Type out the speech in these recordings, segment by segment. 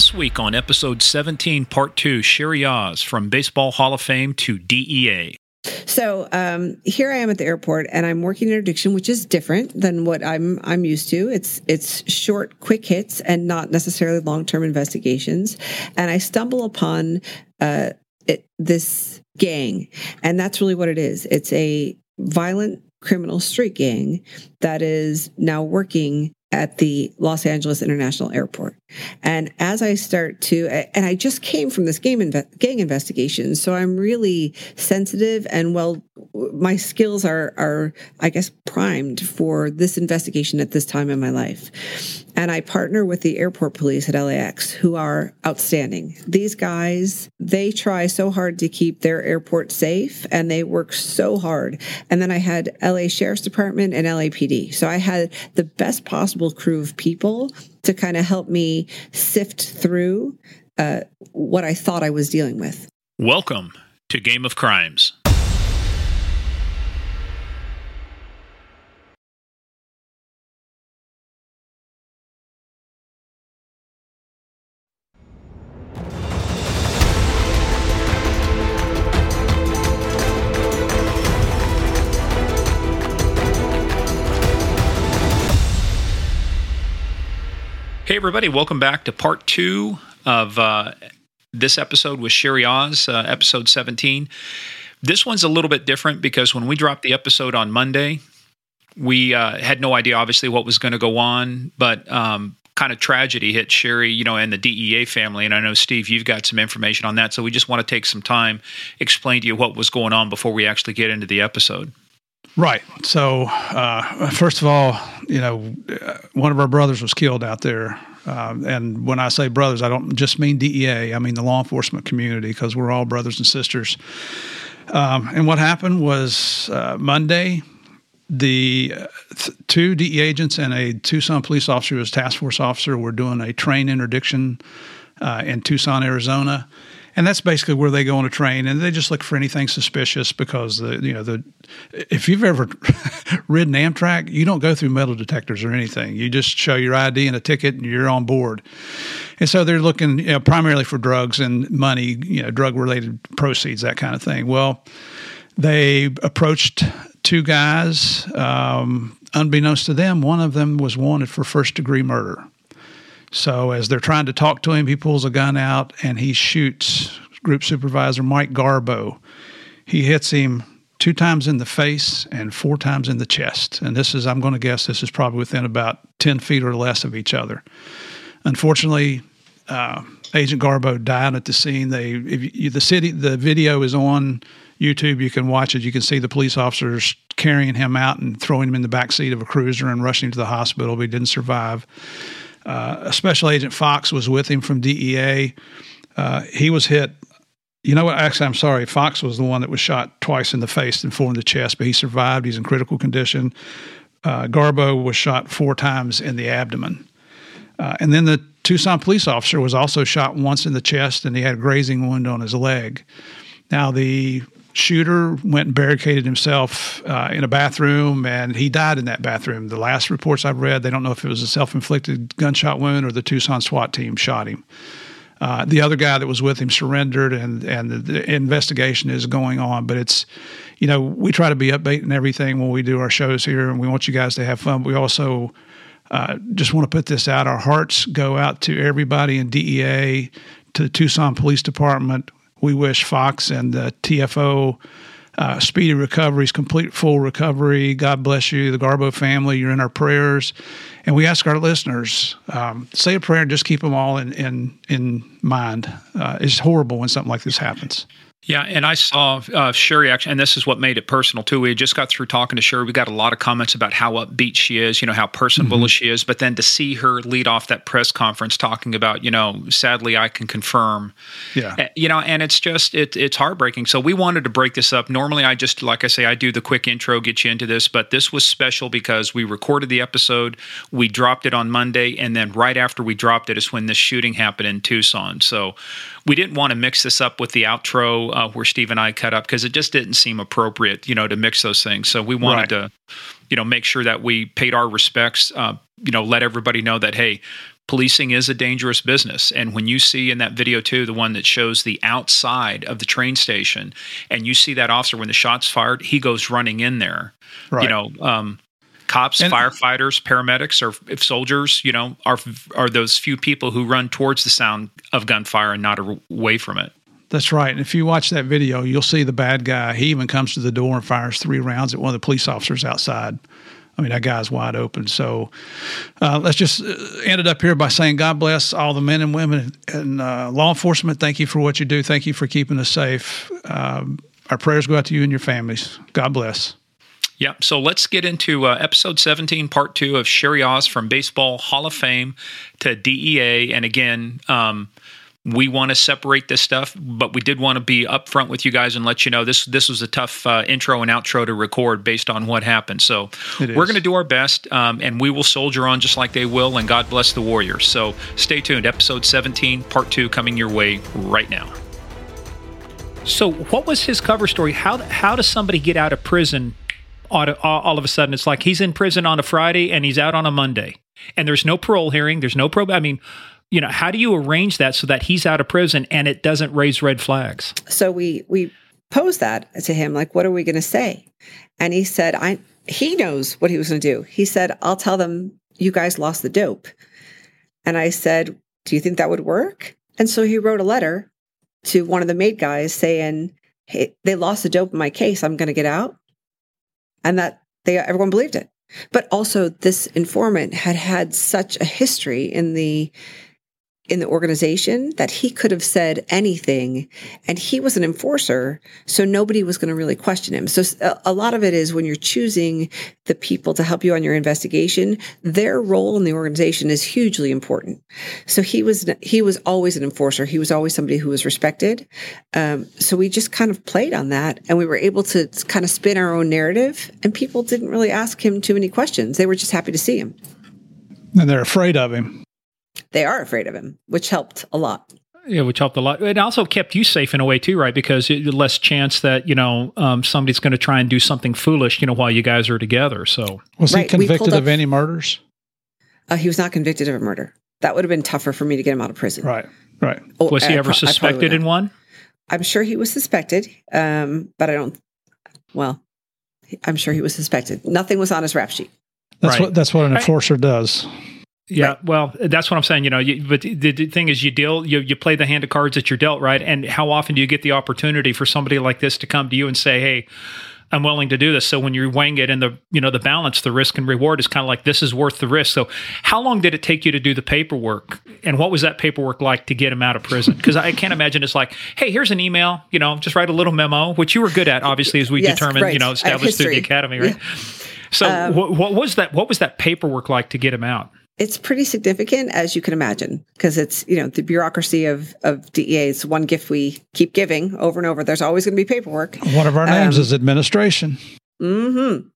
This week on episode 17, part two, Cheri Oz from Baseball Hall of Fame to DEA. So um, here I am at the airport, and I'm working interdiction, which is different than what I'm I'm used to. It's it's short, quick hits, and not necessarily long term investigations. And I stumble upon uh, it, this gang, and that's really what it is. It's a violent criminal street gang that is now working at the Los Angeles International Airport. And as I start to, and I just came from this game inve- gang investigation, so I'm really sensitive and well, my skills are are I guess primed for this investigation at this time in my life. And I partner with the airport police at LAX, who are outstanding. These guys, they try so hard to keep their airport safe, and they work so hard. And then I had LA Sheriff's Department and LAPD, so I had the best possible crew of people to kind of help me sift through uh, what I thought I was dealing with. Welcome to Game of Crimes. Everybody, welcome back to part two of uh, this episode with Cheri Oz, uh, episode 17. This one's a little bit different because when we dropped the episode on Monday, we uh, had no idea, obviously, what was going to go on, but um, kind of tragedy hit Cheri, you know, and the DEA family. And I know, Steve, you've got some information on that. So we just want to take some time, explain to you what was going on before we actually get into the episode. Right. So, uh, first of all, you know, uh, one of our brothers was killed out there. Uh, and when I say brothers, I don't just mean DEA, I mean the law enforcement community because we're all brothers and sisters. Um, and what happened was uh, Monday, the uh, th- two DEA agents and a Tucson police officer, who was task force officer, were doing a train interdiction uh, in Tucson, Arizona and that's basically where they go on a train and they just look for anything suspicious because the you know the if you've ever ridden Amtrak, you don't go through metal detectors or anything. You just show your ID and a ticket and you're on board. And so they're looking you know, primarily for drugs and money, you know, drug related proceeds, that kind of thing. Well, they approached two guys. Um, unbeknownst to them, one of them was wanted for first degree murder. So as they're trying to talk to him, he pulls a gun out and he shoots group supervisor Mike Garbo. He hits him two times in the face and four times in the chest. And this is, I'm going to guess, this is probably within about 10 feet or less of each other. Unfortunately, uh, Agent Garbo died at the scene. They, you, the city, the video is on YouTube. You can watch it. You can see the police officers carrying him out and throwing him in the back seat of a cruiser and rushing him to the hospital. But he didn't survive. Uh, Special Agent Fox was with him from DEA. Uh, he was hit. You know what? Actually, I'm sorry. Fox was the one that was shot twice in the face and four in the chest, but he survived. He's in critical condition. Uh, Garbo was shot four times in the abdomen. Uh, and then the Tucson police officer was also shot once in the chest, and he had a grazing wound on his leg. Now, the shooter went and barricaded himself uh, in a bathroom and he died in that bathroom. The last reports I've read, they don't know if it was a self inflicted gunshot wound or the Tucson SWAT team shot him. Uh, the other guy that was with him surrendered, and and the, the, investigation is going on. But it's, you know, we try to be updating everything when we do our shows here, and we want you guys to have fun. But we also uh, just want to put this out. Our hearts go out to everybody in DEA, to the Tucson Police Department, we wish Fox and the TFO uh, speedy recoveries, complete full recovery. God bless you, the Garbo family. You're in our prayers, and we ask our listeners um, say a prayer and just keep them all in in in mind. Uh, it's horrible when something like this happens. Yeah, and I saw uh, Cheri actually, and this is what made it personal too. We just got through talking to Cheri. We got a lot of comments about how upbeat she is, you know, how personable mm-hmm. she is. But then to see her lead off that press conference talking about, you know, sadly I can confirm, yeah, you know, and it's just it, it's heartbreaking. So we wanted to break this up. Normally, I just like I say, I do the quick intro, get you into this, but this was special because we recorded the episode, we dropped it on Monday, and then right after we dropped it is when this shooting happened in Tucson. So we didn't want to mix this up with the outro uh, where Steve and I cut up because it just didn't seem appropriate, you know, to mix those things. So we wanted right. to, you know, make sure that we paid our respects. Uh, you know, let everybody know that hey, policing is a dangerous business. And when you see in that video too, the one that shows the outside of the train station, and you see that officer when the shots fired, he goes running in there. Right. You know, um, cops, and, firefighters, paramedics, or if soldiers, you know, are are those few people who run towards the sound of gunfire and not away from it. That's right. And if you watch that video, you'll see the bad guy. He even comes to the door and fires three rounds at one of the police officers outside. I mean, that guy's wide open. So uh, let's just uh, end it up here by saying God bless all the men and women and uh, law enforcement. Thank you for what you do. Thank you for keeping us safe. Um, our prayers go out to you and your families. God bless. Yeah. So let's get into uh, episode 17, part two of Cheri Oz from Baseball Hall of Fame to DEA. And again, um, we want to separate this stuff, but we did want to be upfront with you guys and let you know this this was a tough uh, intro and outro to record based on what happened. So we're going to do our best, um, and we will soldier on just like they will. And God bless the warriors. So stay tuned. Episode 17, part two, coming your way right now. So, what was his cover story? How how does somebody get out of prison? All, of a sudden, it's like he's in prison on a Friday and he's out on a Monday, and there's no parole hearing. There's no probe. I mean, you know, how do you arrange that so that he's out of prison and it doesn't raise red flags? So we we posed that to him, like, what are we going to say? And he said, I he knows what he was going to do. He said, I'll tell them you guys lost the dope. And I said, Do you think that would work? And so he wrote a letter to one of the made guys saying, Hey, they lost the dope in my case. I'm going to get out. And that they everyone believed it. But also, this informant had had such a history in the in the organization that he could have said anything and he was an enforcer so nobody was going to really question him. So a lot of it is when you're choosing the people to help you on your investigation their role in the organization is hugely important. So he was he was always an enforcer. He was always somebody who was respected. Um, so we just kind of played on that and we were able to kind of spin our own narrative and people didn't really ask him too many questions. They were just happy to see him. And they're afraid of him they are afraid of him, which helped a lot. Yeah, which helped a lot. It also kept you safe in a way too, right? Because it, less chance that you know um, somebody's going to try and do something foolish, you know, while you guys are together. So was right. he convicted of any murders? Uh, he was not convicted of a murder. That would have been tougher for me to get him out of prison. Right. Right. Oh, was he ever suspected in one? I'm sure he was suspected, um, but I don't. Well, I'm sure he was suspected. Nothing was on his rap sheet. That's right. what that's what an enforcer I, does. Yeah, right. well, that's what I'm saying. You know, you, but the, the, thing is, you deal, you you play the hand of cards that you're dealt, right? And how often do you get the opportunity for somebody like this to come to you and say, "Hey, I'm willing to do this." So when you're weighing it in the you know the balance, the risk and reward is kind of like this is worth the risk. So how long did it take you to do the paperwork, and what was that paperwork like to get him out of prison? Because I can't imagine it's like, "Hey, here's an email," you know, just write a little memo, which you were good at, obviously, as we yes, determined, right. you know, established through the academy, right? Yeah. So um, what, what was that? What was that paperwork like to get him out? It's pretty significant as you can imagine because it's you know the bureaucracy of of DEA is one gift we keep giving over and over. There's always going to be paperwork. One of our names um, is administration. Mm-hmm.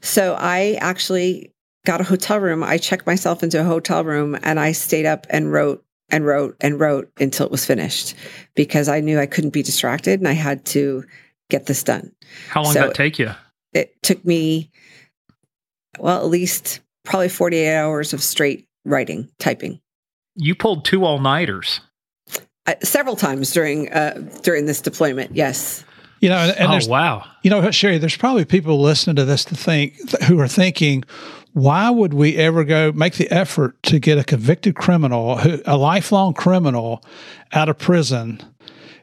So I actually got a hotel room. I checked myself into a hotel room and I stayed up and wrote and wrote and wrote until it was finished because I knew I couldn't be distracted and I had to get this done. How long so did that take you? It took me well at least probably 48 hours of straight writing, typing. You pulled two all nighters. Uh, several times during uh, during this deployment. Yes. You know, and oh wow. You know, Cheri, there's probably people listening to this to think who are thinking, why would we ever go make the effort to get a convicted criminal, a lifelong criminal, out of prison?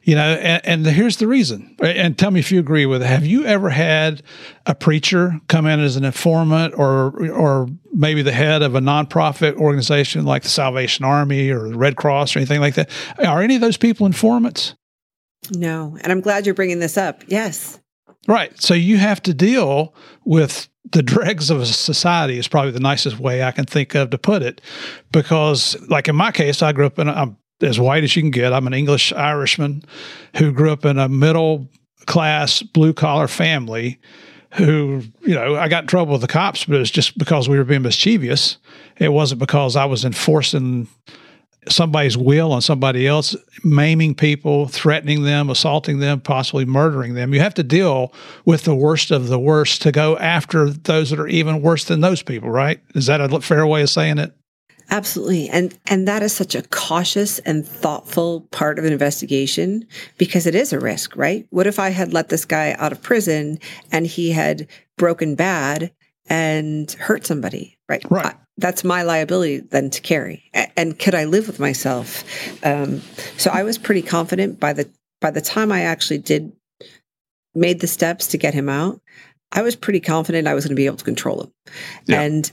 You know, and, and, here's the reason. And tell me if you agree with it. Have you ever had a preacher come in as an informant, or or maybe the head of a nonprofit organization like the Salvation Army or the Red Cross or anything like that? Are any of those people informants? No, and I'm glad you're bringing this up. Yes. Right. So you have to deal with the dregs of a society is probably the nicest way I can think of to put it, because like in my case, I grew up in I'm as white as you can get. I'm an English Irishman who grew up in a middle class blue collar family who, you know, I got in trouble with the cops, but it was just because we were being mischievous. It wasn't because I was enforcing somebody's will on somebody else, maiming people, threatening them, assaulting them, possibly murdering them. You have to deal with the worst of the worst to go after those that are even worse than those people, right? Is that a fair way of saying it? Absolutely. And and that is such a cautious and thoughtful part of an investigation because it is a risk, right? What if I had let this guy out of prison and he had broken bad and hurt somebody, right? Right. I, that's my liability then to carry. And could I live with myself? Um, so I was pretty confident by the by the time I actually did made the steps to get him out, I was pretty confident I was going to be able to control him. Yeah. And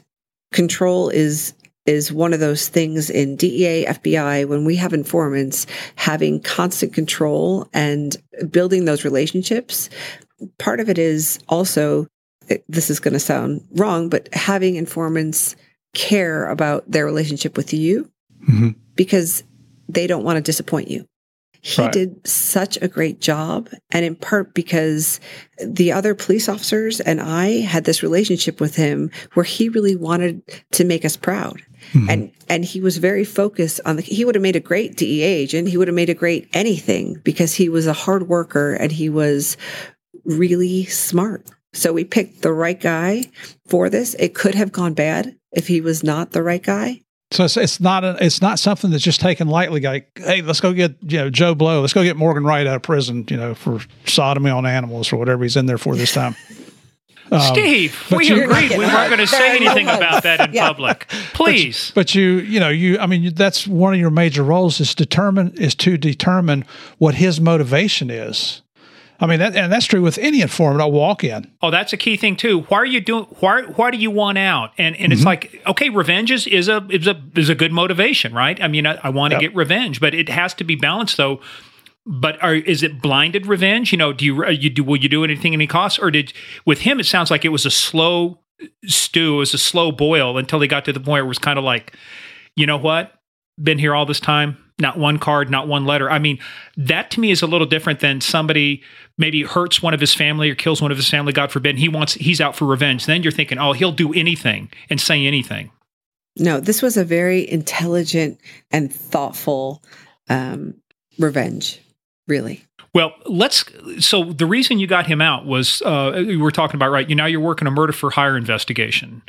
control is is one of those things in DEA, FBI, when we have informants, having constant control and building those relationships. Part of it is also, this is going to sound wrong, but having informants care about their relationship with you mm-hmm. because they don't want to disappoint you. He right. did such a great job. And in part because the other police officers and I had this relationship with him where he really wanted to make us proud. Mm-hmm. And and he was very focused on the he would have made a great DEA agent. He would have made a great anything because he was a hard worker and he was really smart. So we picked the right guy for this. It could have gone bad if he was not the right guy. So it's, it's not a, it's not something that's just taken lightly. Like, hey, let's go get you know Joe Blow. Let's go get Morgan Wright out of prison. You know, for sodomy on animals or whatever he's in there for this time. Um, Steve, we you, agreed we weren't going to say anything about that in yeah. public. Please, but, but, you, you know, you. I mean, that's one of your major roles is determine is to determine what his motivation is. I mean, that, and that's true with any informant I walk in. Oh, that's a key thing too. Why are you doing? Why why do you want out? And and mm-hmm. it's like okay, revenge is, is a is a is a good motivation, right? I mean, I, I want to yep. get revenge, but it has to be balanced though. But are is it blinded revenge? You know, do you you do will you do anything at any cost, or did with him? It sounds like it was a slow stew, it was a slow boil until he got to the point where it was kind of like, you know what, been here all this time not one card, not one letter. I mean, that to me is a little different than somebody maybe hurts one of his family or kills one of his family, God forbid. he wants he's out for revenge. Then you're thinking, oh, he'll do anything and say anything. No, this was a very intelligent and thoughtful um, revenge, really. Well, let's. So the reason you got him out was uh, we were talking about right. You now you're working a murder for hire investigation.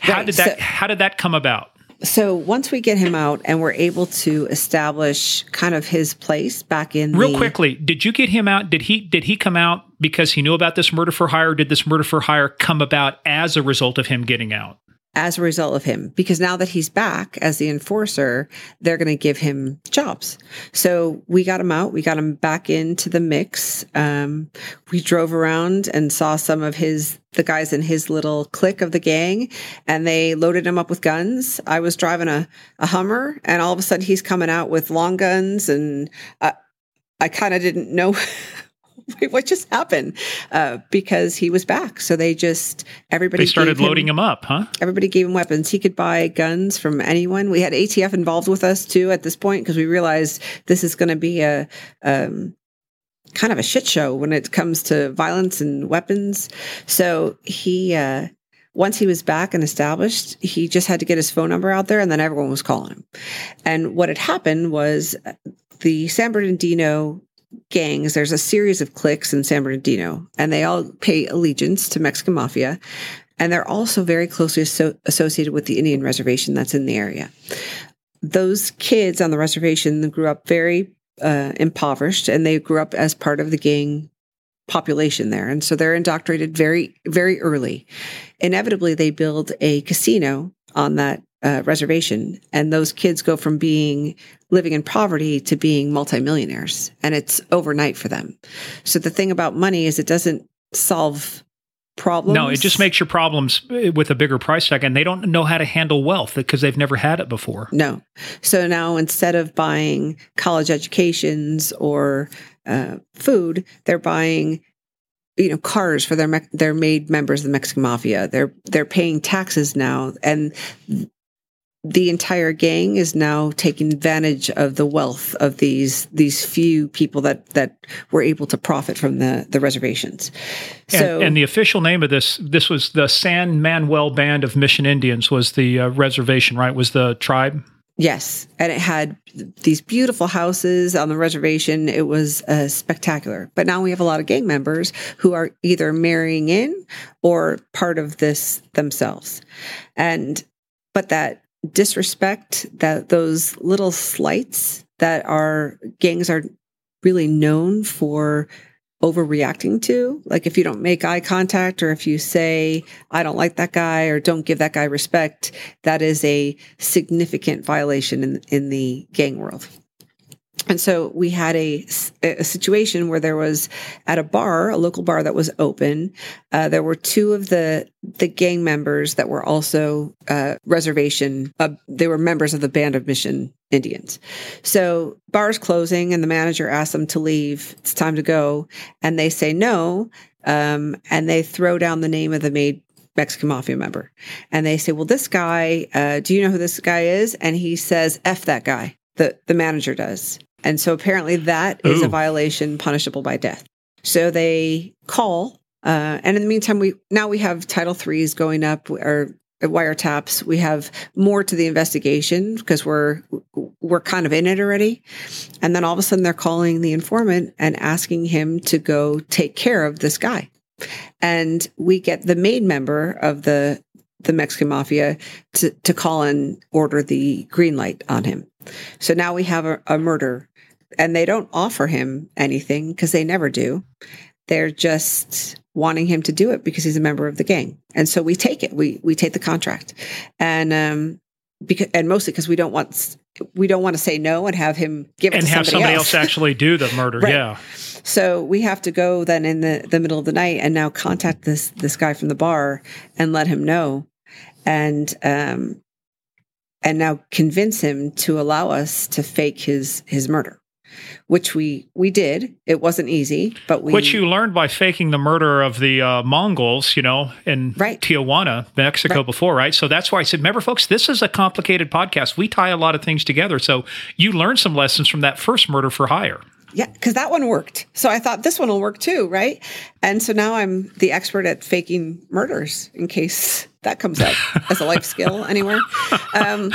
How right, did that? So, how did that come about? So once we get him out and we're able to establish kind of his place back in real the, quickly, did you get him out? Did he did he come out because he knew about this murder for hire? did this murder for hire come about as a result of him getting out? As a result of him because now that he's back as the enforcer they're going to give him jobs. So we got him out we got him back into the mix. Um, we drove around and saw some of his the guys in his little clique of the gang and they loaded him up with guns. I was driving a, a hummer and all of a sudden he's coming out with long guns and uh, i kind of didn't know what just happened? Uh, because he was back. So they just, everybody. They started loading him, him, up, huh? Everybody gave him weapons. He could buy guns from anyone. We had ATF involved with us too at this point because we realized this is going to be a, um, kind of a shit show when it comes to violence and weapons. So he, uh, once he was back and established, he just had to get his phone number out there and then everyone was calling him. And what had happened was the San Bernardino gangs. There's a series of cliques in San Bernardino, and they all pay allegiance to Mexican mafia. And they're also very closely aso- associated with the Indian reservation that's in the area. Those kids on the reservation grew up very uh, impoverished, and they grew up as part of the gang population there. And so they're indoctrinated very, very early. Inevitably, they build a casino on that uh, reservation, and those kids go from being living in poverty to being multimillionaires, and it's overnight for them. So the thing about money is it doesn't solve problems. No, it just makes your problems uh, with a bigger price tag, and they don't know how to handle wealth because they've never had it before. No, so now instead of buying college educations or uh, food, they're buying you know cars for their their made members of the Mexican mafia. They're they're paying taxes now, and the entire gang is now taking advantage of the wealth of these these few people that that were able to profit from the the reservations. So, and, and the official name of this this was the San Manuel Band of Mission Indians was the uh, reservation, right? Was the tribe? Yes, and it had these beautiful houses on the reservation. It was uh, spectacular. But now we have a lot of gang members who are either marrying in or part of this themselves. And but that disrespect that those little slights that our gangs are really known for overreacting to. Like if you don't make eye contact or if you say, I don't like that guy or don't give that guy respect, that is a significant violation in, in the gang world. And so we had a, a situation where there was at a bar, a local bar that was open. Uh, there were two of the the gang members that were also uh, reservation. Uh, they were members of the Band of Mission Indians. So bars closing, and the manager asked them to leave. It's time to go, and they say no, um, and they throw down the name of the made Mexican mafia member, and they say, "Well, this guy, uh, do you know who this guy is?" And he says, "F that guy." The the manager does, and so apparently that is Ooh. a violation punishable by death. So they call, uh, and in the meantime, we now we have Title threes going up or wiretaps. We have more to the investigation because we're we're kind of in it already. And then all of a sudden, they're calling the informant and asking him to go take care of this guy. And we get the main member of the the Mexican mafia to, to call and order the green light on him. So now we have a, a murder and they don't offer him anything because they never do. They're just wanting him to do it because he's a member of the gang. And so we take it. We we take the contract. And um because and mostly because we don't want we don't want to say no and have him give and have somebody, else. else. actually do the murder. right. Yeah. So we have to go then in the, the middle of the night and now contact this this guy from the bar and let him know. And um and now convince him to allow us to fake his his murder which we we did. It wasn't easy, but we which you learned by faking the murder of the uh, Mongols, you know, in right. Tijuana, Mexico right. before, right? So that's why I said, remember, folks, this is a complicated podcast. We tie a lot of things together. So you learned some lessons from that first murder for hire. Yeah, because that one worked. So I thought this one will work too, right? And so now I'm the expert at faking murders in case that comes up as a life skill anywhere. Um,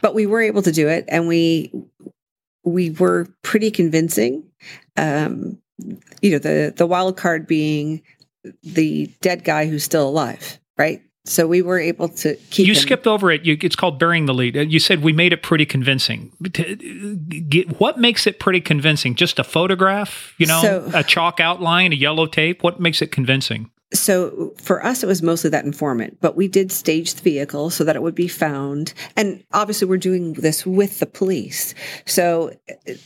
but we were able to do it, and we we were pretty convincing. Um, you know, the the wild card being the dead guy who's still alive, right? So we were able to keep. You him. skipped over it. You, it's called burying the lead. You said we made it pretty convincing. What makes it pretty convincing? Just a photograph, you know, so, a chalk outline, a yellow tape. What makes it convincing? So for us, it was mostly that informant, but we did stage the vehicle so that it would be found. And obviously, we're doing this with the police. So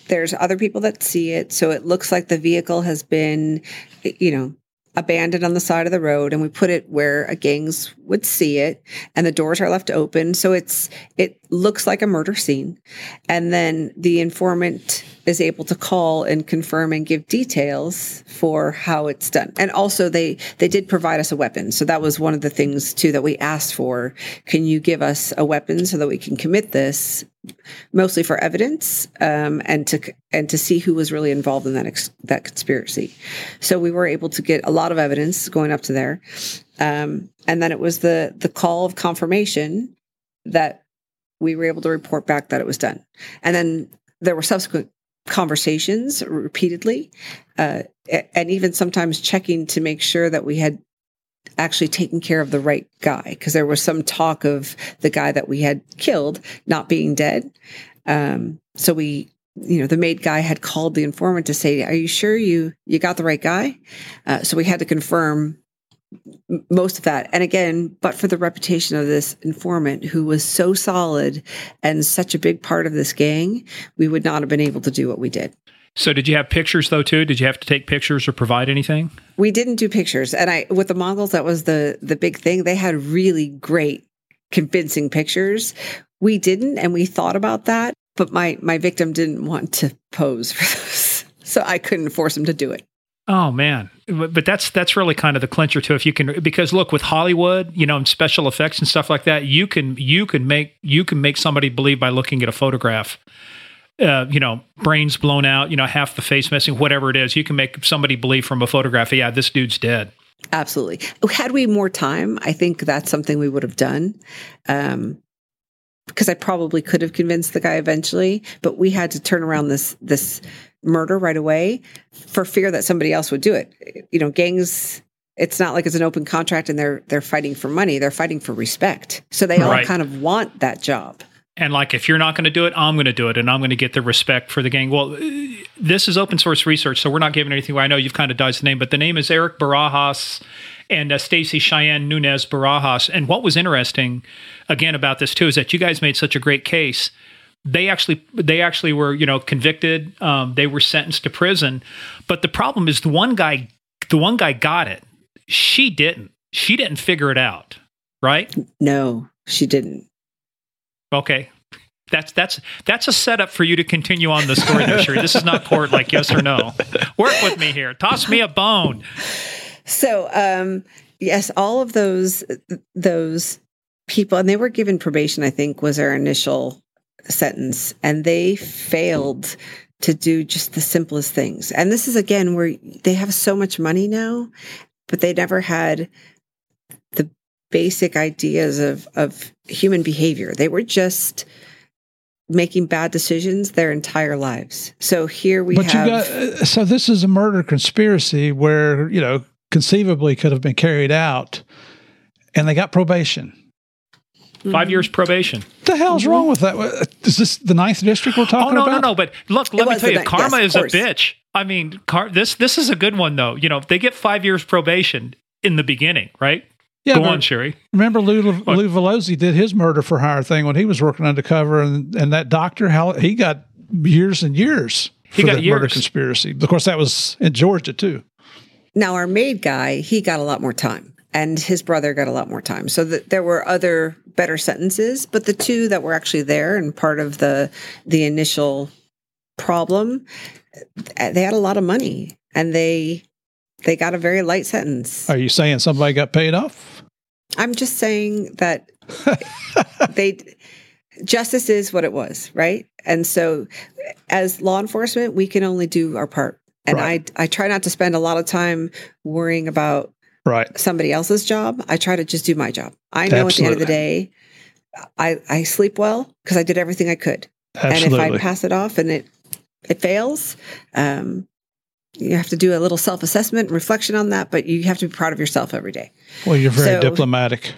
there's other people that see it. So it looks like the vehicle has been, you know, abandoned on the side of the road and we put it where a gangs would see it and the doors are left open so it's it looks like a murder scene and then the informant is able to call and confirm and give details for how it's done. And also they they did provide us a weapon. So that was one of the things too that we asked for. Can you give us a weapon so that we can commit this mostly for evidence um, and to and to see who was really involved in that ex- that conspiracy. So we were able to get a lot of evidence going up to there. Um, and then it was the the call of confirmation that we were able to report back that it was done. And then there were subsequent conversations repeatedly, uh, and even sometimes checking to make sure that we had actually taken care of the right guy because there was some talk of the guy that we had killed not being dead. Um, so we, you know, the made guy had called the informant to say, "Are you sure you you got the right guy?" Uh, so we had to confirm most of that. And again, but for the reputation of this informant who was so solid and such a big part of this gang, we would not have been able to do what we did. So did you have pictures though too? Did you have to take pictures or provide anything? We didn't do pictures. And I with the Mongols that was the the big thing. They had really great convincing pictures. We didn't and we thought about that, but my my victim didn't want to pose for those. So I couldn't force him to do it. Oh man, but that's that's really kind of the clincher too. If you can, because look with Hollywood, you know, and special effects and stuff like that, you can you can make you can make somebody believe by looking at a photograph. Uh, you know, brains blown out, you know, half the face missing, whatever it is, you can make somebody believe from a photograph, yeah, this dude's dead. Absolutely. Had we more time, I think that's something we would have done. Um, because I probably could have convinced the guy eventually, but we had to turn around this this murder right away for fear that somebody else would do it. You know, gangs it's not like it's an open contract and they're they're fighting for money. They're fighting for respect. So they all Right. kind of want that job. and like if you're not going to do it i'm going to do it and i'm going to get the respect for the gang well this is open source research so we're not giving anything away i know you've kind of dodged the name but the name is eric barajas and uh, stacy cheyenne nunez barajas and what was interesting again about this too is that you guys made such a great case they actually they actually were you know convicted um, they were sentenced to prison but the problem is the one guy the one guy got it she didn't she didn't figure it out right No, she didn't. Okay. That's that's that's a setup for you to continue on the story there, Cheri. This is not court like yes or no. Work with me here. Toss me a bone. So, um, yes, all of those those people, and they were given probation. I think was their initial sentence, and they failed to do just the simplest things. And this is again where they have so much money now, but they never had the basic ideas of of human behavior. They were just making bad decisions their entire lives. So here we but have you got uh, so this is a murder conspiracy where you know conceivably could have been carried out, and they got probation. Five years probation. What the hell's wrong with that? Uh, this the ninth district we're talking about? Oh no, about? no, no. But look, let me tell you, night- karma yes, is of a bitch. I mean, car- this this is a good one though. You know, they get five years probation in the beginning, right? Yeah, Go on, Cheri. remember Lou, Lou Velosi did his murder for hire thing when he was working undercover, and and that doctor, how he got years and years He for got that murder conspiracy. Of course, that was in Georgia too. Now, our made guy, he got a lot more time, and his brother got a lot more time. So that there were other better sentences, but the two that were actually there and part of the the initial problem, they had a lot of money, and they they got a very light sentence. Are you saying somebody got paid off? I'm just saying that they justice is what it was, right? And so, as law enforcement, we can only do our part. And Right. I I try not to spend a lot of time worrying about Right. somebody else's job. I try to just do my job. I know at the end of the day, I, I sleep well because I did everything I could. Absolutely. And if I pass it off and it it fails, um, you have to do a little self assessment, reflection on that. But you have to be proud of yourself every day. well, you're very So- diplomatic.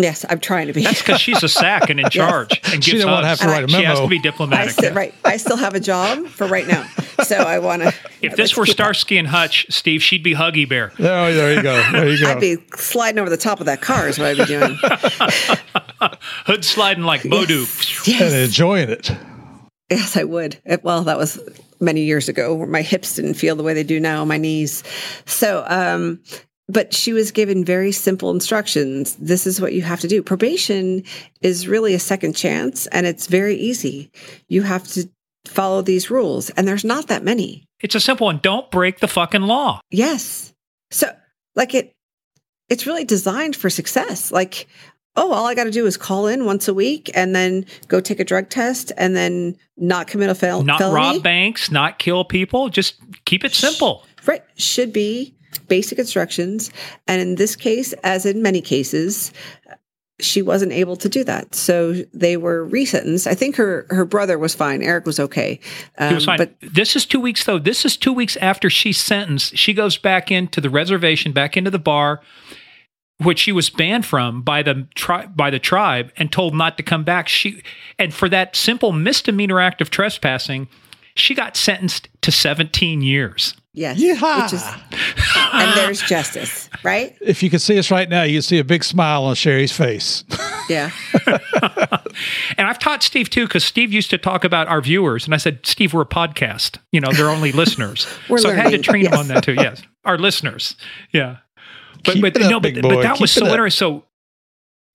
Yes, I'm trying to be. That's because she's a SAC and in charge and She gives don't wanna have to write a She has to be diplomatic. I diplomatic. still, right. I still have a job for right now, so I want to. If this were Starsky and Hutch, Steve, she'd be Huggy Bear. Oh, there you go. There you go. I'd be sliding over the top of that car is what I'd be doing. Hood sliding like Modu. and yes, enjoying it. yes, I would. It- well, that was many years ago where my hips didn't feel the way they do now, my knees. So, um, but she was given very simple instructions. This is what you have to do. Probation is really a second chance, and it's very easy. You have to follow these rules, and there's not that many. It's a simple one. Don't break the fucking law. Yes. So like it it's really designed for success. Like, oh, all I got to do is call in once a week and then go take a drug test and then not commit a fel- Not felony. rob banks, not kill people. Just keep it simple. Right. Should be basic instructions. And in this case, as in many cases, she wasn't able to do that. So they were resentenced. I think her her brother was fine. Eric was okay. Um, He was fine. But this is two weeks though. This is two weeks after she's sentenced. She goes back into the reservation, back into the bar, which she was banned from by the tri- by the tribe and told not to come back. She and for that simple misdemeanor act of trespassing, she got sentenced to 17 years. Yes, Yeehaw. is and there's justice, right? If you could see us right now, you'd see a big smile on Cheri's face. Yeah. And I've taught Steve too, because Steve used to talk about our viewers, and I said, Steve, we're a podcast. You know, they're only listeners. We're so I had to learning, train him on that too. Yes, our listeners. Yeah, but Keep but it up, no, but, big but boy. that was Keep it so up. interesting.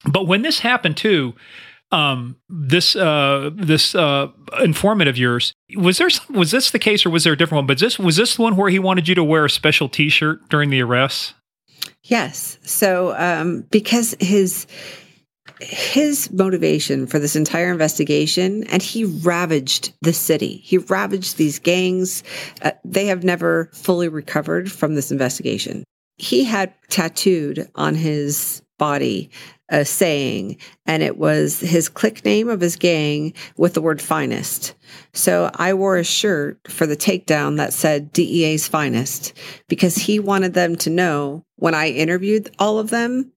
So, but when this happened too, um, this uh, this uh, informant of yours was there? Some, was this the case, or was there a different one? But this was this the one where he wanted you to wear a special T-shirt during the arrest? Yes. So um, because his his motivation for this entire investigation, and he ravaged the city. He ravaged these gangs. Uh, they have never fully recovered from this investigation. He had tattooed on his body saying, and it was his click name of his gang with the word finest. So I wore a shirt for the takedown that said DEA's finest because he wanted them to know when I interviewed all of them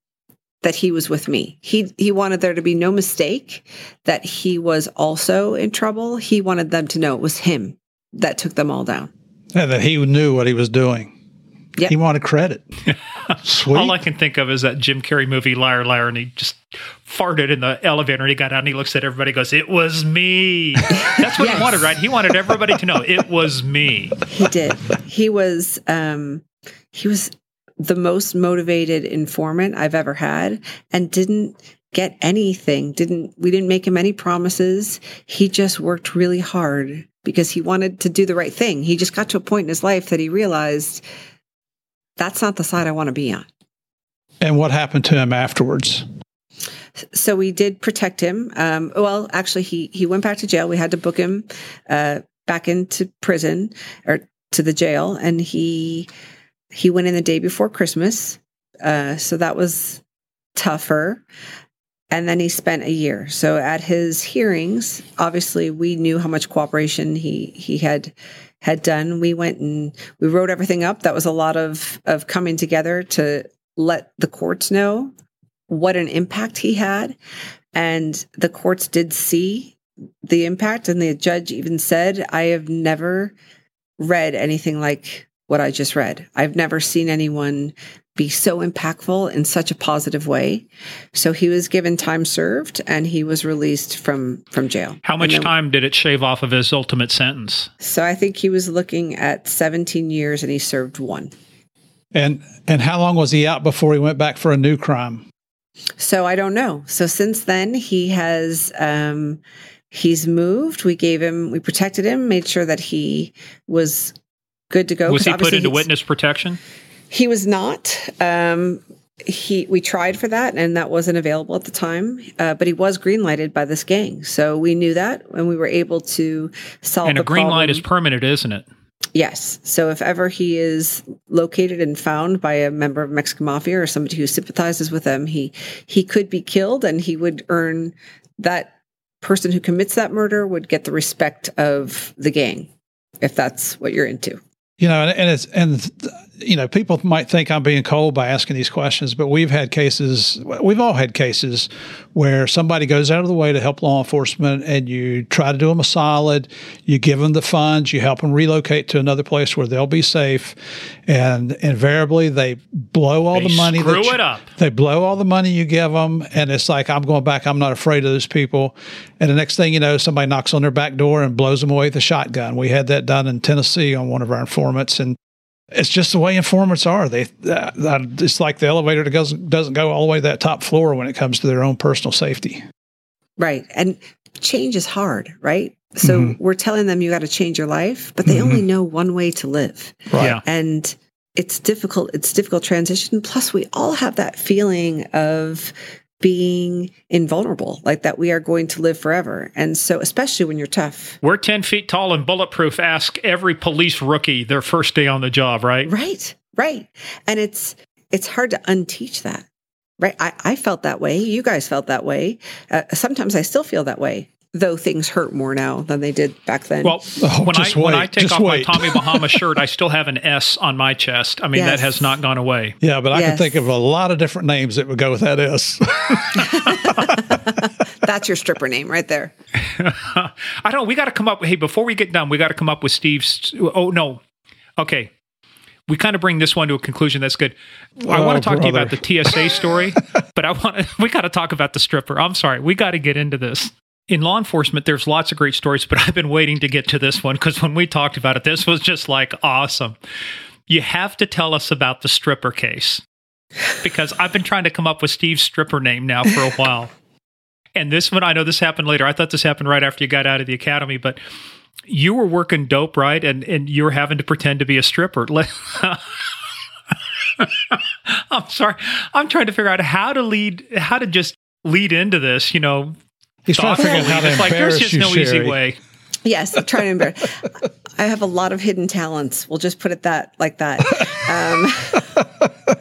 that he was with me. He he wanted there to be no mistake that he was also in trouble. He wanted them to know it was him that took them all down. And that he knew what he was doing. Yep. He wanted credit. Sweet. All I can think of is that Jim Carrey movie Liar Liar, and he just farted in the elevator, and he got out and he looks at everybody, and goes, "It was me." That's what Yes. he wanted, right? He wanted everybody to know it was me. He did. he was um he was the most motivated informant I've ever had and didn't get anything. Didn't we didn't make him any promises. He just worked really hard because he wanted to do the right thing. He just got to a point in his life that he realized that's not the side I want to be on. and what happened to him afterwards? so we did protect him. Um, well, actually, he he went back to jail. We had to book him uh, back into prison or to the jail, and he he went in the day before Christmas. Uh, so that was tougher. And then he spent a year. So at his hearings, obviously, we knew how much cooperation he he had had done. We went and we wrote everything up. That was a lot of of coming together to let the courts know what an impact he had. And the courts did see the impact. And the judge even said, I have never read anything like what I just read. I've never seen anyone be so impactful in such a positive way. So he was given time served and he was released from from jail. How much then- time did it shave off of his ultimate sentence? So I think he was looking at 17 years and he served one. And and how long was he out before he went back for a new crime? So I don't know. So since then, he has um, he's moved. We gave him, we protected him, made sure that he was good to go. Was 'cause he put into witness protection? He was not. Um, he we tried for that, and that wasn't available at the time. Uh, but he was greenlighted by this gang, so we knew that, and we were able to solve. And a the green light is permanent, isn't it? Yes. So if ever he is located and found by a member of Mexican mafia or somebody who sympathizes with them, he he could be killed and he would earn that person who commits that murder would get the respect of the gang if that's what you're into. You know, and, and it's and you know, people might think I'm being cold by asking these questions, but we've had cases, we've all had cases where somebody goes out of the way to help law enforcement, and you try to do them a solid. You give them the funds, you help them relocate to another place where they'll be safe, and invariably they blow all They the money. screw that you- it up. They blow all the money you give them, and it's like I'm going back. I'm not afraid of those people. And the next thing you know, somebody knocks on their back door and blows them away with a shotgun. We had that done in Tennessee on one of our informants, and it's just the way informants are. They, uh, uh, it's like the elevator that doesn't doesn't go all the way to that top floor when it comes to their own personal safety. Right. And change is hard, right? So we're telling them you got to change your life, but they only know one way to live. Right. Yeah. and it's difficult it's difficult transition plus we all have that feeling of being invulnerable like that we are going to live forever. And so especially when you're tough. We're 10 feet tall and bulletproof. Ask every police rookie their first day on the job, right? right right. And it's it's hard to unteach that right? I, I felt that way. You guys felt that way. Uh, sometimes i still feel that way though things hurt more now than they did back then Well, Oh, when I just when I take just off wait. my Tommy Bahama shirt, I still have an S on my chest. I mean, that has not gone away. Yeah, but I can think of a lot of different names that would go with that S. that's your stripper name right there I don't. We got to come up. Hey, before we get done, we got to come up with Steve's. Oh no. Okay. We kind of bring this one to a conclusion. That's good. I Oh, want to talk to you about the TSA story, but I want to, we got to talk about the stripper. I'm sorry. We got to get into this. In law enforcement, there's lots of great stories, but I've been waiting to get to this one because when we talked about it, this was just like awesome. You have to tell us about the stripper case because I've been trying to come up with Steve's stripper name now for a while. And this one, I know this happened later. I thought this happened right after you got out of the academy, but you were working dope, right? And and you were having to pretend to be a stripper. I'm sorry. I'm trying to figure out how to lead, how to just lead into this. You know, He's trying to figure out how to it's like there's embarrass just you, no easy way. Yes, I'm trying to embarrass. I have a lot of hidden talents. We'll just put it that like that. Um,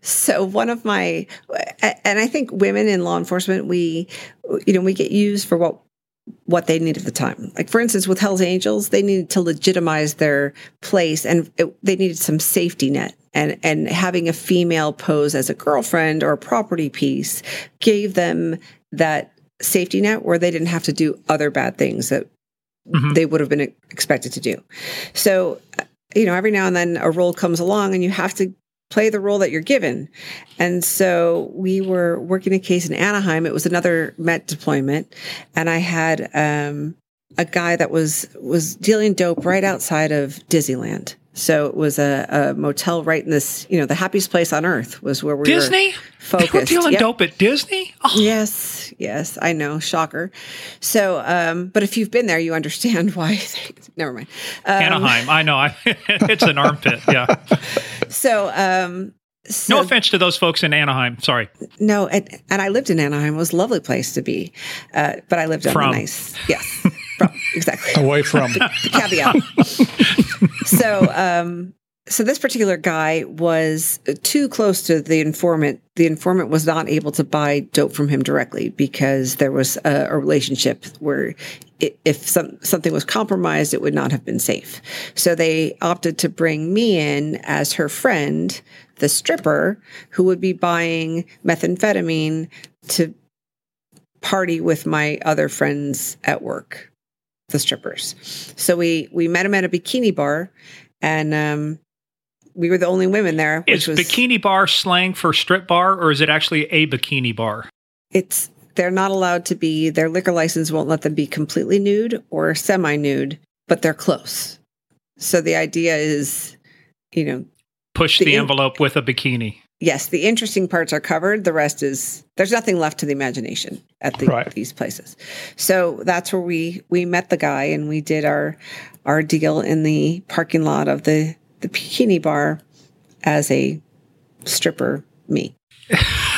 So one of my, and I think women in law enforcement, we, you know, we get used for what what they need at the time. Like for instance, with Hell's Angels, they needed to legitimize their place, and it, they needed some safety net. And and having a female pose as a girlfriend or a property piece gave them that safety net where they didn't have to do other bad things that mm-hmm. they would have been expected to do. So, you know, every now and then a role comes along, and you have to play the role that you're given. And so we were working a case in Anaheim. It was another Met deployment, and I had um, a guy that was was dealing dope right outside of Disneyland. So it was a, a, motel right in this, you know, the happiest place on earth was where we Disney? were focused. They were dealing yep. dope at Disney? Oh. Yes, yes, I know, shocker. So, um, but if you've been there, you understand why. They, never mind. Um, Anaheim, I know. I, it's an armpit. Yeah. So, um, so, no offense to those folks in Anaheim. Sorry. No, and, and I lived in Anaheim. It was a lovely place to be, uh, but I lived on from. a nice, yes, from, exactly away from caveat. so, um, so this particular guy was too close to the informant. The informant was not able to buy dope from him directly because there was a, a relationship where it, if some, something was compromised, it would not have been safe. So they opted to bring me in as her friend, the stripper, who would be buying methamphetamine to party with my other friends at work, the strippers. So we we met him at a bikini bar, and um, we were the only women there there. Is was, bikini bar slang for strip bar, or is it actually a bikini bar? It's they're not allowed to be. Their liquor license won't let them be completely nude or semi-nude, but they're close. So the idea is, you know, push the, the envelope in- with a bikini. Yes, the interesting parts are covered. The rest is there's nothing left to the imagination at the, right. these places. So that's where we we met the guy and we did our our deal in the parking lot of the the bikini bar as a stripper me.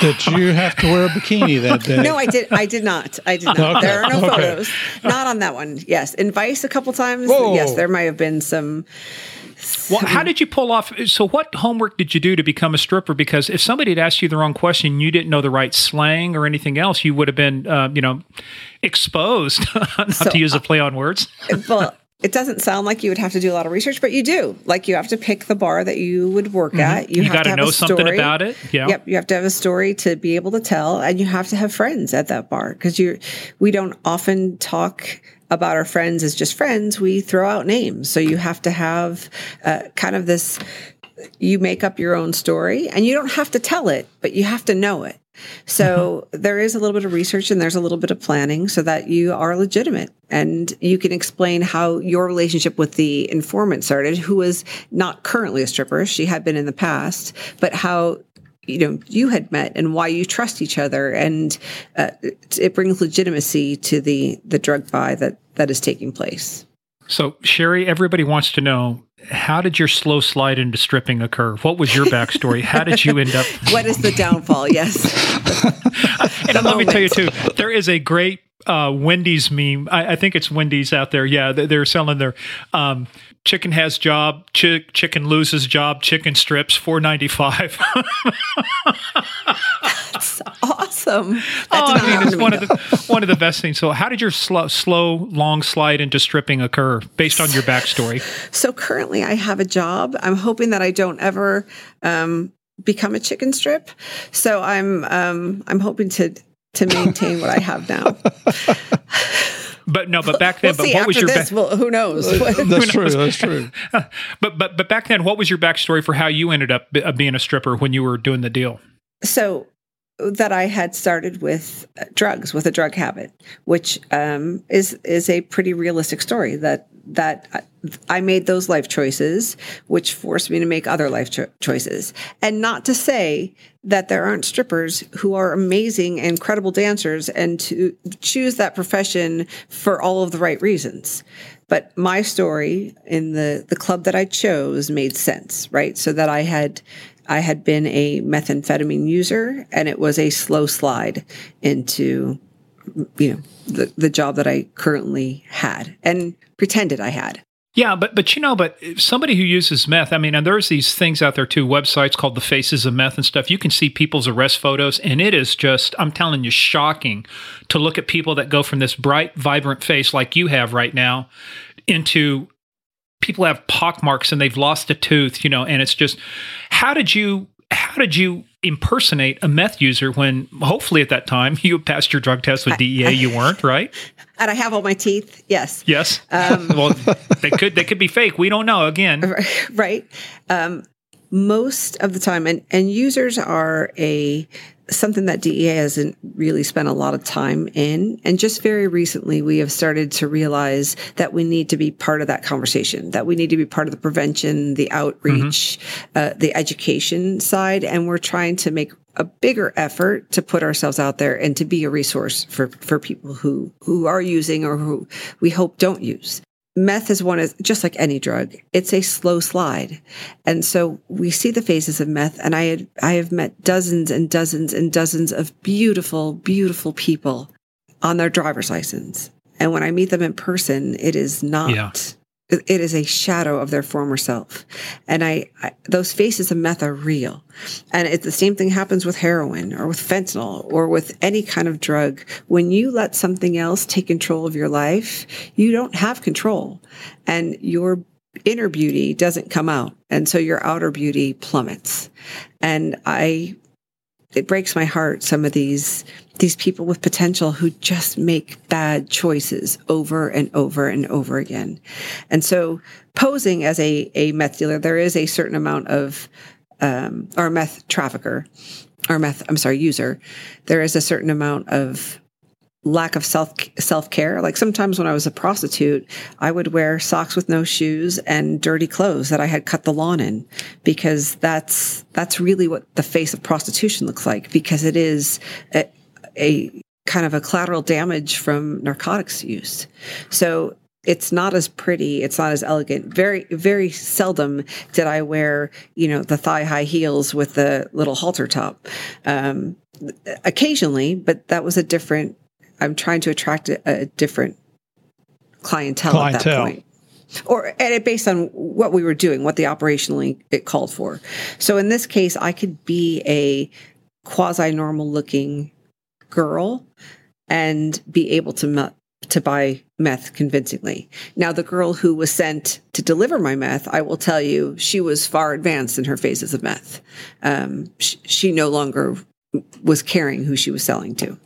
did you have to wear a bikini that day? No, I did. I did not. I did not. Okay. There are no okay. photos. Not on that one. Yes, in Vice a couple times. Whoa. Yes, there might have been some. Well, how did you pull off? So, what homework did you do to become a stripper? Because if somebody had asked you the wrong question, you didn't know the right slang or anything else, you would have been, uh, you know, exposed. not so, to use a play on words. well, it doesn't sound like you would have to do a lot of research, but you do. Like you have to pick the bar that you would work mm-hmm. at. You, you got to know something about it. Yeah. Yep. You have to have a story to be able to tell, and you have to have friends at that bar because you. We don't often talk about our friends as just friends. We throw out names, so you have to have uh, kind of this. You make up your own story, and you don't have to tell it, but you have to know it. So mm-hmm. there is a little bit of research and there's a little bit of planning so that you are legitimate and you can explain how your relationship with the informant started, who was not currently a stripper. She had been in the past, but how you know you had met and why you trust each other and uh, it brings legitimacy to the the drug buy that that is taking place so Cheri everybody wants to know how did your slow slide into stripping occur? What was your backstory? How did you end up? what is the downfall? Yes. and let moment. me tell you too, there is a great uh, Wendy's meme. I, I, think it's Wendy's out there. Yeah, they're selling their um, chicken has job, chick, chicken loses job, chicken strips, four ninety five. That's awesome. That oh, I mean, it's one of the one of the best things. So, how did your slow, slow, long slide into stripping occur, based on your backstory? So, currently, I have a job. I'm hoping that I don't ever um, become a chicken strip. So, I'm um, I'm hoping to to maintain what I have now. But no, but back then, we'll but what was your this, well, who knows? that's who knows? true. That's true. but but but back then, what was your backstory for how you ended up uh, being a stripper when you were doing the deal? So that I had started with uh, drugs, with a drug habit, which um, is is a pretty realistic story. That that I made those life choices, which forced me to make other life cho- choices. And not to say that there aren't strippers who are amazing, incredible dancers, and to choose that profession for all of the right reasons. But my story in the the club that I chose made sense, right? So that I had I had been a methamphetamine user, and it was a slow slide into, you know, the, the job that I currently had and pretended I had. Yeah, but but you know, but somebody who uses meth, I mean, and there's these things out there too, websites called the Faces of Meth and stuff. You can see people's arrest photos, and it is just, I'm telling you, shocking to look at people that go from this bright, vibrant face like you have right now into people have pock marks and they've lost a tooth, you know, and it's just, how did you how did you impersonate a meth user when hopefully at that time you passed your drug test with DEA? I, I, you weren't, right? And I have all my teeth. Yes. Yes. Um, well, they could they could be fake. We don't know. Again, right. Um, most of the time, and and users are a something that DEA hasn't really spent a lot of time in. And just very recently, we have started to realize that we need to be part of that conversation, that we need to be part of the prevention, the outreach, mm-hmm. uh, the education side. And we're trying to make a bigger effort to put ourselves out there and to be a resource for, for people who, who are using or who we hope don't use meth is one is just like any drug it's a slow slide. And so we see the phases of meth and i had i have met dozens and dozens and dozens of beautiful beautiful people on their driver's license. And when i meet them in person it is not yeah it is a shadow of their former self. And I, I, those faces of meth are real. And it's the same thing happens with heroin or with fentanyl or with any kind of drug. When you let something else take control of your life, you don't have control and your inner beauty doesn't come out. And so your outer beauty plummets. And I, it breaks my heart, some of these these people with potential who just make bad choices over and over and over again. And so posing as a, a meth dealer, there is a certain amount of, um, or meth trafficker, or meth, I'm sorry, user, there is a certain amount of lack of self self care. Like sometimes when I was a prostitute, I would wear socks with no shoes and dirty clothes that I had cut the lawn in because that's that's really what the face of prostitution looks like because it is a, kind of a collateral damage from narcotics use. So it's not as pretty. It's not as elegant. Very, very seldom did I wear, you know, the thigh high heels with the little halter top. Um, occasionally, but that was a different. I'm trying to attract a, a different clientele, clientele, at that point. Or and it based on what we were doing, what the operationally it called for. So in this case, I could be a quasi normal looking girl and be able to to buy meth convincingly. Now, the girl who was sent to deliver my meth, I will tell you, she was far advanced in her phases of meth. Um, she, she no longer was caring who she was selling to.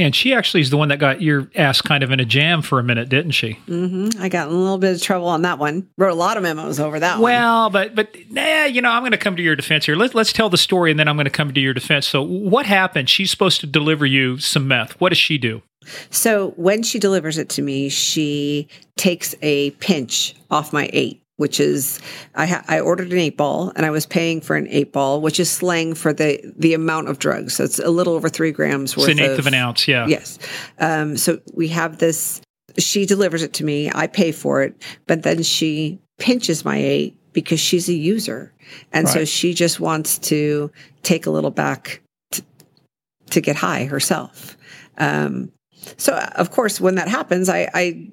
And she actually is the one that got your ass kind of in a jam for a minute, didn't she? Mm-hmm. I got in a little bit of trouble on that one. Wrote a lot of memos over that well, one. but but nah, you know, I'm going to come to your defense here. Let's let's tell the story, and then I'm going to come to your defense. So, what happened? She's supposed to deliver you some meth. What does she do? So when she delivers it to me, she takes a pinch off my eight which is I, ha- I ordered an eight ball and I was paying for an eight ball, which is slang for the the amount of drugs. So it's a little over three grams worth. It's an eighth of, of an ounce, yeah. Yes. Um, so we have this. She delivers it to me. I pay for it, but then she pinches my eight because she's a user, and right. so she just wants to take a little back to, to get high herself. Um, so of course, when that happens, I, I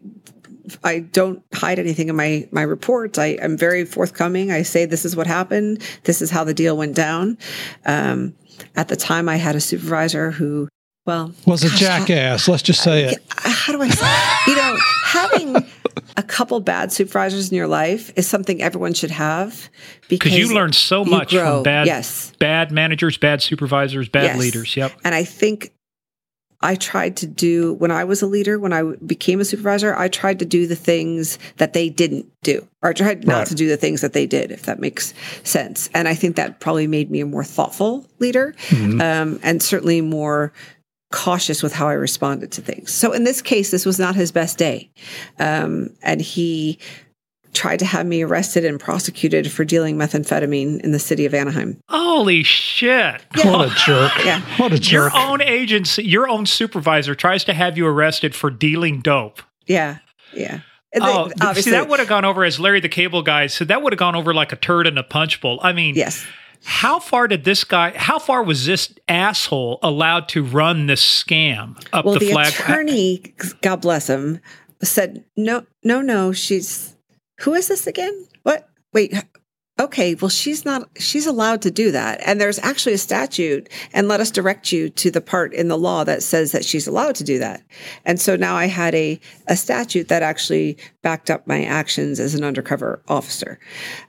I don't hide anything in my my reports. I am very forthcoming. I say this is what happened. This is how the deal went down. Um, at the time, I had a supervisor who, well, was a jackass. let's just say it. How do I say? You know, having a couple bad supervisors in your life is something everyone should have because you learn so much from bad, yes. bad managers, bad supervisors, bad yes. leaders. Yep. And I think I tried to do when I was a leader, when I became a supervisor, I tried to do the things that they didn't do, or I tried not right. to do the things that they did, if that makes sense. And I think that probably made me a more thoughtful leader, mm-hmm. um, and certainly more cautious with how I responded to things. So in this case, this was not his best day, um, and he tried to have me arrested and prosecuted for dealing methamphetamine in the city of Anaheim. Holy shit. Yeah. What a jerk. Yeah. What a jerk. Your own agency, your own supervisor tries to have you arrested for dealing dope. Yeah. Yeah. Oh, obviously. see, that would have gone over as Larry the Cable Guy said. That would have gone over like a turd in a punch bowl. I mean, yes. How far did this guy? How far was this asshole allowed to run this scam up well, the, the flag? attorney, God bless him, said no, no, no. She's who is this again? What? Wait, okay, well, she's not, she's allowed to do that. And there's actually a statute, and let us direct you to the part in the law that says that she's allowed to do that. And so now I had a, a statute that actually backed up my actions as an undercover officer.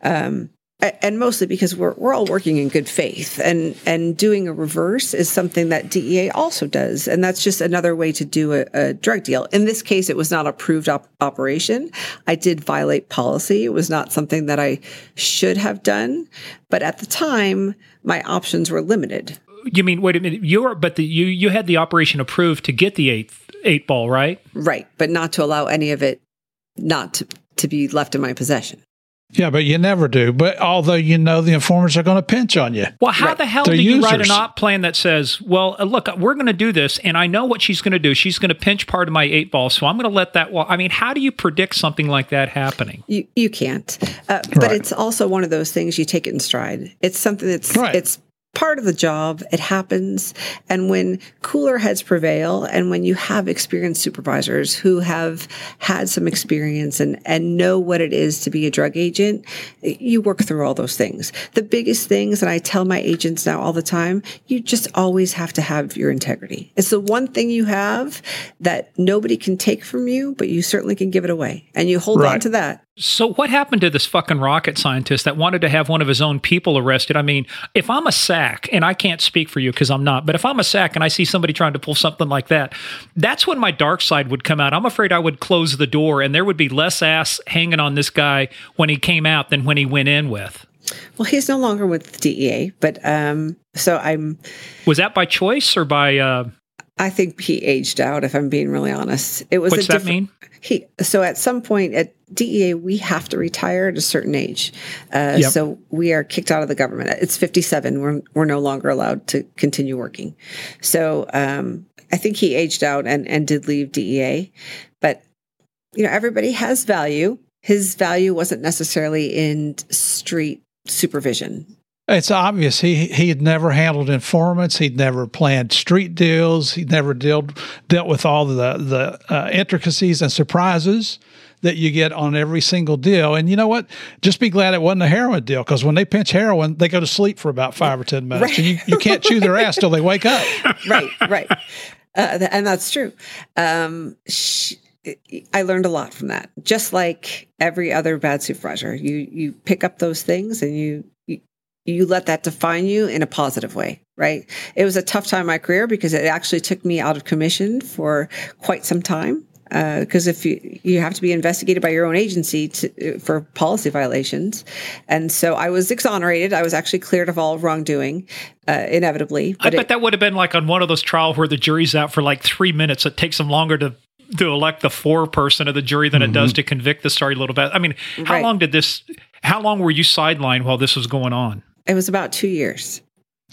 Um, and mostly because we're we're all working in good faith and and doing a reverse is something that DEA also does and that's just another way to do a, a drug deal. In this case it was not approved op- operation. I did violate policy. It was not something that I should have done, but at the time my options were limited. You mean wait a minute, you're but the, you you had the operation approved to get the eight eight ball, right? Right, but not to allow any of it not to, to be left in my possession. Yeah, but you never do. But although you know the informers are going to pinch on you. Well, how right. the hell They're do you users. write an op plan that says, "Well, uh, look, we're going to do this, and I know what she's going to do. She's going to pinch part of my eight ball, so I'm going to let that." Well, I mean, how do you predict something like that happening? You you can't. Uh, but right. it's also one of those things you take it in stride. It's something that's right. it's part of the job. It happens. And when cooler heads prevail and when you have experienced supervisors who have had some experience and, and know what it is to be a drug agent, you work through all those things. The biggest things, and I tell my agents now all the time, you just always have to have your integrity. It's the one thing you have that nobody can take from you, but you certainly can give it away. And you hold right. on to that. So, what happened to this fucking rocket scientist that wanted to have one of his own people arrested? I mean, if I'm a SAC, and I can't speak for you because I'm not, but if I'm a SAC and I see somebody trying to pull something like that, that's when my dark side would come out. I'm afraid I would close the door and there would be less ass hanging on this guy when he came out than when he went in with. Well, he's no longer with the DEA, but um, so I'm. Was that by choice or by? Uh, I think he aged out. If I'm being really honest, it was. What's that mean? He so at some point at DEA we have to retire at a certain age, uh, yep. so we are kicked out of the government. It's 57. We're we're no longer allowed to continue working. So um, I think he aged out and and did leave DEA, but you know everybody has value. His value wasn't necessarily in street supervision. It's obvious he he had never handled informants. He'd never planned street deals. He'd never dealt dealt with all the the uh, intricacies and surprises that you get on every single deal. And you know what? Just be glad it wasn't a heroin deal because when they pinch heroin, they go to sleep for about five or ten minutes, right. and you, you can't chew their ass till they wake up. Right, right, uh, and that's true. Um, she, I learned a lot from that. Just like every other bad supervisor, you you pick up those things and you you let that define you in a positive way, right? It was a tough time in my career because it actually took me out of commission for quite some time. Because uh, if you you have to be investigated by your own agency to, for policy violations, and so I was exonerated. I was actually cleared of all wrongdoing, uh, inevitably. I bet it, that would have been like on one of those trials where the jury's out for like three minutes. It takes them longer to to elect the four person of the jury than mm-hmm. it does mm-hmm. to convict the story a little bit. I mean, how right. long did this? How long were you sidelined while this was going on? It was about two years.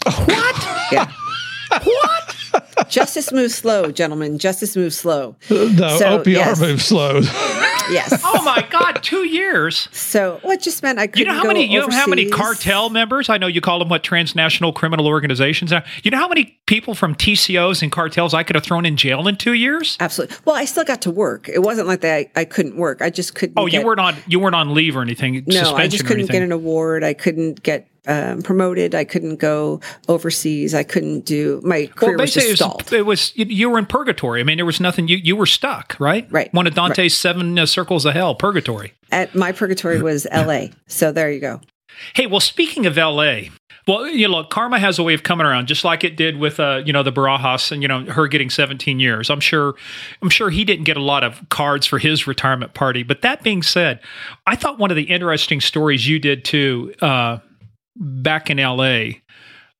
What? Yeah. what? Justice moves slow, gentlemen. Justice moves slow. No, so, OPR yes. moves slow. yes. Oh my God, two years. So what just meant I could. You know how many? You know how many cartel members? I know you call them what transnational criminal organizations. You know how many people from TCOs and cartels I could have thrown in jail in two years? Absolutely. Well, I still got to work. It wasn't like that. I, I couldn't work. I just couldn't. Oh, you weren't on. You weren't on leave or anything. No, I just couldn't get an award. I couldn't get um, promoted. I couldn't go overseas. I couldn't do my career well, was just stalled. It was, it was you were in purgatory. I mean, there was nothing. You you were stuck, right? Right. One of Dante's right. seven uh, circles of hell, purgatory. At my purgatory was L.A. So there you go. Hey, well, speaking of L.A. Well, you know, karma has a way of coming around, just like it did with, uh, you know, the Barajas and you know her getting 17 years. I'm sure, I'm sure he didn't get a lot of cards for his retirement party. But that being said, I thought one of the interesting stories you did too, uh, back in LA,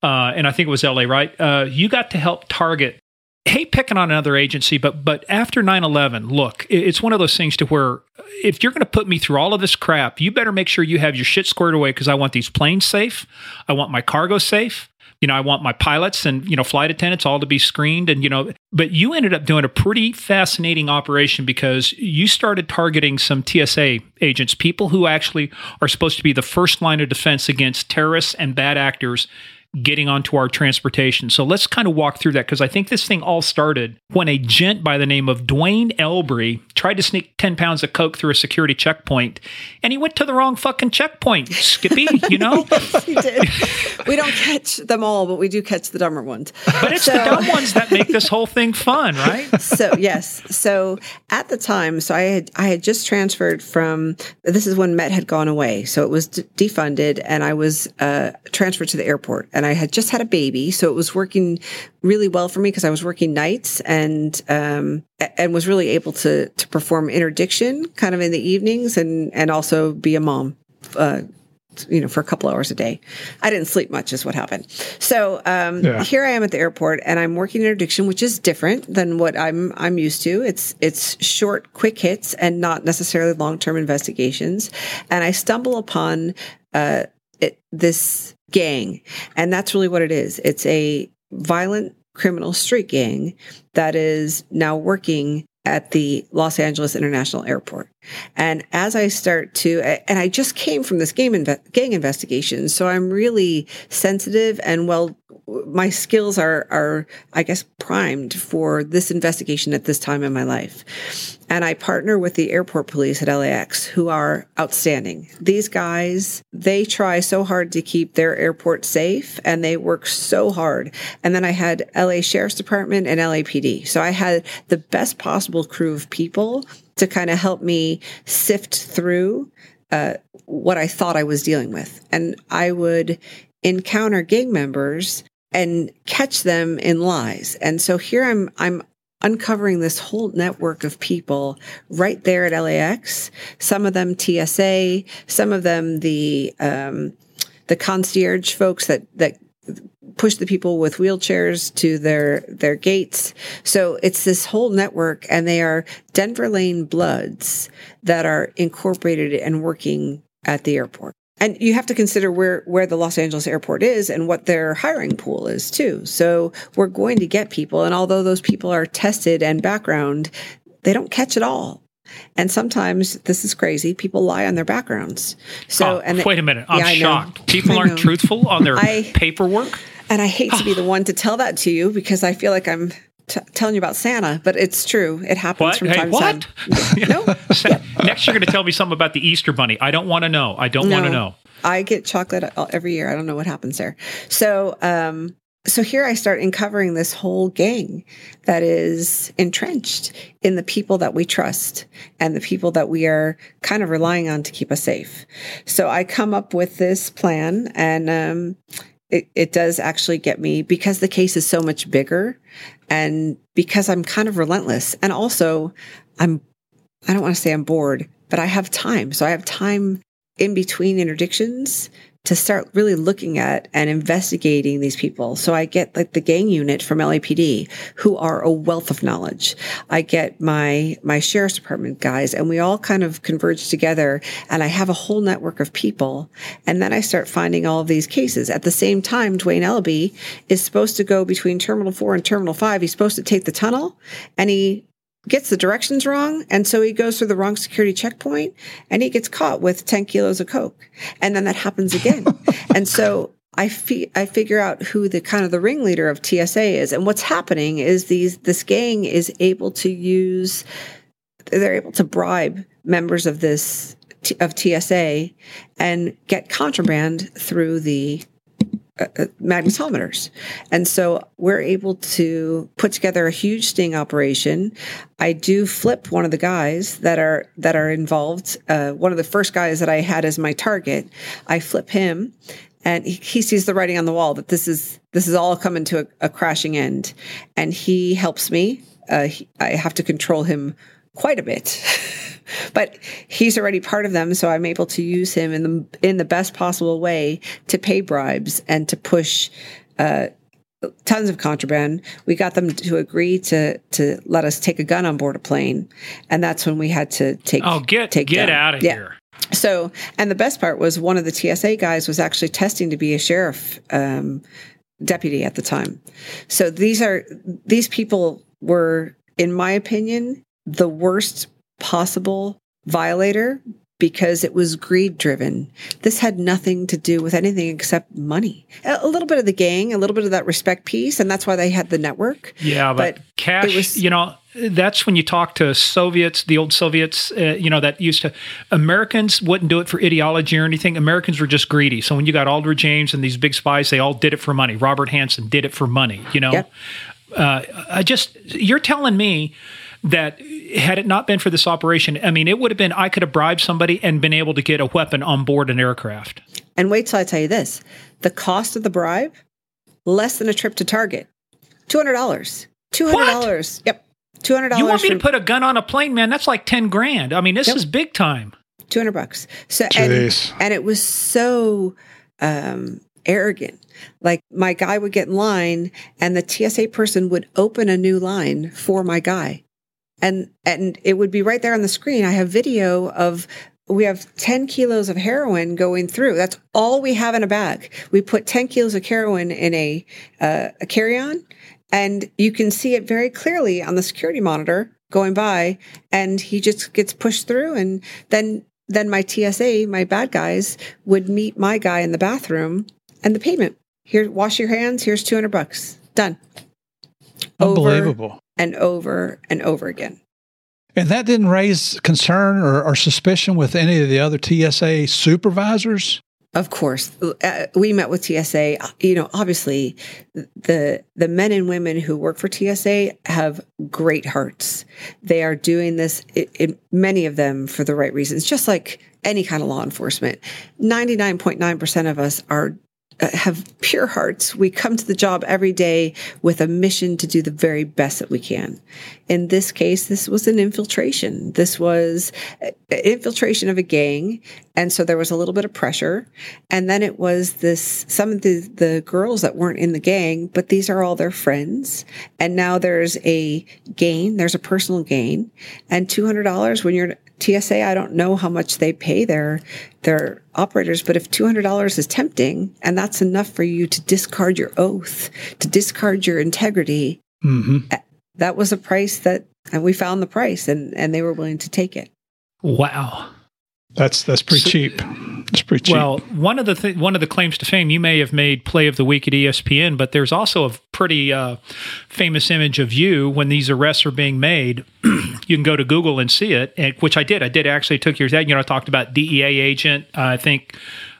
uh, and I think it was LA, right? Uh, you got to help target. Hate picking on another agency, but but after 9-11, look, it's one of those things to where if you're going to put me through all of this crap, you better make sure you have your shit squared away because I want these planes safe, I want my cargo safe, you know, I want my pilots and, you know, flight attendants all to be screened. And, you know, but you ended up doing a pretty fascinating operation because you started targeting some TSA agents, people who actually are supposed to be the first line of defense against terrorists and bad actors getting onto our transportation. So let's kind of walk through that because I think this thing all started when a gent by the name of Dwayne Elby tried to sneak 10 pounds of Coke through a security checkpoint and he went to the wrong fucking checkpoint, Skippy, you know? he did. We don't catch them all, but we do catch the dumber ones. But it's so, the dumb ones that make this whole thing fun, right? So, yes. So at the time, so I had, I had just transferred from, this is when Met had gone away. So it was defunded and I was uh, transferred to the airport and I had just had a baby. So it was working really well for me because I was working nights and um, and was really able to to perform interdiction kind of in the evenings and and also be a mom. Uh, you know, for a couple hours a day. I didn't sleep much, is what happened. So um, yeah. here I am at the airport, and I'm working interdiction, which is different than what I'm I'm used to. It's it's short, quick hits, and not necessarily long term investigations. And I stumble upon uh, it, this gang, and that's really what it is. It's a violent criminal street gang that is now working at the Los Angeles International Airport. And as I start to, and I just came from this game inve- gang investigation, so I'm really sensitive and well, my skills are are I guess primed for this investigation at this time in my life. And I partner with the airport police at LAX, who are outstanding. These guys, they try so hard to keep their airport safe, and they work so hard. And then I had LA Sheriff's Department and LAPD, so I had the best possible crew of people to kind of help me sift through uh, what I thought I was dealing with. And I would encounter gang members and catch them in lies. And so here I'm I'm uncovering this whole network of people right there at LAX. Some of them TSA, some of them the um, the concierge folks that that push the people with wheelchairs to their their gates. So it's this whole network, and they are Denver Lane Bloods that are incorporated and working at the airport. And you have to consider where, where the Los Angeles airport is and what their hiring pool is too. So we're going to get people. And although those people are tested and background, they don't catch it all. And sometimes this is crazy. People lie on their backgrounds. So, oh, and wait a minute, I'm yeah, shocked. People aren't truthful on their I, paperwork. And I hate to be the one to tell that to you because I feel like I'm t- telling you about Santa, but it's true. It happens what? from hey, time what? to time. no. Next, you're going to tell me something about the Easter Bunny. I don't want to know. I don't no, want to know. I get chocolate every year. I don't know what happens there. So, um, so here I start uncovering this whole gang that is entrenched in the people that we trust and the people that we are kind of relying on to keep us safe. So I come up with this plan and um, it, it does actually get me because the case is so much bigger and because I'm kind of relentless. And also, I'm, I don't want to say I'm bored, but I have time. So I have time in between interdictions to start really looking at and investigating these people. So I get like the gang unit from LAPD who are a wealth of knowledge. I get my my sheriff's department guys and we all kind of converge together and I have a whole network of people and then I start finding all of these cases. At the same time Dwayne Elby is supposed to go between terminal 4 and terminal 5. He's supposed to take the tunnel and he gets the directions wrong. And so he goes through the wrong security checkpoint and he gets caught with 10 kilos of Coke. And then that happens again. and so I, fi- I figure out who the kind of the ringleader of TSA is. And what's happening is these, this gang is able to use, they're able to bribe members of this, of TSA and get contraband through the uh, uh, magnetometers. And so we're able to put together a huge sting operation. I do flip one of the guys that are that are involved. Uh, one of the first guys that I had as my target. I flip him, and he, he sees the writing on the wall that this is this is all coming to a, a crashing end, and he helps me. Uh, he, I have to control him quite a bit. but he's already part of them, so I'm able to use him in the in the best possible way to pay bribes and to push uh, tons of contraband. We got them to agree to to let us take a gun on board a plane, and that's when we had to take. Oh, get take get out of yeah. here! So, and the best part was one of the TSA guys was actually testing to be a sheriff um, deputy at the time. So these are these people were, in my opinion, the worst possible violator because it was greed driven. This had nothing to do with anything except money. A, little bit of the gang, a little bit of that respect piece, and that's why they had the network. Yeah, but, but cash, was, you know, that's when you talk to Soviets, the old Soviets, uh, you know, that used to, Americans wouldn't do it for ideology or anything. Americans were just greedy. So when you got Aldrich Ames and these big spies, they all did it for money. Robert Hanssen did it for money, you know? Yep. Uh, I just, you're telling me that had it not been for this operation, I mean, it would have been, I could have bribed somebody and been able to get a weapon on board an aircraft. And wait till I tell you this the cost of the bribe, less than a trip to Target. $200. $200. Yep. Two hundred dollars. You want me to put a gun on a plane, man? That's like ten grand. I mean, this yep. is big time. Two hundred bucks. So and, and it was so um, arrogant. Like my guy would get in line, and the TSA person would open a new line for my guy, and and it would be right there on the screen. I have video of we have 10 kilos of heroin going through. That's all we have in a bag. We put 10 kilos of heroin in a, uh, a carry on and you can see it very clearly on the security monitor going by and he just gets pushed through and then then my TSA, my bad guys would meet my guy in the bathroom and the payment. Here wash your hands, here's 200 bucks. Done. Unbelievable. And over and over again. And that didn't raise concern or, or, suspicion with any of the other TSA supervisors? Of course, uh, we met with TSA. You know, obviously, the the men and women who work for TSA have great hearts. They are doing this, it, it, many of them, for the right reasons. Just like any kind of law enforcement, ninety nine point nine percent of us are have pure hearts. We come to the job every day with a mission to do the very best that we can. In this case, this was an infiltration. This was uh, infiltration of a gang. And so there was a little bit of pressure. And then it was this, some of the, the girls that weren't in the gang, but these are all their friends. And now there's a gain. There's a personal gain and $200 when you're TSA, I don't know how much they pay their their operators, but if two hundred dollars is tempting, and that's enough for you to discard your oath, to discard your integrity, mm-hmm. that was a price that, and we found the price, and and they were willing to take it. Wow. That's that's pretty so, cheap. It's pretty cheap. Well, one of the th- one of the claims to fame, you may have made play of the week at ESPN, but there's also a pretty uh, famous image of you when these arrests are being made. you can go to Google and see it, and, which I did. I did actually took your you know I talked about DEA agent. Uh, I think.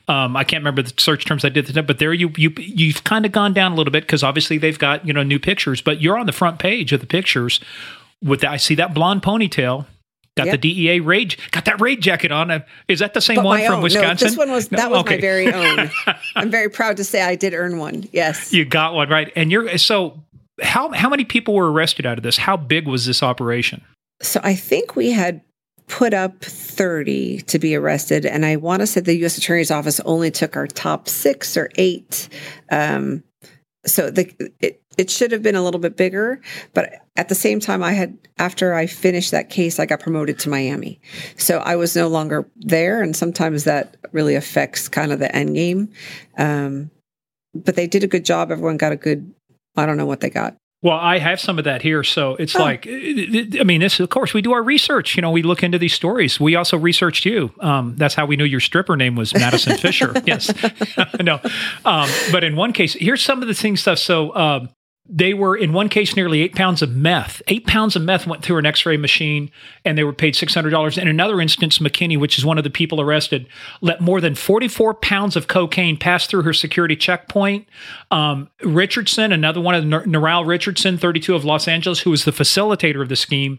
Um, I can't remember the search terms I did, but there you you you've kind of gone down a little bit because obviously they've got you know new pictures, but you're on the front page of the pictures with the, I see that blonde ponytail Got yep. the DEA rage. Got that raid jacket on. Is that the same but one from own. Wisconsin? No, this one was that was okay. my very own. I'm very proud to say I did earn one. Yes, you got one right. And you're so how how many people were arrested out of this? How big was this operation? So I think we had put up 30 to be arrested, and I want to say the U.S. Attorney's Office only took our top six or eight. Um, so the it, it should have been a little bit bigger but at the same time i had after i finished that case i got promoted to miami so i was no longer there and sometimes that really affects kind of the end game um, but they did a good job everyone got a good i don't know what they got well, I have some of that here. So it's oh. like, I mean, this, of course, we do our research. You know, we look into these stories. We also researched you. Um, that's how we knew your stripper name was Madison Fisher. yes. no. Um, but in one case, here's some of the things stuff. So, um, they were in one case nearly eight pounds of meth. Eight pounds of meth went through an X-ray machine, and they were paid six hundred dollars. In another instance, McKinney, which is one of the people arrested, let more than forty-four pounds of cocaine pass through her security checkpoint. Um, Richardson, another one of Naral Richardson, thirty-two of Los Angeles, who was the facilitator of the scheme,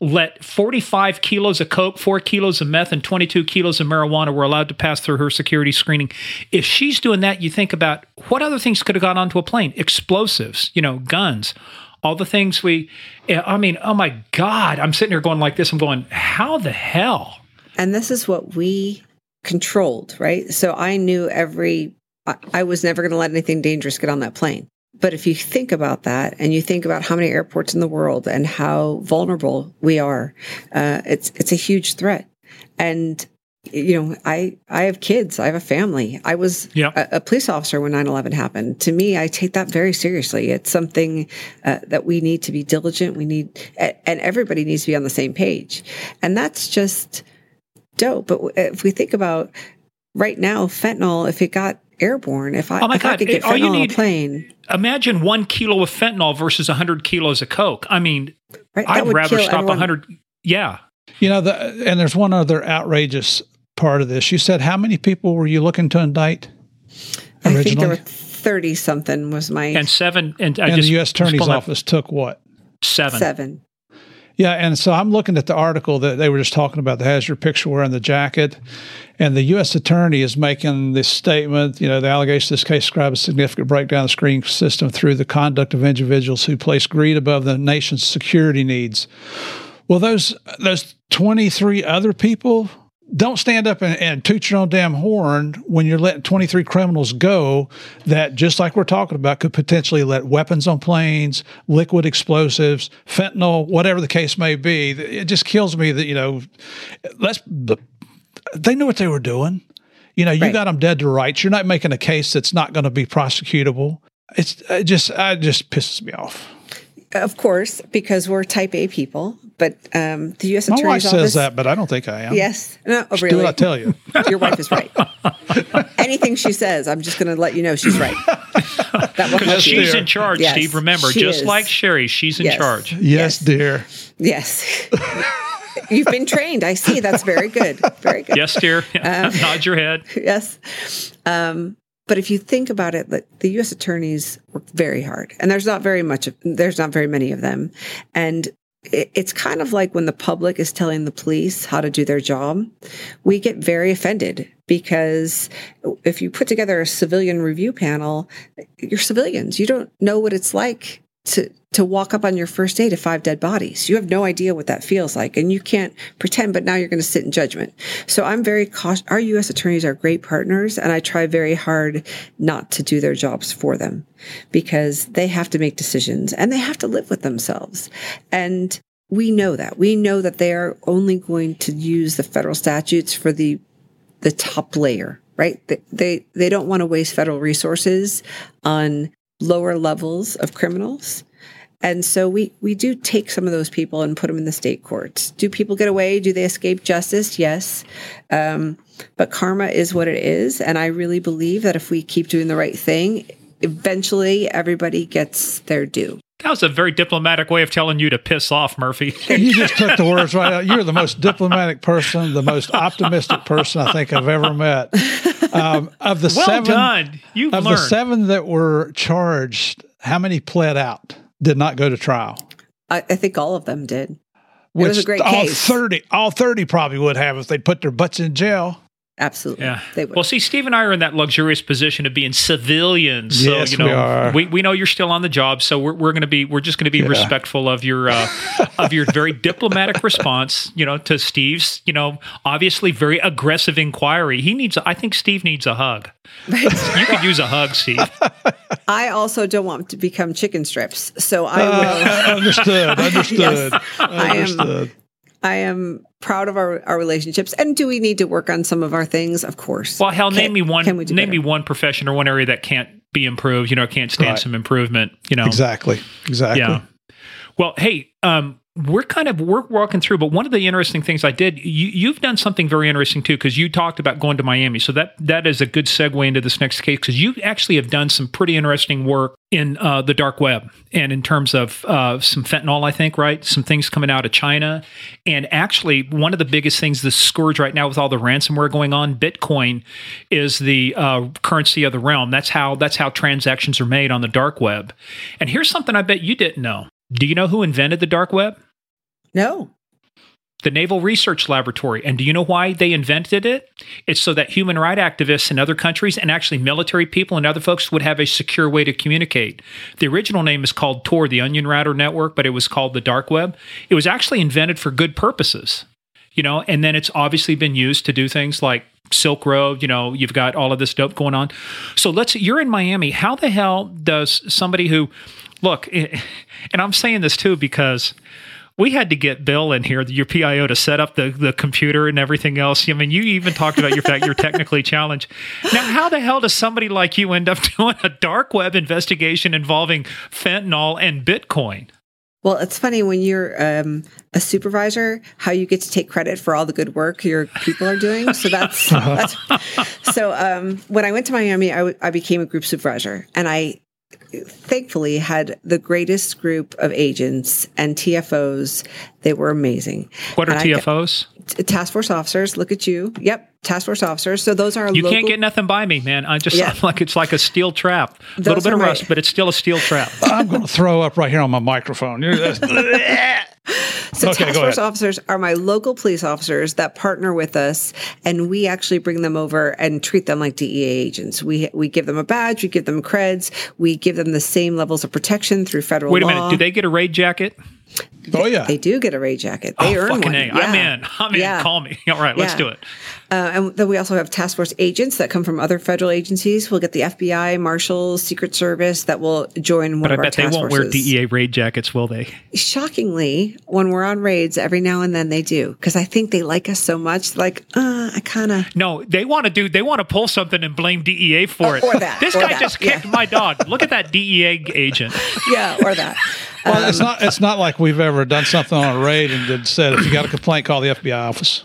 let 45 kilos of coke, four kilos of meth, and 22 kilos of marijuana were allowed to pass through her security screening. If she's doing that, you think about what other things could have gone onto a plane? Explosives, you know, guns, all the things we, eh, I mean, oh my God, I'm sitting here going like this. I'm going, how the hell? And this is what we controlled, right? So I knew every, I was never going to let anything dangerous get on that plane. But if you think about that and you think about how many airports in the world and how vulnerable we are, uh, it's it's a huge threat. And you know, I I have kids, I have a family. I was a, a, police officer when 9/11 happened. To me, I take that very seriously. It's something uh, that we need to be diligent. We need, and everybody needs to be on the same page. And that's just dope. But if we think about right now, fentanyl, if it got airborne, if I, oh my if God, I could get all you fentanyl on need- a plane, Imagine one kilo of fentanyl versus 100 kilos of Coke. I mean, right, I'd rather stop everyone. 100. Yeah. You know, the, and there's one other outrageous part of this. You said how many people were you looking to indict I think there originally? were 30 something was my And seven. And, I and just the U.S. Attorney's pulled up Office took what? Seven. seven. Yeah, and so I'm looking at the article that they were just talking about that has your picture wearing the jacket. And the U.S. attorney is making this statement. You know, the allegation this case describes a significant breakdown of the screening system through the conduct of individuals who place greed above the nation's security needs. Well, those those 23 other people don't stand up and, and toot your own damn horn when you're letting 23 criminals go that just like we're talking about could potentially let weapons on planes liquid explosives fentanyl whatever the case may be. It just kills me that you know let's they knew what they were doing. You know you Right. got them dead to rights. You're not making a case that's not going to be prosecutable. It's it just it just pisses me off. Of course, because we're type A people, but um, the U.S. my Attorney's wife Office. says that but i don't think i am Yes. No, oh, do really. what i tell you Your wife is right. Anything she says, I'm just going to let you know she's right. That will help Yes, you. She's dear. in charge, Yes, Steve. Remember, she just is. like Cheri, she's in Yes. charge. yes, Yes. dear Yes. You've been trained. I see. That's very good. Very good. Yes, dear. Um, Nod your head. yes. Um, but if you think about it, the U.S. attorneys work very hard, and there's not very much. Of, there's not very many of them, and it, it's kind of like when the public is telling the police how to do their job. We get very offended because if you put together a civilian review panel, you're civilians. You don't know what it's like to to walk up on your first day to five dead bodies. You have no idea what that feels like, and you can't pretend. But now you're going to sit in judgment. So I'm very cautious. Our U.S. attorneys are great partners, and I try very hard not to do their jobs for them because they have to make decisions and they have to live with themselves. And we know that. We know that they are only going to use the federal statutes for the the top layer, right? They they, they don't want to waste federal resources on lower levels of criminals. And so we we do take some of those people and put them in the state courts. Do people get away? Do they escape justice? Yes. Um, but karma is what it is, and I really believe that if we keep doing the right thing, eventually everybody gets their due. That was a very diplomatic way of telling you to piss off, Murphy. You just took the words right out. You're the most diplomatic person, the most optimistic person I think I've ever met. Um, of the well seven, done. You've of learned. the seven that were charged, how many pled out? Did not go to trial. I, I think all of them did. It was a great all case. thirty, all thirty probably would have if they'd put their butts in jail. Absolutely. Yeah. They would. Well, see, Steve and I are in that luxurious position of being civilians. So, Yes, you know, we are. We, we know you're still on the job, so we're, we're going to be we're just going to be Yeah. respectful of your uh, of your very diplomatic response. You know, to Steve's you know obviously very aggressive inquiry. He needs. I think Steve needs a hug. You could use a hug, Steve. I also don't want to become chicken strips, so I will. Uh, understood. Understood. I am- Understood. I am proud of our, our relationships. And do we need to work on some of our things? Of course. Well, hell, Can- name me one. can we Name better? me one profession or one area that can't be improved. You know, can't stand Right. some improvement. You know, Exactly. Exactly. Yeah. Well, hey, um, we're kind of we're walking through, but one of the interesting things I did, you, you've done something very interesting too, because you talked about going to Miami. So that that is a good segue into this next case, because you actually have done some pretty interesting work in uh, the dark web, and in terms of uh, some fentanyl, I think, right, some things coming out of China, and actually one of the biggest things, the scourge right now with all the ransomware going on, Bitcoin is the uh, currency of the realm. That's how that's how transactions are made on the dark web. And here's something I bet you didn't know. Do you know who invented the dark web? No. The Naval Research Laboratory. And do you know why they invented it? It's so that human rights activists in other countries and actually military people and other folks would have a secure way to communicate. The original name is called Tor, the Onion Router Network, but it was called the Dark Web. It was actually invented for good purposes, you know, and then it's obviously been used to do things like Silk Road, you know, you've got all of this dope going on. So let's, you're in Miami. How the hell does somebody who, look, and I'm saying this too because we had to get Bill in here, your PIO, to set up the, the computer and everything else. I mean, you even talked about your fact you're technically challenged. Now, how the hell does somebody like you end up doing a dark web investigation involving fentanyl and Bitcoin? Well, it's funny when you're um, a supervisor, how you get to take credit for all the good work your people are doing. So that's, that's so. Um, when I went to Miami, I, w- I became a group supervisor, and I thankfully had the greatest group of agents and TFOs. They were amazing. What are And I- TFOs? Task force officers. Look at you. Yep, task force officers. So those are You local, can't get nothing by me, man. I just Yeah. Like it's like a steel trap. A little bit of my- rust, but it's still a steel trap. I'm going to throw up right here on my microphone. You're just- So Okay, task force officers are my local police officers that partner with us, and we actually bring them over and treat them like DEA agents. We we give them a badge, we give them creds, we give them the same levels of protection through federal Wait a law. minute. Do they get a raid jacket? Oh yeah. They do get a raid jacket. They oh, earn fucking one. A. Yeah. I'm in. I'm in. Yeah. Call me. All right, let's Yeah. do it. Uh, and then we also have task force agents that come from other federal agencies. We'll get the FBI, Marshals, Secret Service that will join one But I of our bet they won't wear. DEA raid jackets, will they? shockingly, when we're on raids, every now and then they do because I think they like us so much. Like, uh, I kind of No, they want to do. They want to pull something and blame DEA for it. Oh, or that, This or guy that, just kicked yeah. my dog. Look at that DEA agent. yeah, or that. Well, it's not. It's not like we've ever done something on a raid and did, said if you got a complaint, call the FBI office.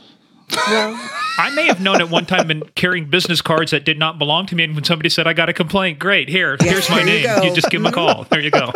Well, I may have known at one time been carrying business cards that did not belong to me, and when somebody said I got a complaint, great, here, here's my there you name. go. You just give them a call. There you go.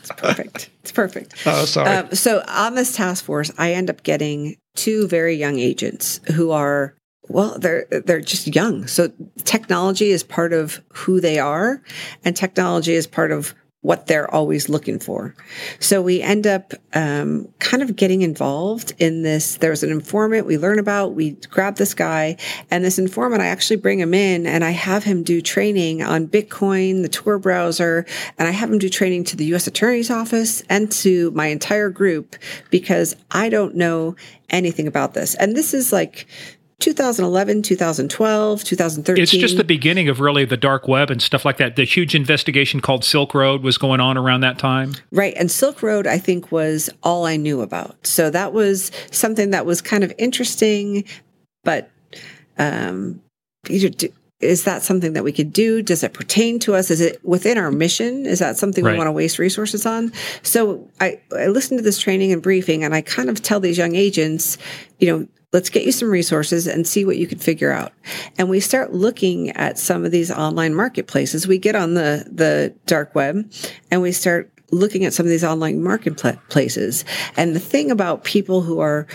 it's perfect. It's perfect. Oh, sorry. Um, so on this task force, I end up getting two very young agents who are well, they're they're just young. So technology is part of who they are, and technology is part of what they're always looking for. So we end up um, kind of getting involved in this. There's an informant we learn about. We grab this guy, and this informant, I actually bring him in and I have him do training on Bitcoin, the Tor browser, and I have him do training to the U.S. Attorney's Office and to my entire group because I don't know anything about this. And this is like 2011, 2012, 2013. It's just the beginning of really the dark web and stuff like that. The huge investigation called Silk Road was going on around that time. Right. And Silk Road, I think, was all I knew about. So that was something that was kind of interesting, but um, you know, do- is that something that we could do? Does it pertain to us? Is it within our mission? Is that something Right. we want to waste resources on? So I, I listened to this training and briefing, and I kind of tell these young agents, you know, let's get you some resources and see what you can figure out. And we start looking at some of these online marketplaces. We get on the the dark web, and we start looking at some of these online marketplaces. And the thing about people who are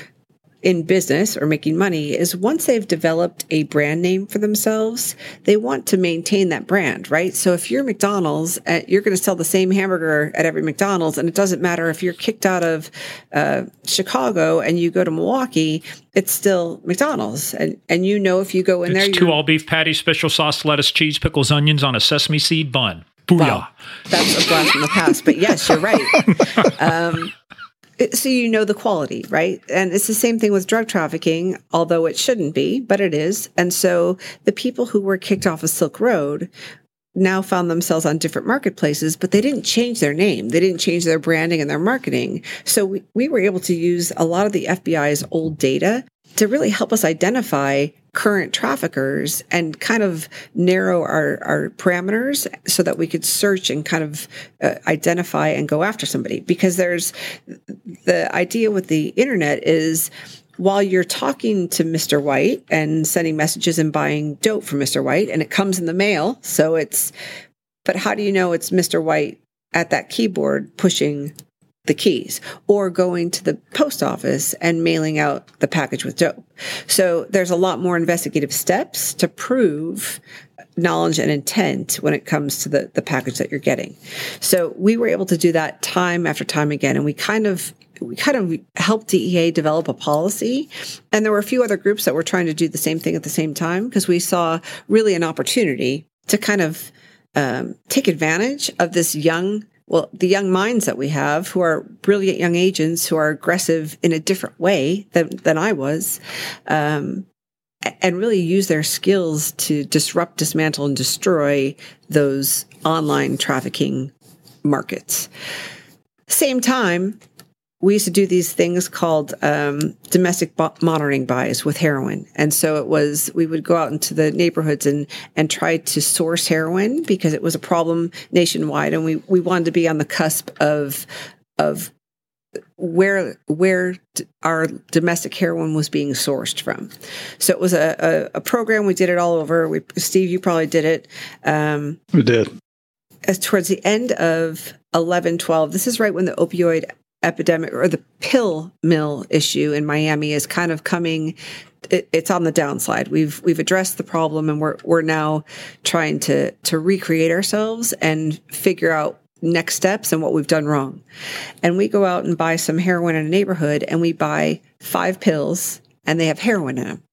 in business or making money is once they've developed a brand name for themselves, they want to maintain that brand, right? So if you're McDonald's, uh, you're going to sell the same hamburger at every McDonald's, and it doesn't matter if you're kicked out of uh, Chicago and you go to Milwaukee, it's still McDonald's, and and you know if you go in there, It's you're- two all beef patties, special sauce, lettuce, cheese, pickles, onions on a sesame seed bun. Booyah. Wow. That's a blast from the past. But yes, you're right. Um, so you know the quality, right? And it's the same thing with drug trafficking, although it shouldn't be, but it is. And so the people who were kicked off of Silk Road now found themselves on different marketplaces, but they didn't change their name. They didn't change their branding and their marketing. So we, we were able to use a lot of the FBI's old data to really help us identify current traffickers and kind of narrow our, our parameters so that we could search and kind of uh, identify and go after somebody. Because there's the idea with the internet is while you're talking to Mr. White and sending messages and buying dope from Mr. White, and it comes in the mail, so it's, but how do you know it's Mr. White at that keyboard pushing the keys or going to the post office and mailing out the package with dope. So there's a lot more investigative steps to prove knowledge and intent when it comes to the, the package that you're getting. So we were able to do that time after time again. And we kind of we kind of helped DEA develop a policy. And there were a few other groups that were trying to do the same thing at the same time because we saw really an opportunity to kind of um, take advantage of this young well, the young minds that we have who are brilliant young agents who are aggressive in a different way than, than I was, um, and really use their skills to disrupt, dismantle, and destroy those online trafficking markets. Same time, we used to do these things called um, domestic bo- monitoring buys with heroin, and so it was we would go out into the neighborhoods and and try to source heroin because it was a problem nationwide, and we we wanted to be on the cusp of of where where our domestic heroin was being sourced from. So it was a, a, a program. We did it all over. We, Steve, you probably did it. Um, we did. As towards the end of 11, 12, this is right when the opioid epidemic or the pill mill issue in Miami is kind of coming it, it's on the downside. We've we've addressed the problem and we're we're now trying to to recreate ourselves and figure out next steps and what we've done wrong. And we go out and buy some heroin in a neighborhood and we buy five pills and they have heroin in them.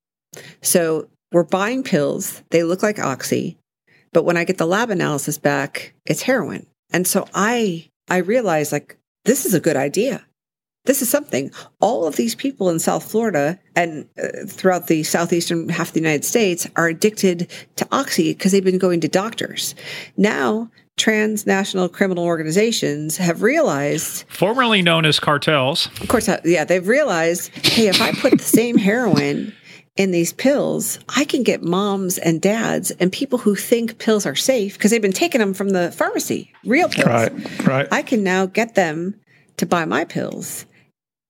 So we're buying pills, they look like oxy, but when I get the lab analysis back, it's heroin. And so I I realize like this is a good idea. This is something all of these people in South Florida and uh, throughout the southeastern half of the United States are addicted to oxy because they've been going to doctors. Now transnational criminal organizations have realized formerly known as cartels of course uh, yeah they've realized hey if i put the same heroin in these pills i can get moms and dads and people who think pills are safe because they've been taking them from the pharmacy real pills. Right right. I can now get them to buy my pills.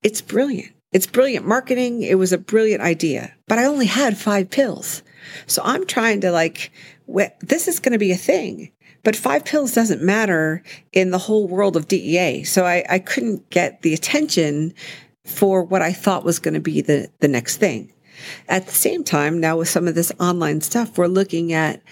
It's brilliant. It's brilliant marketing. It was a brilliant idea but i only had five pills. So i'm trying to like this is going to be a thing but five pills doesn't matter in the whole world of DEA. So I, I couldn't get the attention for what I thought was going to be the, the next thing. At the same time, now with some of this online stuff, we're looking at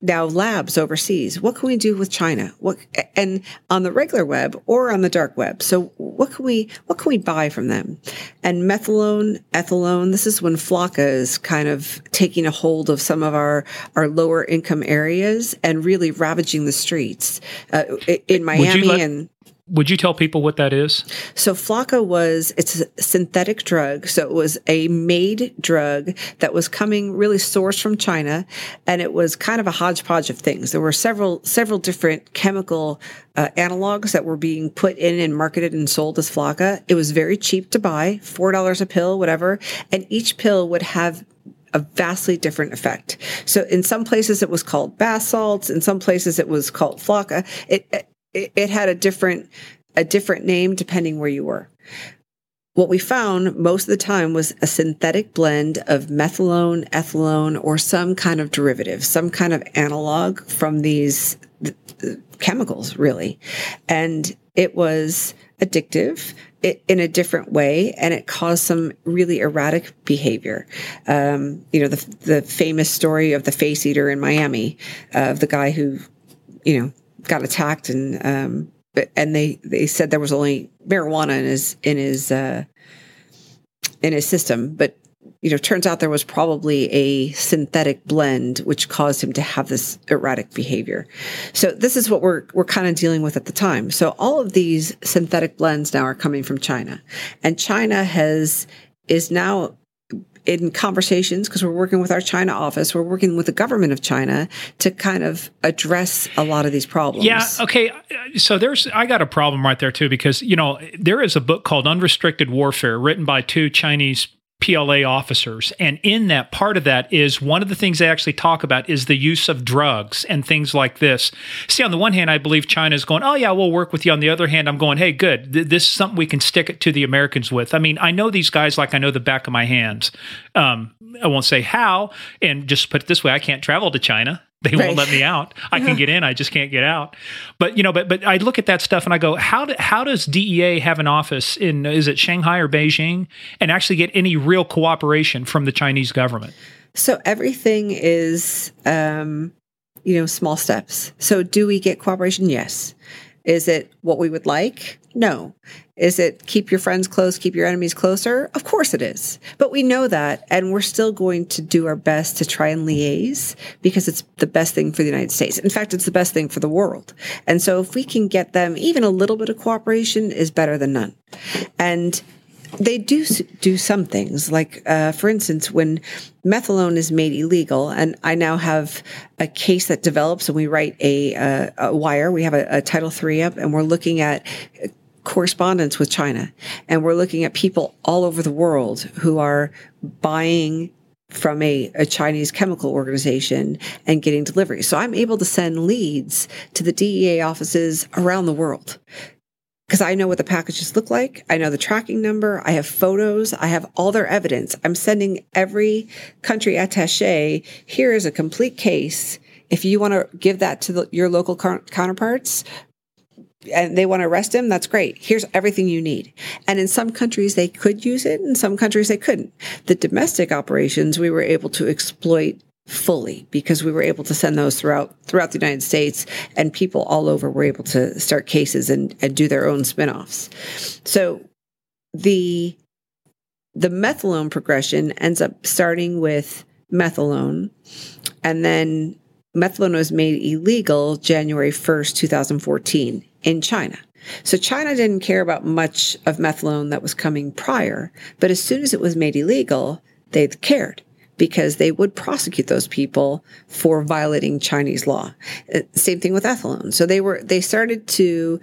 now labs overseas. What can we do with China? What and on the regular web or on the dark web? So what can we what can we buy from them? And methylone, ethylone. This is when Flakka is kind of taking a hold of some of our our lower income areas and really ravaging the streets uh, in Miami let, and would you tell people what that is? So Flakka was it's a synthetic drug. So it was a made drug that was coming really sourced from China, and it was kind of a hodgepodge of things. There were several several different chemical uh, analogs that were being put in and marketed and sold as Flakka. It was very cheap to buy, four dollars a pill, whatever, and each pill would have a vastly different effect. So in some places it was called bath salts, in some places it was called Flakka. It, it, it had a different a different name depending where you were. What we found most of the time was a synthetic blend of methylone, ethylone, or some kind of derivative, some kind of analog from these chemicals, really. And it was addictive in a different way, and it caused some really erratic behavior. Um, you know, the, the famous story of the face eater in Miami, uh, of the guy who, you know, got attacked and um, but, and they they said there was only marijuana in his in his uh, in his system, but you know, turns out there was probably a synthetic blend which caused him to have this erratic behavior. So this is what we're we're kind of dealing with at the time. So all of these synthetic blends now are coming from China, and China has is now in conversations because we're working with our China office, we're working with the government of China to kind of address a lot of these problems. Yeah. Okay. Uh, so there's, I got a problem right there too, because, you know, there is a book called Unrestricted Warfare written by two Chinese PLA officers. And in that, part of that is one of the things they actually talk about is the use of drugs and things like this. See, on the one hand, I believe China is going, oh, yeah, we'll work with you. On the other hand, I'm going, hey, good. Th- this is something we can stick it to the Americans with. I mean, I know these guys like I know the back of my hands. Um, I won't say how. And just put it this way I can't travel to China. They right. won't let me out. I can get in, I just can't get out. But you know, but but I look at that stuff and I go, how do, how does DEA have an office in is it Shanghai or Beijing and actually get any real cooperation from the Chinese government? So everything is, um, you know, small steps. So do we get cooperation? Yes. Is it what we would like? No. Is it keep your friends close, keep your enemies closer? Of course it is. But we know that, and we're still going to do our best to try and liaise because it's the best thing for the United States. In fact, it's the best thing for the world. And so if we can get them even a little bit of cooperation is better than none. And they do do some things like uh, for instance when methylone is made illegal and i now have a case that develops and we write a, uh, a wire we have a, a title three up and we're looking at correspondence with China. And we're looking at people all over the world who are buying from a, a, Chinese chemical organization and getting deliveries. So I'm able to send leads to the DEA offices around the world. Because I know what the packages look like. I know the tracking number. I have photos. I have all their evidence. I'm sending every country attache. Here is a complete case. If you want to give that to the, your local counterparts, and they want to arrest him, that's great. Here's everything you need. And in some countries, they could use it. In some countries, they couldn't. The domestic operations, we were able to exploit fully because we were able to send those throughout throughout the United States and people all over were able to start cases and, and do their own spin-offs. So the the methylone progression ends up starting with methylone and then methylone was made illegal January 1st, 2014 in China. So China didn't care about much of methylone that was coming prior, but as soon as it was made illegal, they cared because they would prosecute those people for violating Chinese law. Uh, same thing with ethylone. So they were they started to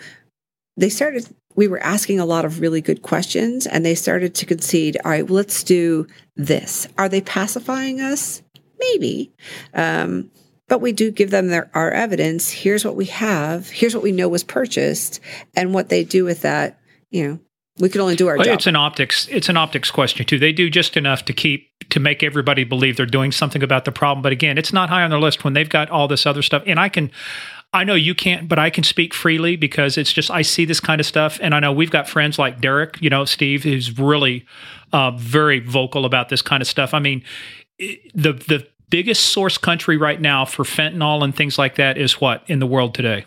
they started we were asking a lot of really good questions and they started to concede, all right, well, let's do this. Are they pacifying us? Maybe. Um, but we do give them their, our evidence. Here's what we have. Here's what we know was purchased, and what they do with that. You know, we can only do our well, job. It's an optics. It's an optics question too. They do just enough to keep to make everybody believe they're doing something about the problem. But again, it's not high on their list when they've got all this other stuff. And I can. I know you can't, but I can speak freely because it's just I see this kind of stuff, and I know we've got friends like Derek, you know, Steve, who's really uh, very vocal about this kind of stuff. I mean, the the biggest source country right now for fentanyl and things like that is what in the world today?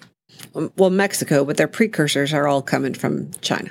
Well, Mexico, but their precursors are all coming from China.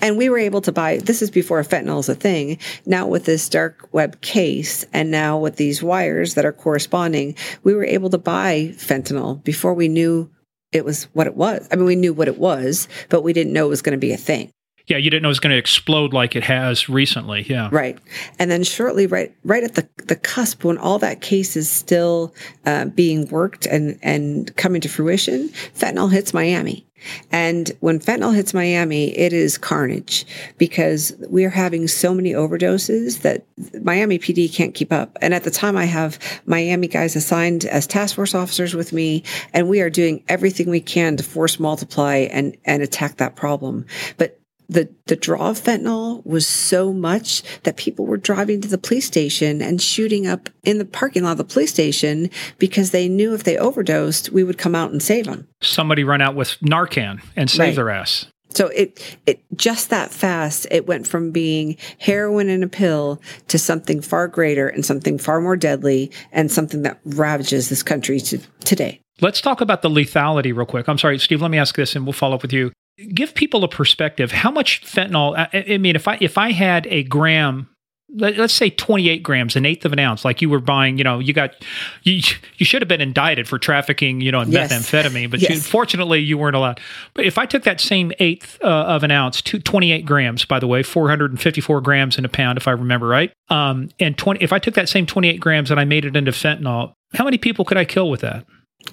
And we were able to buy, this is before fentanyl is a thing. Now, with this dark web case and now with these wires that are corresponding, we were able to buy fentanyl before we knew it was what it was. I mean, we knew what it was, but we didn't know it was going to be a thing yeah, you didn't know it was going to explode like it has recently. Yeah. Right. And then shortly, right, right at the, the cusp when all that case is still uh, being worked and, and coming to fruition, fentanyl hits Miami. And when fentanyl hits Miami, it is carnage because we are having so many overdoses that Miami PD can't keep up. And at the time, I have Miami guys assigned as task force officers with me, and we are doing everything we can to force multiply and, and attack that problem. But the the draw of fentanyl was so much that people were driving to the police station and shooting up in the parking lot of the police station because they knew if they overdosed, we would come out and save them. Somebody run out with Narcan and save right. their ass. So it it just that fast it went from being heroin in a pill to something far greater and something far more deadly and something that ravages this country to today. Let's talk about the lethality real quick. I'm sorry, Steve, let me ask this and we'll follow up with you give people a perspective. How much fentanyl? I, I mean, if I if I had a gram let, us say 28 grams, an eighth of an ounce, like you were buying, you know, you got, you, you should have been indicted for trafficking, you know, in yes. methamphetamine, but yes. you, fortunately you weren't allowed. But if I took that same eighth uh, of an ounce, two, 28 grams, by the way, 454 grams in a pound, if I remember right, um, and 20, if I took that same 28 grams and I made it into fentanyl, how many people could I kill with that?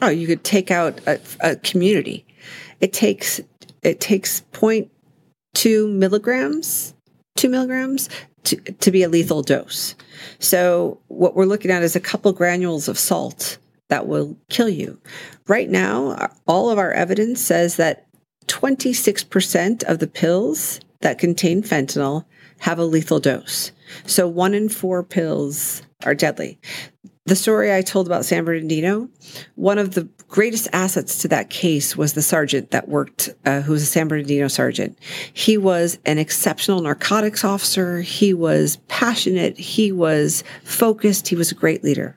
Oh, you could take out a, a community. It takes it takes 0.2 milligrams, two milligrams to, to be a lethal dose. So what we're looking at is a couple granules of salt that will kill you. Right now, all of our evidence says that 26% of the pills that contain fentanyl have a lethal dose. So one in four pills are deadly the story I told about San Bernardino, one of the greatest assets to that case was the sergeant that worked, uh, who was a San Bernardino sergeant. He was an exceptional narcotics officer. He was passionate. He was focused. He was a great leader.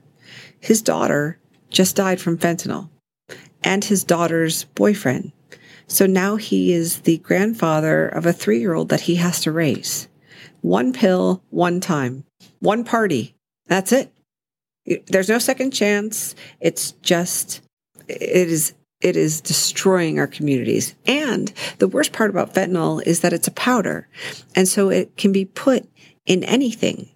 His daughter just died from fentanyl and his daughter's boyfriend. So now he is the grandfather of a three year old that he has to raise. One pill, one time, one party. That's it. There's no second chance. It's just, it is, it is destroying our communities. And the worst part about fentanyl is that it's a powder. And so it can be put in anything.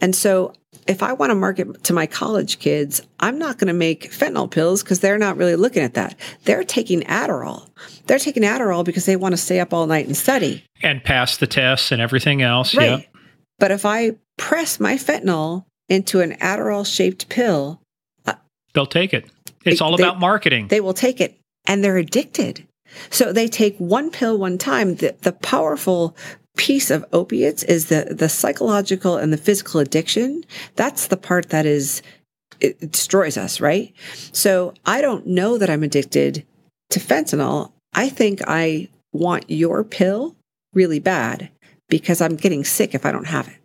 And so if I want to market to my college kids, I'm not going to make fentanyl pills because they're not really looking at that. They're taking Adderall. They're taking Adderall because they want to stay up all night and study and pass the tests and everything else. Right. Yeah. But if I press my fentanyl into an Adderall shaped pill, uh, they'll take it. It's they, all about marketing. They will take it and they're addicted. So they take one pill one time. The, the powerful piece of opiates is the the psychological and the physical addiction. That's the part that is it destroys us, right? So I don't know that I'm addicted to fentanyl. I think I want your pill really bad because I'm getting sick if I don't have it.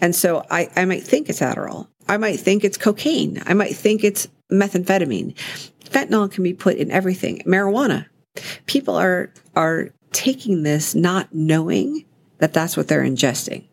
And so I, I might think it's Adderall. I might think it's cocaine. I might think it's methamphetamine. Fentanyl can be put in everything. Marijuana. People are are taking this not knowing that that's what they're ingesting.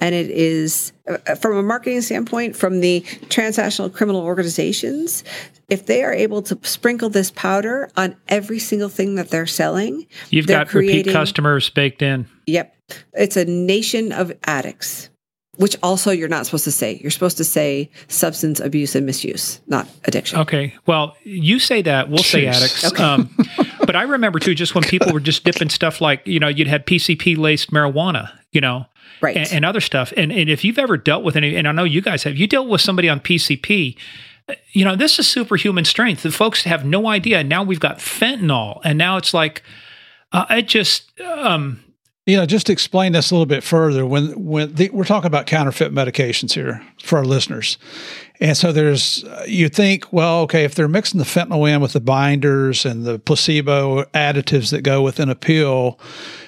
And it is, uh, from a marketing standpoint, from the transnational criminal organizations, if they are able to sprinkle this powder on every single thing that they're selling, you've they're got repeat customers baked in. Yep. It's a nation of addicts which also you're not supposed to say. You're supposed to say substance abuse and misuse, not addiction. Okay. Well, you say that. We'll Jeez. say addicts. Okay. Um, but I remember too, just when people were just dipping stuff like, you know, you'd had PCP laced marijuana, you know, right. and, and, other stuff. And, and if you've ever dealt with any, and I know you guys have, you dealt with somebody on PCP, you know, this is superhuman strength. The folks have no idea. Now we've got fentanyl, and now it's like, uh, it just, um, you know, just explain this a little bit further, when when the, we're talking about counterfeit medications here for our listeners, and so there's uh, you think, well, okay, if they're mixing the fentanyl in with the binders and the placebo additives that go within a pill,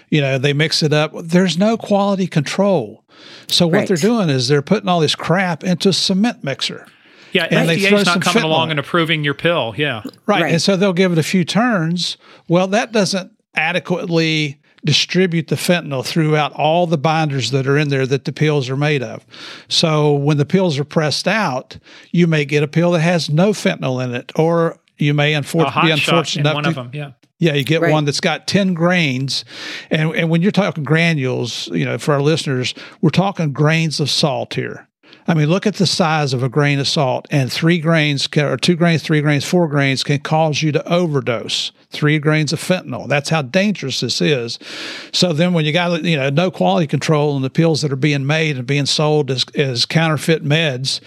you know, they mix it up. There's no quality control. So what right. they're doing is they're putting all this crap into a cement mixer. Yeah, and FDA's not coming along and approving your pill. Yeah, right. right. And so they'll give it a few turns. Well, that doesn't adequately distribute the fentanyl throughout all the binders that are in there that the pills are made of. So when the pills are pressed out, you may get a pill that has no fentanyl in it, or you may unfor- be unfortunate enough one to, of them. Yeah. Yeah, you get right. one that's got 10 grains. And, and when you're talking granules, you know, for our listeners, we're talking grains of salt here. I mean, look at the size of a grain of salt, and three grains, can, or two grains, three grains, four grains can cause you to overdose. Three grains of fentanyl. That's how dangerous this is. So then, when you got you know no quality control and the pills that are being made and being sold as, as counterfeit meds,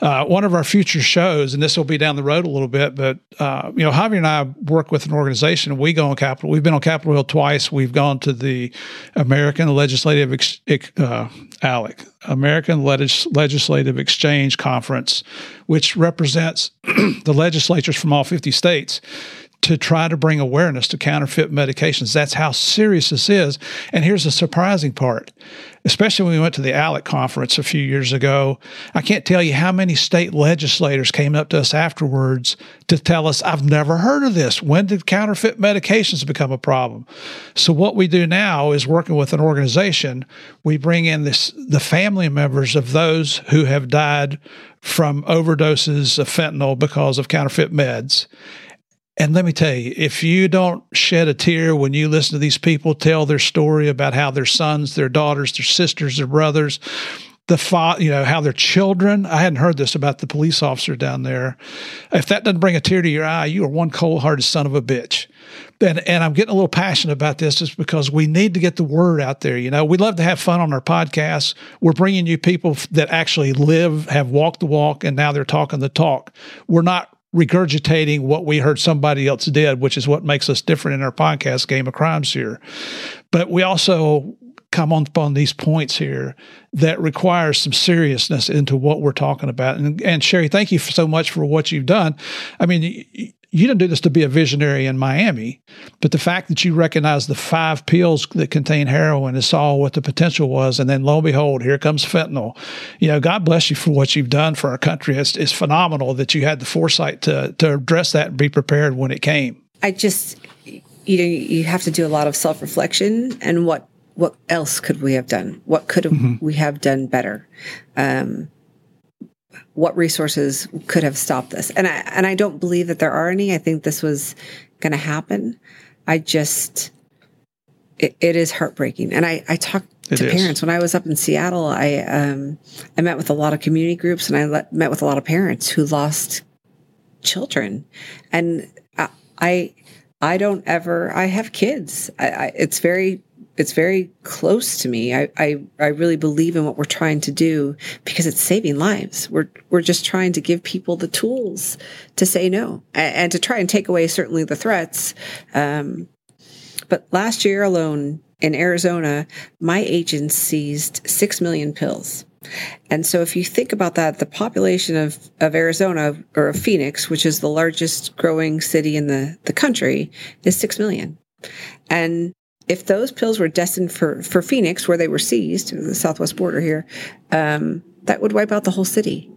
uh, one of our future shows, and this will be down the road a little bit, but uh, you know, Javier and I work with an organization. We go on Capitol. We've been on Capitol Hill twice. We've gone to the American Legislative uh, ALEC, American Legis- Legislative Exchange Conference, which represents the legislatures from all 50 states to try to bring awareness to counterfeit medications. That's how serious this is. And here's the surprising part, especially when we went to the ALEC conference a few years ago. I can't tell you how many state legislators came up to us afterwards to tell us, I've never heard of this. When did counterfeit medications become a problem? So what we do now is working with an organization, we bring in this the family members of those who have died from overdoses of fentanyl because of counterfeit meds and let me tell you, if you don't shed a tear when you listen to these people tell their story about how their sons, their daughters, their sisters, their brothers, the fa- you know how their children i hadn't heard this about the police officer down there. If that doesn't bring a tear to your eye you are one cold-hearted son of a bitch. And, and i'm getting a little passionate about this just because we need to get the word out there you know. We love to have fun on our podcast we're bringing you people that actually live have walked the walk and now they're talking the talk. We're not regurgitating what we heard somebody else did, which is what makes us different in our podcast Game of Crimes here. But we also come on upon these points here that require some seriousness into what we're talking about. And, and Cheri, thank you so much for what you've done. I mean, you didn't do this to be a visionary in Miami, but the fact that you recognize the five pills that contain heroin and saw what the potential was, and then lo and behold, here comes fentanyl. You know, God bless you for what you've done for our country. It's, it's phenomenal that you had the foresight to to address that and be prepared when it came. I just, you know, you have to do a lot of self reflection and what what else could we have done? What could mm-hmm. we have done better? Um, what resources could have stopped this? And I and I don't believe that there are any. I think this was going to happen. I just it, it is heartbreaking. And I I talked to is. parents when I was up in Seattle. I um I met with a lot of community groups and I let, met with a lot of parents who lost children, and I I, I don't ever. I have kids. I, I, it's very it's very close to me. I, I, I really believe in what we're trying to do because it's saving lives. We're we're just trying to give people the tools to say no and, and to try and take away certainly the threats. Um, But last year alone in Arizona, my agents seized 6 million pills. And so if you think about that, the population of, of Arizona or of Phoenix, which is the largest growing city in the, the country, is 6 million. And if those pills were destined for, for Phoenix, where they were seized, the southwest border here, um, that would wipe out the whole city.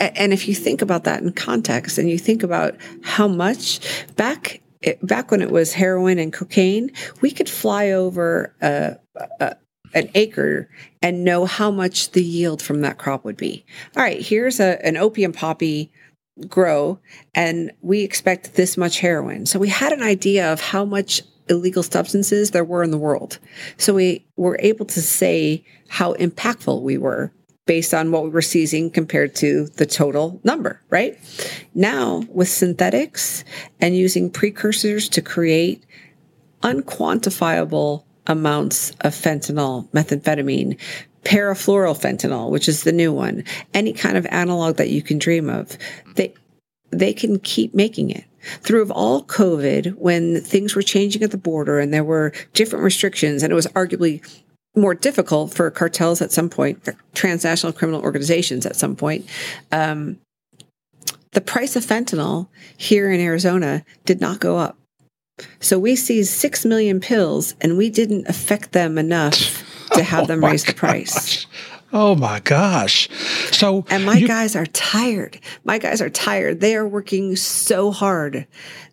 And if you think about that in context and you think about how much back back when it was heroin and cocaine, we could fly over a, a, an acre and know how much the yield from that crop would be. All right, here's a, an opium poppy grow, and we expect this much heroin. So we had an idea of how much illegal substances there were in the world. So we were able to say how impactful we were based on what we were seizing compared to the total number, right? Now, with synthetics and using precursors to create unquantifiable amounts of fentanyl, methamphetamine, parafluorofentanyl, which is the new one, any kind of analog that you can dream of, they they can keep making it. Through of all COVID, when things were changing at the border and there were different restrictions, and it was arguably more difficult for cartels at some point, transnational criminal organizations at some point. Um, the price of fentanyl here in Arizona did not go up. So we seized six million pills and we didn't affect them enough to have them oh raise the price. Oh my gosh. So And my you, guys are tired. My guys are tired. They are working so hard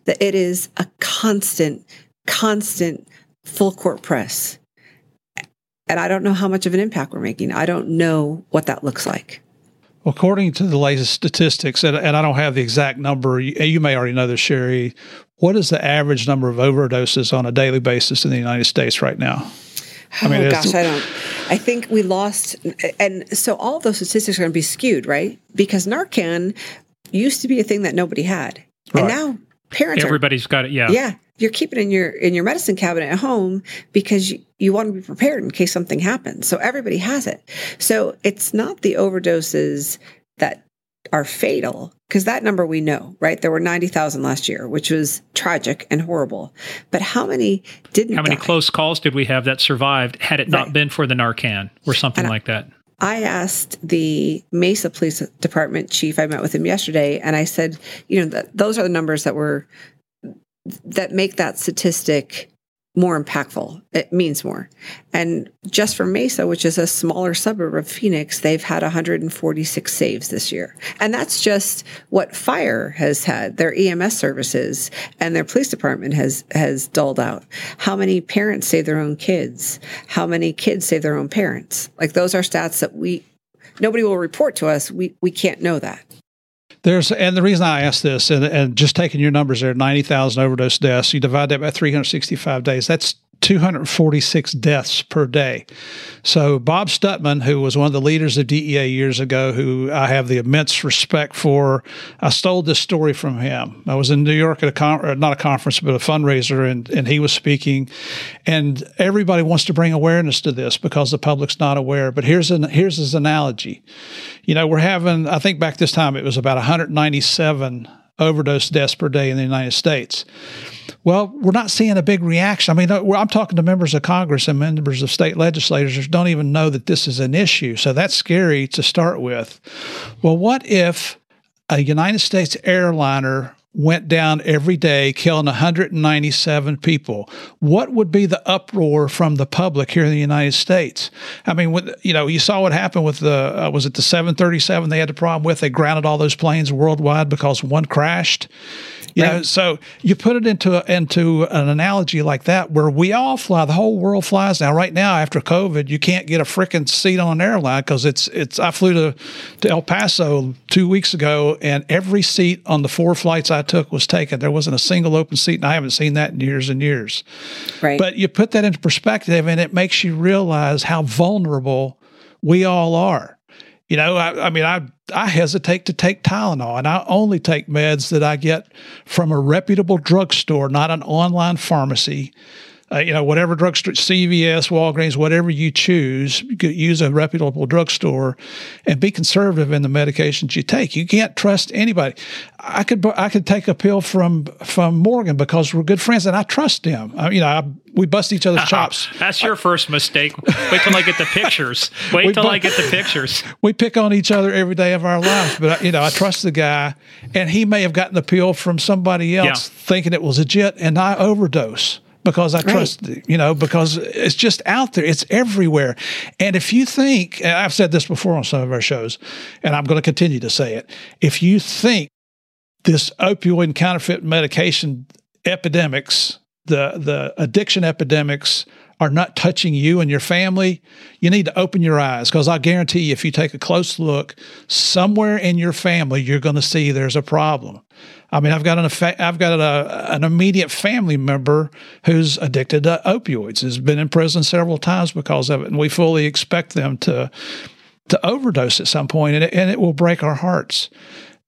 that it is a constant, constant full court press. And I don't know how much of an impact we're making. I don't know what that looks like. According to the latest statistics, and, and I don't have the exact number, you, you may already know this, Cheri. What is the average number of overdoses on a daily basis in the United States right now? I oh, mean, oh my gosh, I don't. I think we lost, and so all those statistics are going to be skewed, right? Because Narcan used to be a thing that nobody had, right. and now parents everybody's are, got it. Yeah, yeah you're keeping in your in your medicine cabinet at home because you, you want to be prepared in case something happens. So everybody has it. So it's not the overdoses that are fatal because that number we know, right? There were 90,000 last year, which was tragic and horrible. But how many didn't How many die? close calls did we have that survived had it not right. been for the Narcan or something and like that? I asked the Mesa Police Department chief, I met with him yesterday, and I said, you know, that those are the numbers that were that make that statistic more impactful. It means more. And just for Mesa, which is a smaller suburb of Phoenix, they've had 146 saves this year. And that's just what fire has had, their EMS services and their police department has has dulled out. How many parents save their own kids? How many kids save their own parents? Like those are stats that we nobody will report to us. We we can't know that. There's and the reason I ask this, and, and just taking your numbers there, ninety thousand overdose deaths. You divide that by three hundred sixty-five days. That's 246 deaths per day. So, Bob Stutman, who was one of the leaders of DEA years ago, who I have the immense respect for, I stole this story from him. I was in New York at a con- uh, not a conference, but a fundraiser, and, and he was speaking. And everybody wants to bring awareness to this because the public's not aware. But here's an here's his analogy. You know, we're having, I think back this time it was about 197 overdose deaths per day in the United States. Well, we're not seeing a big reaction. I mean, I'm talking to members of Congress and members of state legislators who don't even know that this is an issue. So that's scary to start with. Well, what if a United States airliner went down every day, killing 197 people. What would be the uproar from the public here in the United States? I mean, when, you know, you saw what happened with the uh, was it the 737 they had the problem with? They grounded all those planes worldwide because one crashed. You right. know, so you put it into into an analogy like that, where we all fly, the whole world flies now. Right now, after COVID, you can't get a freaking seat on an airline because it's it's. I flew to to El Paso two weeks ago, and every seat on the four flights I took was taken. There wasn't a single open seat, and I haven't seen that in years and years. Right. But you put that into perspective, and it makes you realize how vulnerable we all are. You know, I, I, mean, I I hesitate to take Tylenol, and I only take meds that I get from a reputable drugstore, not an online pharmacy. Uh, you know, whatever drugstore, CVS, Walgreens, whatever you choose, you use a reputable drugstore and be conservative in the medications you take. You can't trust anybody. I could I could take a pill from from Morgan because we're good friends and I trust him. I, you know, I, we bust each other's chops. That's your first mistake. Wait till I get the pictures. Wait till bu- I get the pictures. We pick on each other every day of our lives, but you know, I trust the guy, and he may have gotten the pill from somebody else yeah. thinking it was legit, and I overdose because I trust, right. you know, because it's just out there. It's everywhere. And if you think, and I've said this before on some of our shows, and I'm going to continue to say it, if you think this opioid counterfeit medication epidemics, the, the addiction epidemics are not touching you and your family, you need to open your eyes because I guarantee you, if you take a close look, somewhere in your family, you're going to see there's a problem. I mean, I've got an effect, I've got a, an immediate family member who's addicted to opioids. Has been in prison several times because of it, and we fully expect them to to overdose at some point, and it, and it will break our hearts.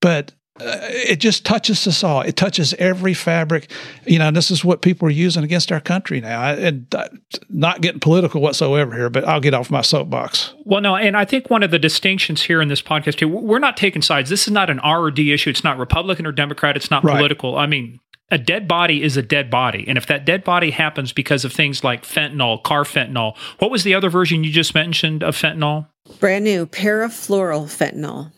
But uh, it just touches us all. It touches every fabric. You know, this is what people are using against our country now. And uh, not getting political whatsoever here, but I'll get off my soapbox. Well, no, and I think one of the distinctions here in this podcast, here, we're not taking sides. This is not an R or D issue. It's not Republican or Democrat. It's not right. political. I mean, a dead body is a dead body. And if that dead body happens because of things like fentanyl, carfentanil, what was the other version you just mentioned of fentanyl? Brand new parafluorofentanyl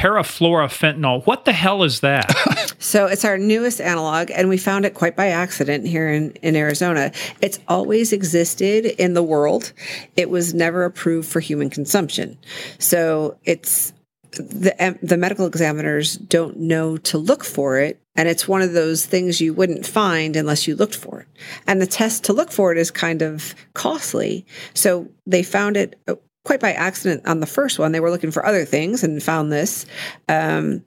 parafluorofentanyl. What the hell is that? so it's our newest analog, and we found it quite by accident here in, in Arizona. It's always existed in the world. It was never approved for human consumption. So it's the the medical examiners don't know to look for it and it's one of those things you wouldn't find unless you looked for it and the test to look for it is kind of costly so they found it quite by accident on the first one. They were looking for other things and found this. Um,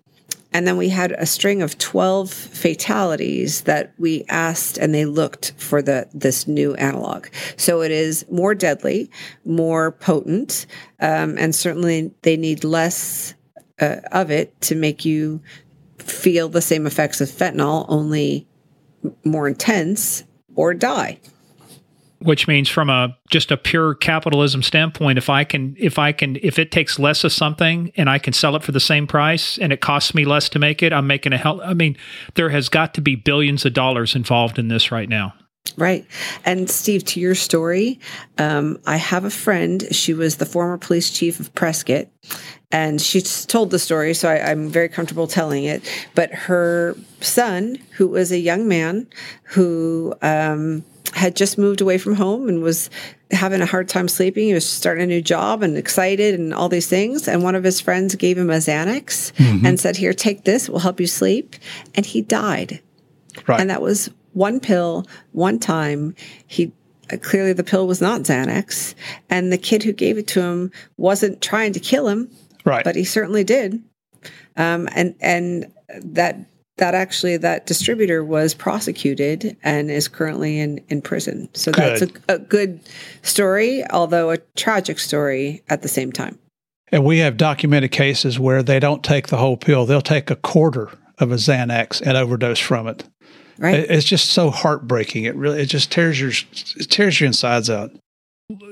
and then we had a string of 12 fatalities that we asked and they looked for the this new analog. So it is more deadly, more potent, um, and certainly they need less uh, of it to make you feel the same effects of fentanyl, only more intense or die which means from a just a pure capitalism standpoint if i can if i can if it takes less of something and i can sell it for the same price and it costs me less to make it i'm making a hell i mean there has got to be billions of dollars involved in this right now Right. And Steve, to your story, um, I have a friend. She was the former police chief of Prescott, and she told the story, so I, am very comfortable telling it. But her son, who was a young man who um, had just moved away from home and was having a hard time sleeping. He was starting a new job and excited and all these things. And one of his friends gave him a Xanax mm-hmm. and said, Here, take this, it will help you sleep. And he died. Right. And that was one pill, one time. He uh, clearly the pill was not Xanax. And the kid who gave it to him wasn't trying to kill him. Right. But he certainly did. Um, and and that that actually that distributor was prosecuted and is currently in in prison. So good. that's a, a good story, although a tragic story at the same time. And we have documented cases where they don't take the whole pill; they'll take a quarter of a Xanax and overdose from it. Right. It's just so heartbreaking. It really it just tears your it tears your insides out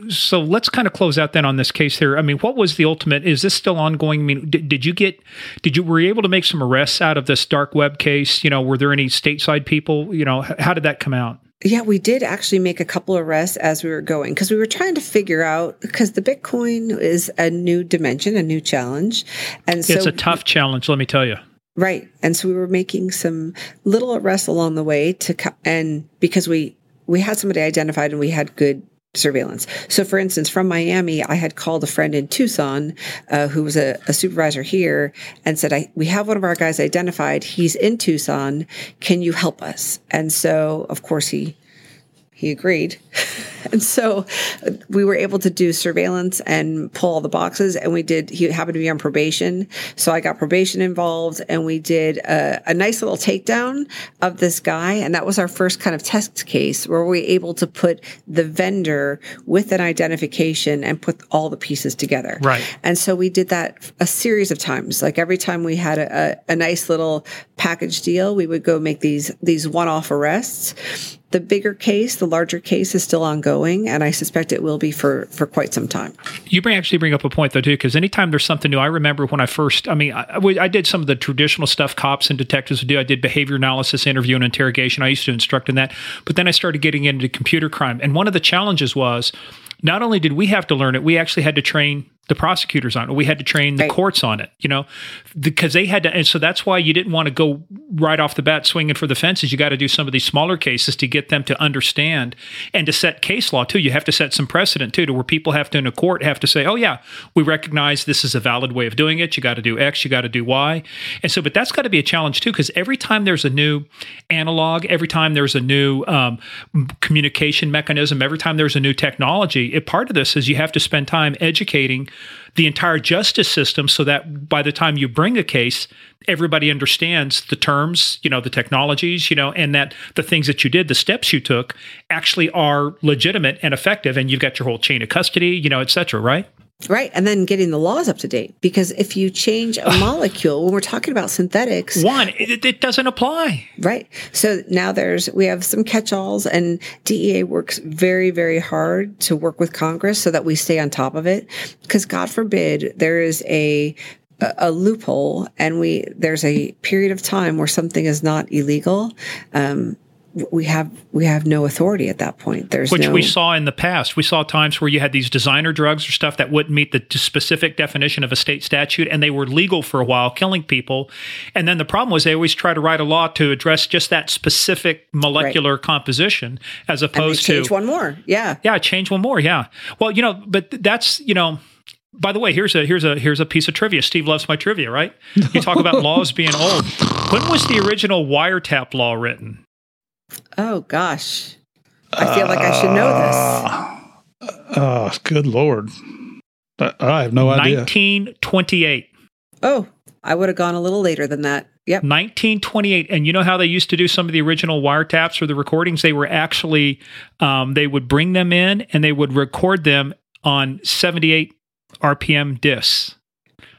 so let's kind of close out then on this case here. I mean, what was the ultimate? Is this still ongoing? I mean, did, did you get, did you, were you able to make some arrests out of this dark web case? You know, were there any stateside people? You know, how did that come out? Yeah, we did actually make a couple arrests as we were going because we were trying to figure out because the Bitcoin is a new dimension, a new challenge, and so it's a tough challenge. Let me tell you. Right, and so we were making some little arrests along the way to, and because we we had somebody identified and we had good surveillance. So, for instance, from Miami, I had called a friend in Tucson uh, who was a, a, supervisor here and said, I, We have one of our guys identified. He's in Tucson. Can you help us? And so, of course, he he agreed. and so uh, we were able to do surveillance and pull all the boxes. And we did, he happened to be on probation. So I got probation involved and we did a, a nice little takedown of this guy. And that was our first kind of test case where we were able to put the vendor with an identification and put all the pieces together. Right. And so we did that a series of times. Like every time we had a, a, a nice little package deal, we would go make these, these one-off arrests the bigger case, the larger case is still ongoing, and I suspect it will be for for quite some time. You may actually bring up a point though too, because anytime there's something new, I remember when I first, I mean, I, I, did some of the traditional stuff cops and detectives would do. I did behavior analysis, interview, and interrogation. I used to instruct in that, but then I started getting into computer crime, and one of the challenges was not only did we have to learn it, we actually had to train the prosecutors on it. We had to train the right. courts on it, you know, because they had to. And so that's why you didn't want to go right off the bat swinging for the fences. You got to do some of these smaller cases to get them to understand and to set case law too. You have to set some precedent too, to where people have to in a court have to say, oh, yeah, we recognize this is a valid way of doing it. You got to do X, you got to do Y. And so, but that's got to be a challenge too, because every time there's a new analog, every time there's a new um, communication mechanism, every time there's a new technology, it, part of this is you have to spend time educating the entire justice system so that by the time you bring a case, everybody understands the terms, you know, the technologies, you know, and that the things that you did, the steps you took actually are legitimate and effective. And you've got your whole chain of custody, you know, et cetera, right? Right. And then getting the laws up to date. Because if you change a molecule, when we're talking about synthetics, one, it, it, doesn't apply. Right. So now there's, we have some catch alls, and DEA works very, very hard to work with Congress so that we stay on top of it. Because God forbid there is a, a loophole and we there's a period of time where something is not illegal um, we have we have no authority at that point. There's which no, we saw in the past. We saw times where you had these designer drugs or stuff that wouldn't meet the specific definition of a state statute, and they were legal for a while, killing people. And then the problem was they always try to write a law to address just that specific molecular right. composition, as opposed to change one more. Yeah, yeah, change one more. Yeah. Well, you know, but that's you know. By the way, here's a here's a here's a piece of trivia. Steve loves my trivia, right? You talk about laws being old. When was the original wiretap law written? Oh gosh, I feel like I should know this. Uh, uh good lord, I have no idea. 1928. Oh, I would have gone a little later than that. Yep. 1928. And you know how they used to do some of the original wiretaps or the recordings? They were actually, um, they would bring them in and they would record them on 78 RPM discs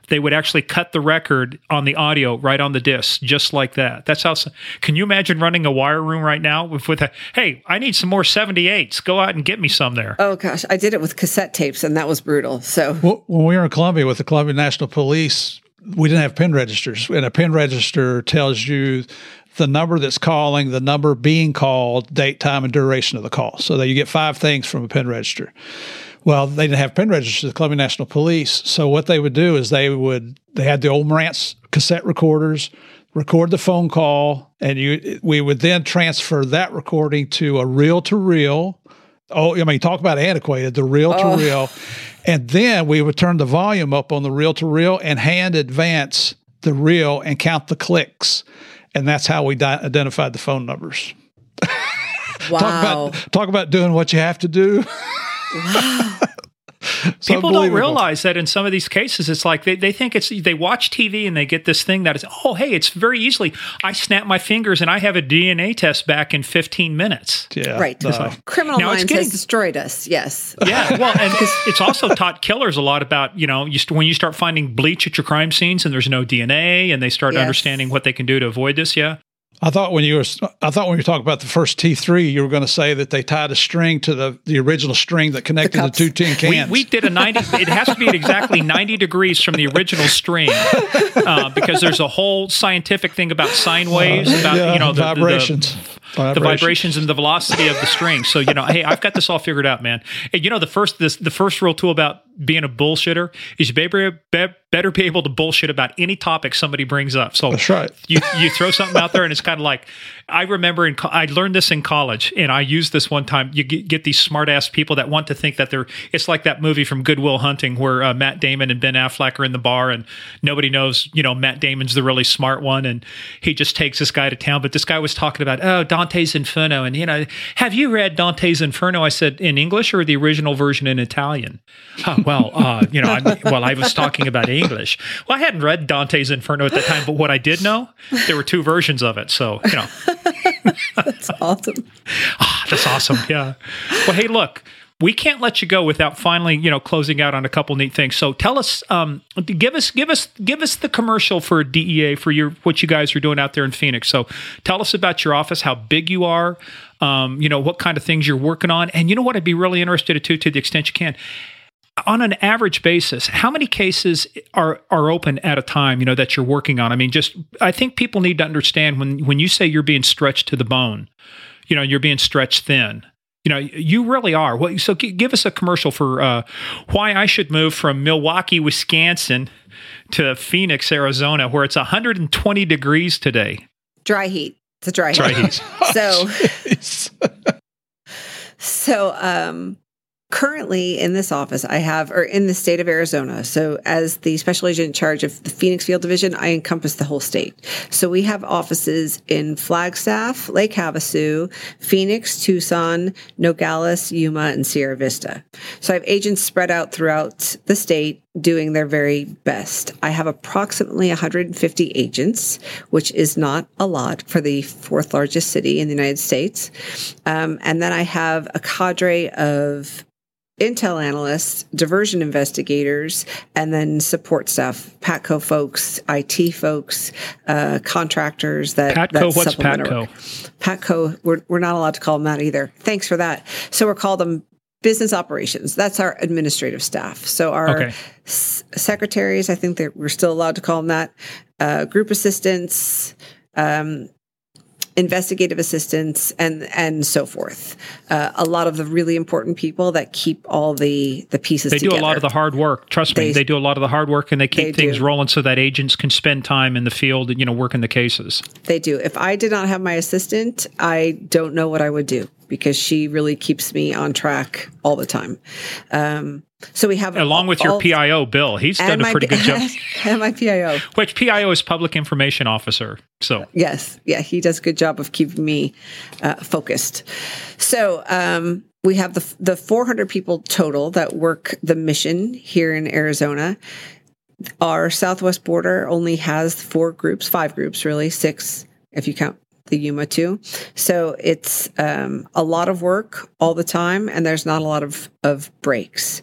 they would actually cut the record on the audio right on the disc, just like that. That's how. Can you imagine running a wire room right now with, with a, hey, I need some more 78s. Go out and get me some there. Oh gosh, I did it with cassette tapes, and that was brutal. So well, when we were in Colombia with the Colombia National Police, we didn't have pen registers, and a pen register tells you the number that's calling, the number being called, date, time, and duration of the call. So that you get five things from a pen register. Well, they didn't have pen registers, the Colombia National Police. So what they would do is they would they had the old Marantz cassette recorders, record the phone call, and you we would then transfer that recording to a reel to reel. Oh, I mean, talk about antiquated, the reel to oh. reel. And then we would turn the volume up on the reel to reel and hand advance the reel and count the clicks. And that's how we di- identified the phone numbers. Wow. talk about talk about doing what you have to do. Wow. People don't realize that in some of these cases, it's like they, they think it's, they watch TV and they get this thing that is, oh, hey, it's very easily, I snap my fingers and I have a DNA test back in 15 minutes. Yeah. Right. Uh, Criminal now Minds getting, has destroyed us. Yes. Yeah. Well, and it's also taught killers a lot about, you know, you st- when you start finding bleach at your crime scenes and there's no DNA and they start yes. understanding what they can do to avoid this. Yeah. I thought when you were I thought when you were talking about the first T three, you were going to say that they tied a string to the, the original string that connected the, the two tin cans. We, we, did a ninety. it has to be at exactly ninety degrees from the original string, uh, because there's a whole scientific thing about sine waves, about yeah, you know the vibrations. The, the vibrations and the velocity of the string. So you know, hey, I've got this all figured out, man. And, you know, the first this the first rule too about being a bullshitter is you better, better be able to bullshit about any topic somebody brings up. So that's right. you you throw something out there, and it's kind of like I remember in I learned this in college, and I used this one time. You get, get these smart ass people that want to think that they're. It's like that movie from Good Will Hunting where uh, Matt Damon and Ben Affleck are in the bar, and nobody knows. You know, Matt Damon's the really smart one, and he just takes this guy to town. But this guy was talking about oh Dante's Inferno, and you know, have you read Dante's Inferno? I said in English or the original version in Italian. Oh, well, uh, you know, I, well, I was talking about English. Well, I hadn't read Dante's Inferno at the time, but what I did know, there were two versions of it. So, you know. that's awesome. Ah, that's awesome. Yeah. Well, hey, look, we can't let you go without finally, you know, closing out on a couple neat things. So tell us, um, give us, give us, give us the commercial for DEA for your what you guys are doing out there in Phoenix. So tell us about your office, how big you are, um, you know, what kind of things you're working on, and you know what, I'd be really interested to, to the extent you can on an average basis, how many cases are are open at a time? You know that you're working on. I mean, just I think people need to understand when when you say you're being stretched to the bone, you know, you're being stretched thin. You know, you really are. Well, so give us a commercial for uh, why I should move from Milwaukee, Wisconsin, to Phoenix, Arizona, where it's 120 degrees today. Dry heat. It's a dry, dry heat. heat. so, so um, currently in this office i have or in the state of arizona so as the special agent in charge of the phoenix field division i encompass the whole state. So we have offices in flagstaff lake havasu phoenix tucson nogales yuma and sierra vista. So i have agents spread out throughout the state doing their very best. I have approximately 150 agents which is not a lot for the fourth largest city in the united states. Um, and then i have a cadre of intel analysts, diversion investigators, and then support staff, PATCO folks, IT folks, uh, contractors that PATCO. That what's PATCO? PATCO. We're we're not allowed to call them that either. Thanks for that. So we're called them business operations. That's our administrative staff. So our okay. s- secretaries, I think that we're still allowed to call them that. Uh, group assistants. Um, investigative assistants and and so forth. Uh, a lot of the really important people that keep all the the pieces. They together. do a lot of the hard work. Trust me, they, they do a lot of the hard work, and they keep they things do. rolling so that agents can spend time in the field and you know working the cases. They do. If I did not have my assistant, I don't know what I would do because she really keeps me on track all the time. Um, so we have along with your PIO, Bill. He's done a pretty good job. and my PIO, which PIO is Public Information Officer. So yes, yeah, he does a good job of keeping me uh, focused. So um, we have the the 400 people total that work the mission here in Arizona. Our southwest border only has four groups, five groups, really six if you count the Yuma too. So it's um, a lot of work all the time, and there's not a lot of, of breaks.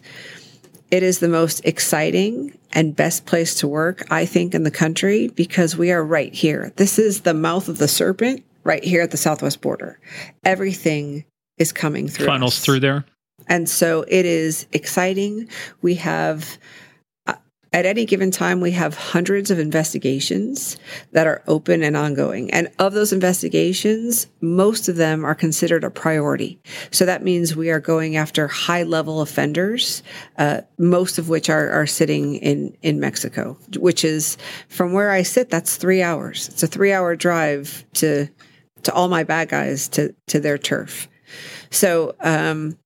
It is the most exciting and best place to work, I think, in the country because we are right here. This is the mouth of the serpent right here at the southwest border. Everything is coming through. Funnels us. through there. And so it is exciting. We have at any given time, we have hundreds of investigations that are open and ongoing. And of those investigations, most of them are considered a priority. So that means we are going after high level offenders, uh, most of which are, are sitting in, in Mexico, which is from where I sit, that's three hours. It's a three hour drive to, to all my bad guys to, to their turf. So, um,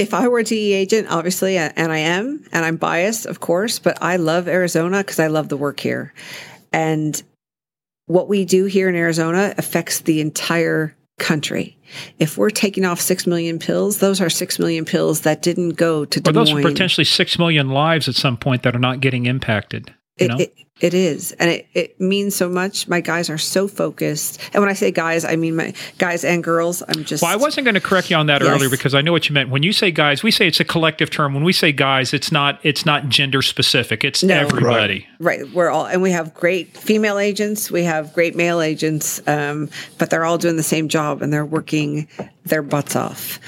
if I were a DE agent, obviously, and I am, and I'm biased, of course, but I love Arizona because I love the work here. And what we do here in Arizona affects the entire country. If we're taking off 6 million pills, those are 6 million pills that didn't go to Des Moines. those are potentially 6 million lives at some point that are not getting impacted. It, it, it is. And it, it means so much. My guys are so focused. And when I say guys, I mean my guys and girls. I'm just. Well, I wasn't going to correct you on that yes. earlier because I know what you meant. When you say guys, we say it's a collective term. When we say guys, it's not it's not gender specific. It's no. everybody. Right. right. We're all, and we have great female agents. We have great male agents, um, but they're all doing the same job and they're working their butts off.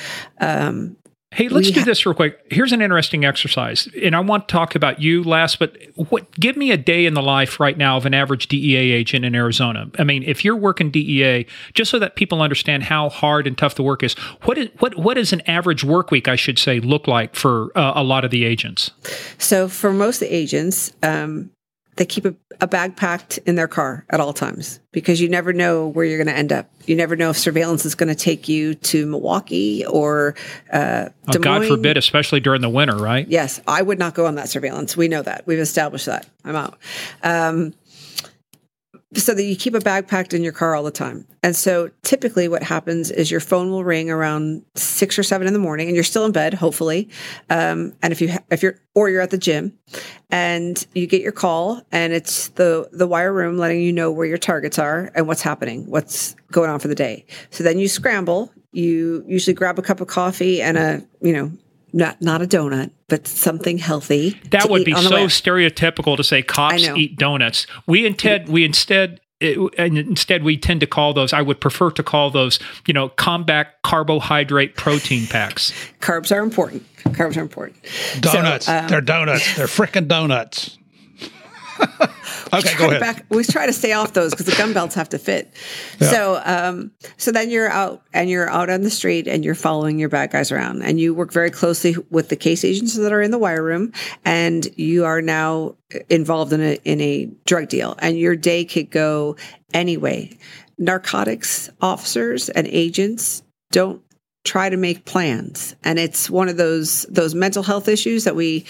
Um, Hey, let's do this real quick. Here's an interesting exercise, and I want to talk about you last, but what? Give me a day in the life right now of an average DEA agent in Arizona. I mean, if you're working DEA, just so that people understand how hard and tough the work is, what is what what is an average work week? I should say look like for uh, a lot of the agents. So for most of the agents, um, they keep a, a, bag packed in their car at all times because you never know where you're going to end up. You never know if surveillance is going to take you to Milwaukee or uh, oh, God forbid, especially during the winter, right? Yes, I would not go on that surveillance. We know that. We've established that. I'm out. Um, so that you keep a bag packed in your car all the time. And so typically what happens is your phone will ring around six or seven in the morning and you're still in bed, hopefully. Um, and if you, if you're, or you're at the gym and you get your call and it's the, the wire room letting you know where your targets are and what's happening, what's going on for the day. So then you scramble, you usually grab a cup of coffee and a, you know, not not a donut, but something healthy. That would be so stereotypical to say cops eat donuts. We instead we instead it, and instead we tend to call those i would prefer to call those you know combat carbohydrate protein packs. Carbs are important. Carbs are important. Donuts. so, um, they're donuts. They're freaking donuts okay, go ahead. Back, we try to stay off those because the gun belts have to fit. Yeah. So, um, so then you're out and you're out on the street and you're following your bad guys around, and you work very closely with the case agents that are in the wire room, and you are now involved in a in a drug deal, and your day could go anyway. Narcotics officers and agents don't try to make plans. And it's one of those those mental health issues that we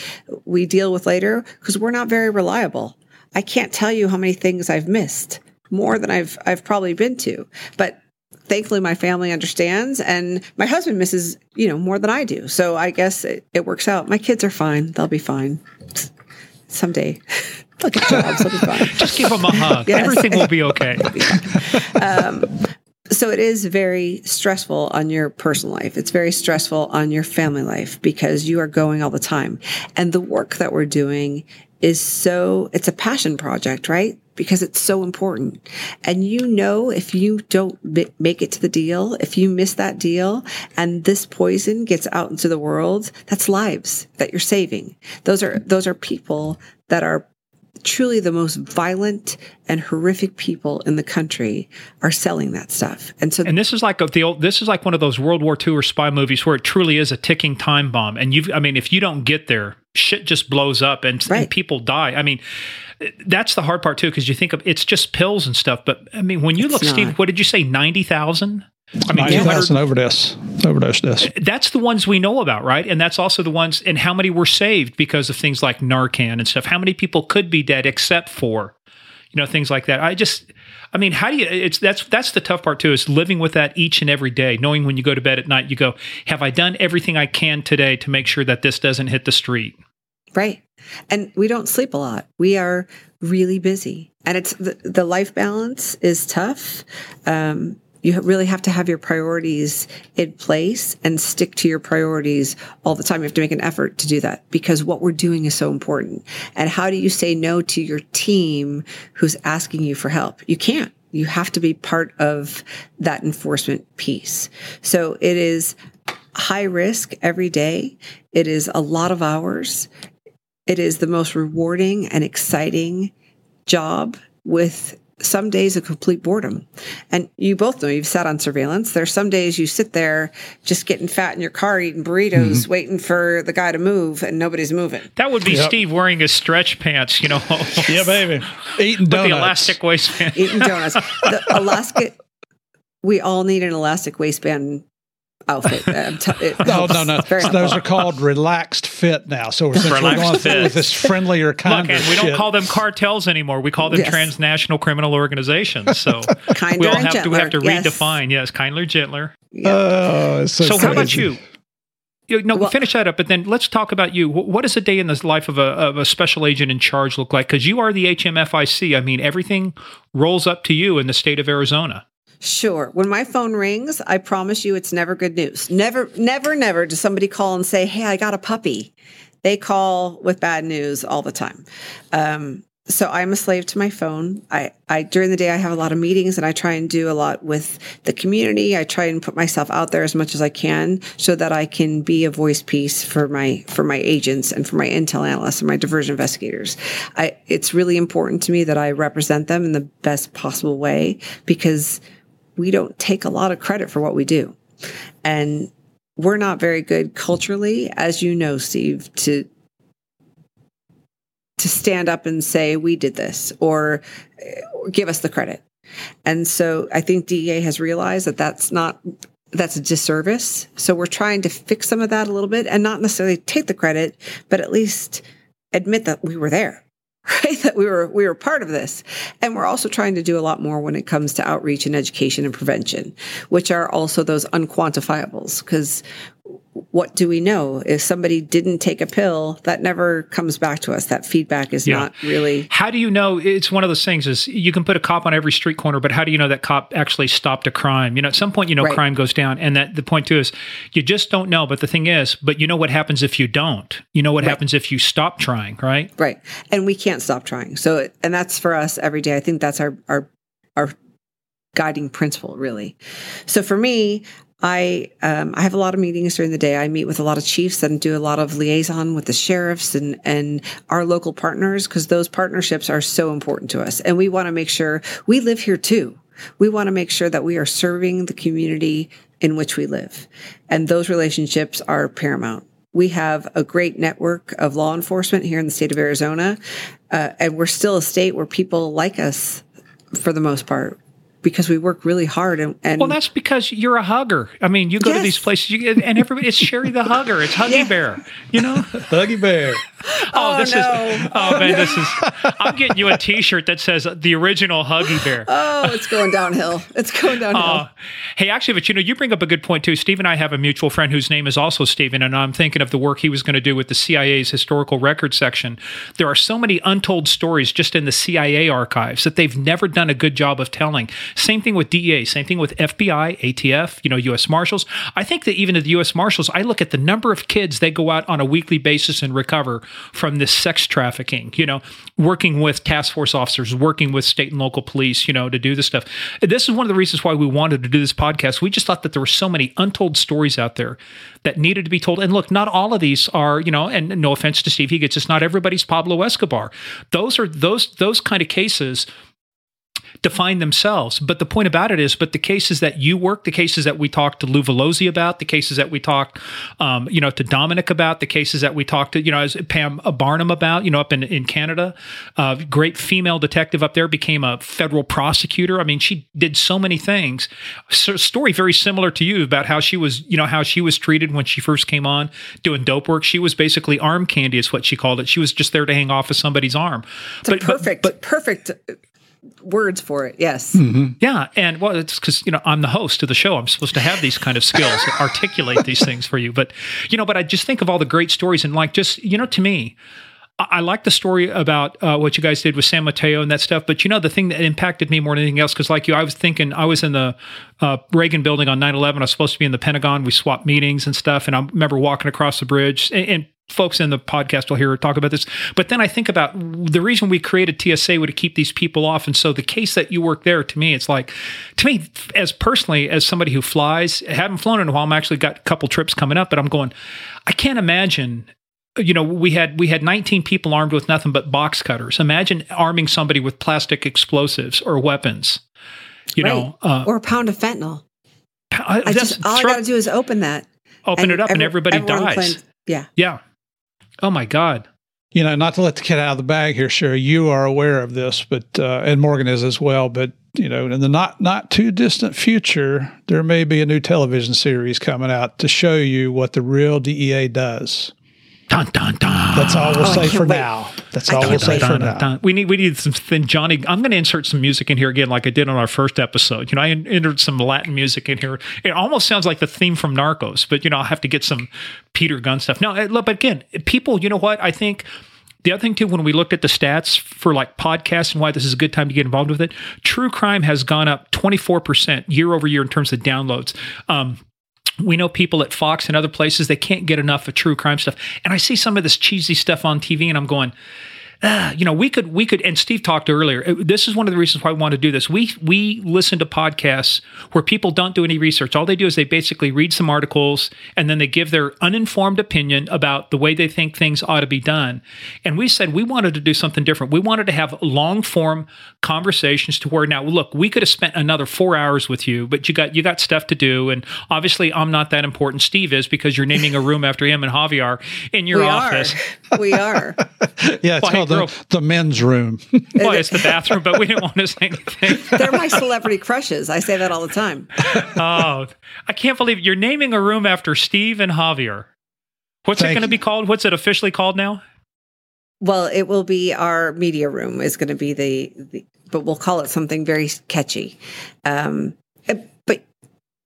we deal with later because we're not very reliable. I can't tell you how many things i've missed more than i've i've probably been to. But thankfully my family understands and my husband misses you know more than i do. So i guess it, it works out. My kids are fine. They'll be fine. Someday. They'll get jobs. They'll be fine. Just give them a hug. Yes. everything will be okay. Um, so it is very stressful on your personal life. It's very stressful on your family life because you are going all the time. And the work that we're doing is so, it's a passion project, right? Because it's so important. And you know, if you don't make it to the deal, if you miss that deal and this poison gets out into the world, that's lives that you're saving. Those are, those are people that are truly the most violent and horrific people in the country are selling that stuff. And so, and this is like a, the old, this is like one of those World War II or spy movies where it truly is a ticking time bomb. And you've, I mean, if you don't get there, shit just blows up and, right. and people die. I mean, that's the hard part too, because you think of it's just pills and stuff. But I mean, when you it's look, not. Steve, what did you say? Ninety thousand. I mean, 90,000 overdose, overdose deaths. That's the ones we know about, right? And that's also the ones, and how many were saved because of things like Narcan and stuff. How many people could be dead except for, you know, things like that. I just, I mean, how do you? It's that's that's the tough part too. Is living with that each and every day, knowing when you go to bed at night, you go, "Have I done everything I can today to make sure that this doesn't hit the street?" Right. And we don't sleep a lot. We are really busy, and it's the, the life balance is tough. Um, you really have to have your priorities in place and stick to your priorities all the time. You have to make an effort to do that because what we're doing is so important. And how do you say no to your team who's asking you for help? You can't. You have to be part of that enforcement piece. So it is high risk every day. It is a lot of hours. It is the most rewarding and exciting job with some days of complete boredom. And you both know you've sat on surveillance. There's some days you sit there just getting fat in your car, eating burritos, mm-hmm. waiting for the guy to move, and nobody's moving. That would be yep. Steve wearing his stretch pants, you know. yeah, baby. Eating donuts. the elastic waistband. Eating donuts. The elastic, we all need an elastic waistband outfit. T- it no, no, no, no. Those are called relaxed fit now. So we're going fit. with this friendlier kind Look, of we don't call them cartels anymore. We call them yes. transnational criminal organizations. So we all have to we have to yes. redefine. Yes, kindler, gentler. Yep. Oh, so, so how about you? You know, well, finish that up, but then let's talk about you. What does a day in the life of a, of a special agent in charge look like? Because you are the HMFIC. I mean, everything rolls up to you in the state of Arizona. Sure. When my phone rings, I promise you it's never good news. Never, never, never does somebody call and say, Hey, I got a puppy. They call with bad news all the time. Um, so I'm a slave to my phone. I, I during the day I have a lot of meetings and I try and do a lot with the community. I try and put myself out there as much as I can so that I can be a voice piece for my for my agents and for my intel analysts and my diversion investigators. I it's really important to me that I represent them in the best possible way because we don't take a lot of credit for what we do. And we're not very good culturally, as you know, Steve, to to stand up and say we did this or, or give us the credit. And so I think DEA has realized that that's not that's a disservice. So we're trying to fix some of that a little bit and not necessarily take the credit, but at least admit that we were there. Right? That we were we were part of this. And we're also trying to do a lot more when it comes to outreach and education and prevention, which are also those unquantifiables because what do we know? If somebody didn't take a pill, that never comes back to us. That feedback is yeah. not really. How do you know? It's one of those things is you can put a cop on every street corner, but how do you know that cop actually stopped a crime? You know, at some point, you know, right. crime goes down. And that the point too is you just don't know. But the thing is, but you know what happens if you don't? You know what right. happens if you stop trying, right? Right. And we can't stop trying. So, and that's for us every day. I think that's our, our, our guiding principle really. So for me, I um, I have a lot of meetings during the day. I meet with a lot of chiefs and do a lot of liaison with the sheriffs and and our local partners because those partnerships are so important to us. And we want to make sure we live here too. We want to make sure that we are serving the community in which we live, and those relationships are paramount. We have a great network of law enforcement here in the state of Arizona, uh, and we're still a state where people like us for the most part because we work really hard and, and well that's because you're a hugger. I mean you go yes. to these places you, and everybody it's Cheri the hugger. It's huggy yeah. bear you know? Huggy bear. Oh, oh this no. is oh man this is i'm getting you a t-shirt that says the original huggy bear. Oh it's going downhill. It's going downhill. uh, hey actually but you know you bring up a good point too. Steve and i have a mutual friend whose name is also stephen and i'm thinking of the work he was going to do with the cia's historical record section. There are so many untold stories just in the cia archives that they've never done a good job of telling same thing with DEA, same thing with FBI, ATF, you know, US Marshals. I think that even at the US Marshals, I look at the number of kids they go out on a weekly basis and recover from this sex trafficking, you know, working with task force officers, working with state and local police, you know, to do this stuff. This is one of the reasons why we wanted to do this podcast. We just thought that there were so many untold stories out there that needed to be told. And look, not all of these are, you know, and no offense to Steve gets it's not everybody's Pablo Escobar. Those are those those kind of cases define themselves. But the point about it is, but the cases that you work, the cases that we talked to Lou Velozzi about, the cases that we talked, um, you know, to Dominic about, the cases that we talked to, you know, as Pam Barnum about, you know, up in, in Canada, uh, great female detective up there became a federal prosecutor. I mean, she did so many things. So, story very similar to you about how she was, you know, how she was treated when she first came on doing dope work. She was basically arm candy, is what she called it. She was just there to hang off of somebody's arm. It's but, perfect, but, but perfect words for it. Yes. Mm-hmm. Yeah, and well, it's because you know I'm the host of the show. I'm supposed to have these kind of skills, articulate these things for you. But you know, but I just think of all the great stories and like just you know, to me. I like the story about uh, what you guys did with San Mateo and that stuff, but you know the thing that impacted me more than anything else because, like you, I was thinking I was in the uh, Reagan building on 9/11. I was supposed to be in the Pentagon. We swapped meetings and stuff, and I remember walking across the bridge. And, and folks in the podcast will hear talk about this. But then I think about the reason we created TSA would to keep these people off. And so the case that you work there, to me, it's like, to me, as personally, as somebody who flies, I haven't flown in a while. I'm actually got a couple trips coming up, but I'm going, I can't imagine you know we had we had 19 people armed with nothing but box cutters imagine arming somebody with plastic explosives or weapons you right. know uh, or a pound of fentanyl I just, all throw, I got to do is open that open it up every, and everybody dies planned, yeah yeah Oh my God. You know, not to let the cat out of the bag here, Cheri. You are aware of this, but uh, and Morgan is as well. But you know, in the not not too distant future, there may be a new television series coming out to show you what the real DEA does. Dun, dun, dun. That's all we'll oh, say for wait. now. That's all we'll say for now. We need we need some thin Johnny. I'm going to insert some music in here again, like I did on our first episode. You know, I entered some Latin music in here. It almost sounds like the theme from Narcos, but you know, I'll have to get some Peter Gunn stuff. Now, eh, but again, people, you know what? I think the other thing too, when we looked at the stats for like podcasts and why this is a good time to get involved with it, true crime has gone up 24% year over year in terms of downloads. Um, we know people at Fox and other places, they can't get enough of true crime stuff. And I see some of this cheesy stuff on TV and I'm going, uh, you know, we could we could. And Steve talked earlier. uh, This is one of the reasons why I want to do this. We we listen to podcasts where people don't do any research. All they do is they basically read some articles and then they give their uninformed opinion about the way they think things ought to be done. And we said we wanted to do something different. We wanted to have long form conversations to where now look, we could have spent another four hours with you, but you got you got stuff to do. And obviously, I'm not that important. Steve is because you're naming a room after him and Javier in your we office. are. We are. Yeah, it's Well, called the, the men's room. Well, it's the bathroom, but we didn't want to say anything. They're my celebrity crushes. I say that all the time. Oh, I can't believe you're naming a room after Steve and Javier. What's it going to be called? What's it officially called now? Well, it will be our media room is going to be the, the but we'll call it something very catchy. Um, but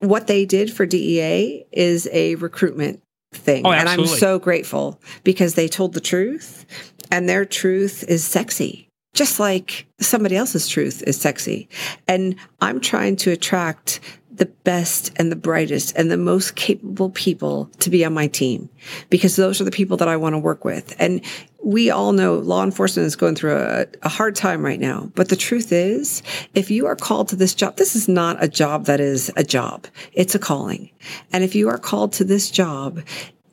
what they did for DEA is a recruitment thing, Oh, and I'm so grateful because they told the truth, and their truth is sexy, just like somebody else's truth is sexy. And I'm trying to attract the best and the brightest and the most capable people to be on my team because those are the people that I want to work with. And we all know law enforcement is going through a, a hard time right now. But the truth is, if you are called to this job, this is not a job that is a job. It's a calling. And if you are called to this job,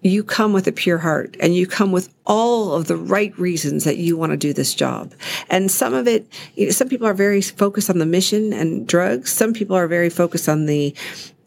you come with a pure heart and you come with all of the right reasons that you want to do this job. And some of it, you know, some people are very focused on the mission and drugs. Some people are very focused on the,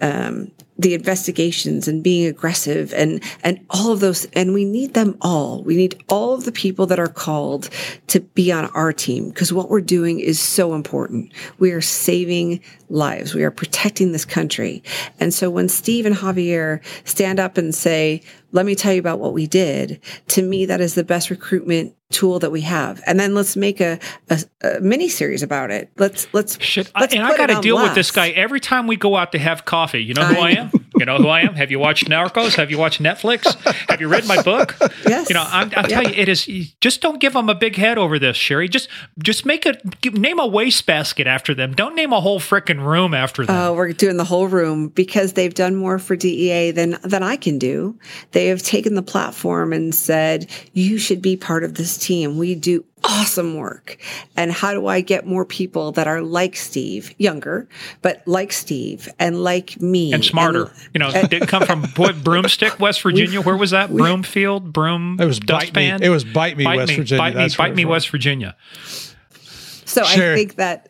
um, the investigations and being aggressive and and all of those and we need them all we need all of the people that are called to be on our team because what we're doing is so important we are saving lives we are protecting this country and so when steve and javier stand up and say let me tell you about what we did. To me that is the best recruitment tool that we have. And then let's make a, a, a mini series about it. Let's let's Shit, I, let's and I got to deal with this guy every time we go out to have coffee. You know who I, I am? You know who I am? Have you watched Narcos? Have you watched Netflix? Have you read my book? Yes. You know, I'm, I'll tell you, it is. Just don't give them a big head over this, Cheri. Just, just make a name a wastebasket after them. Don't name a whole freaking room after them. Oh, we're doing the whole room because they've done more for DEA than than I can do. They have taken the platform and said, "You should be part of this team. We do awesome work." And how do I get more people that are like Steve, younger, but like Steve and like me and smarter. you know, did it come from what, Broomstick, West Virginia? Where was that? Broomfield, Broom. It was Bite Me- Dustpan? it was Bite Me, West me, Virginia. Bite me, That's where bite me. West Virginia. So I think that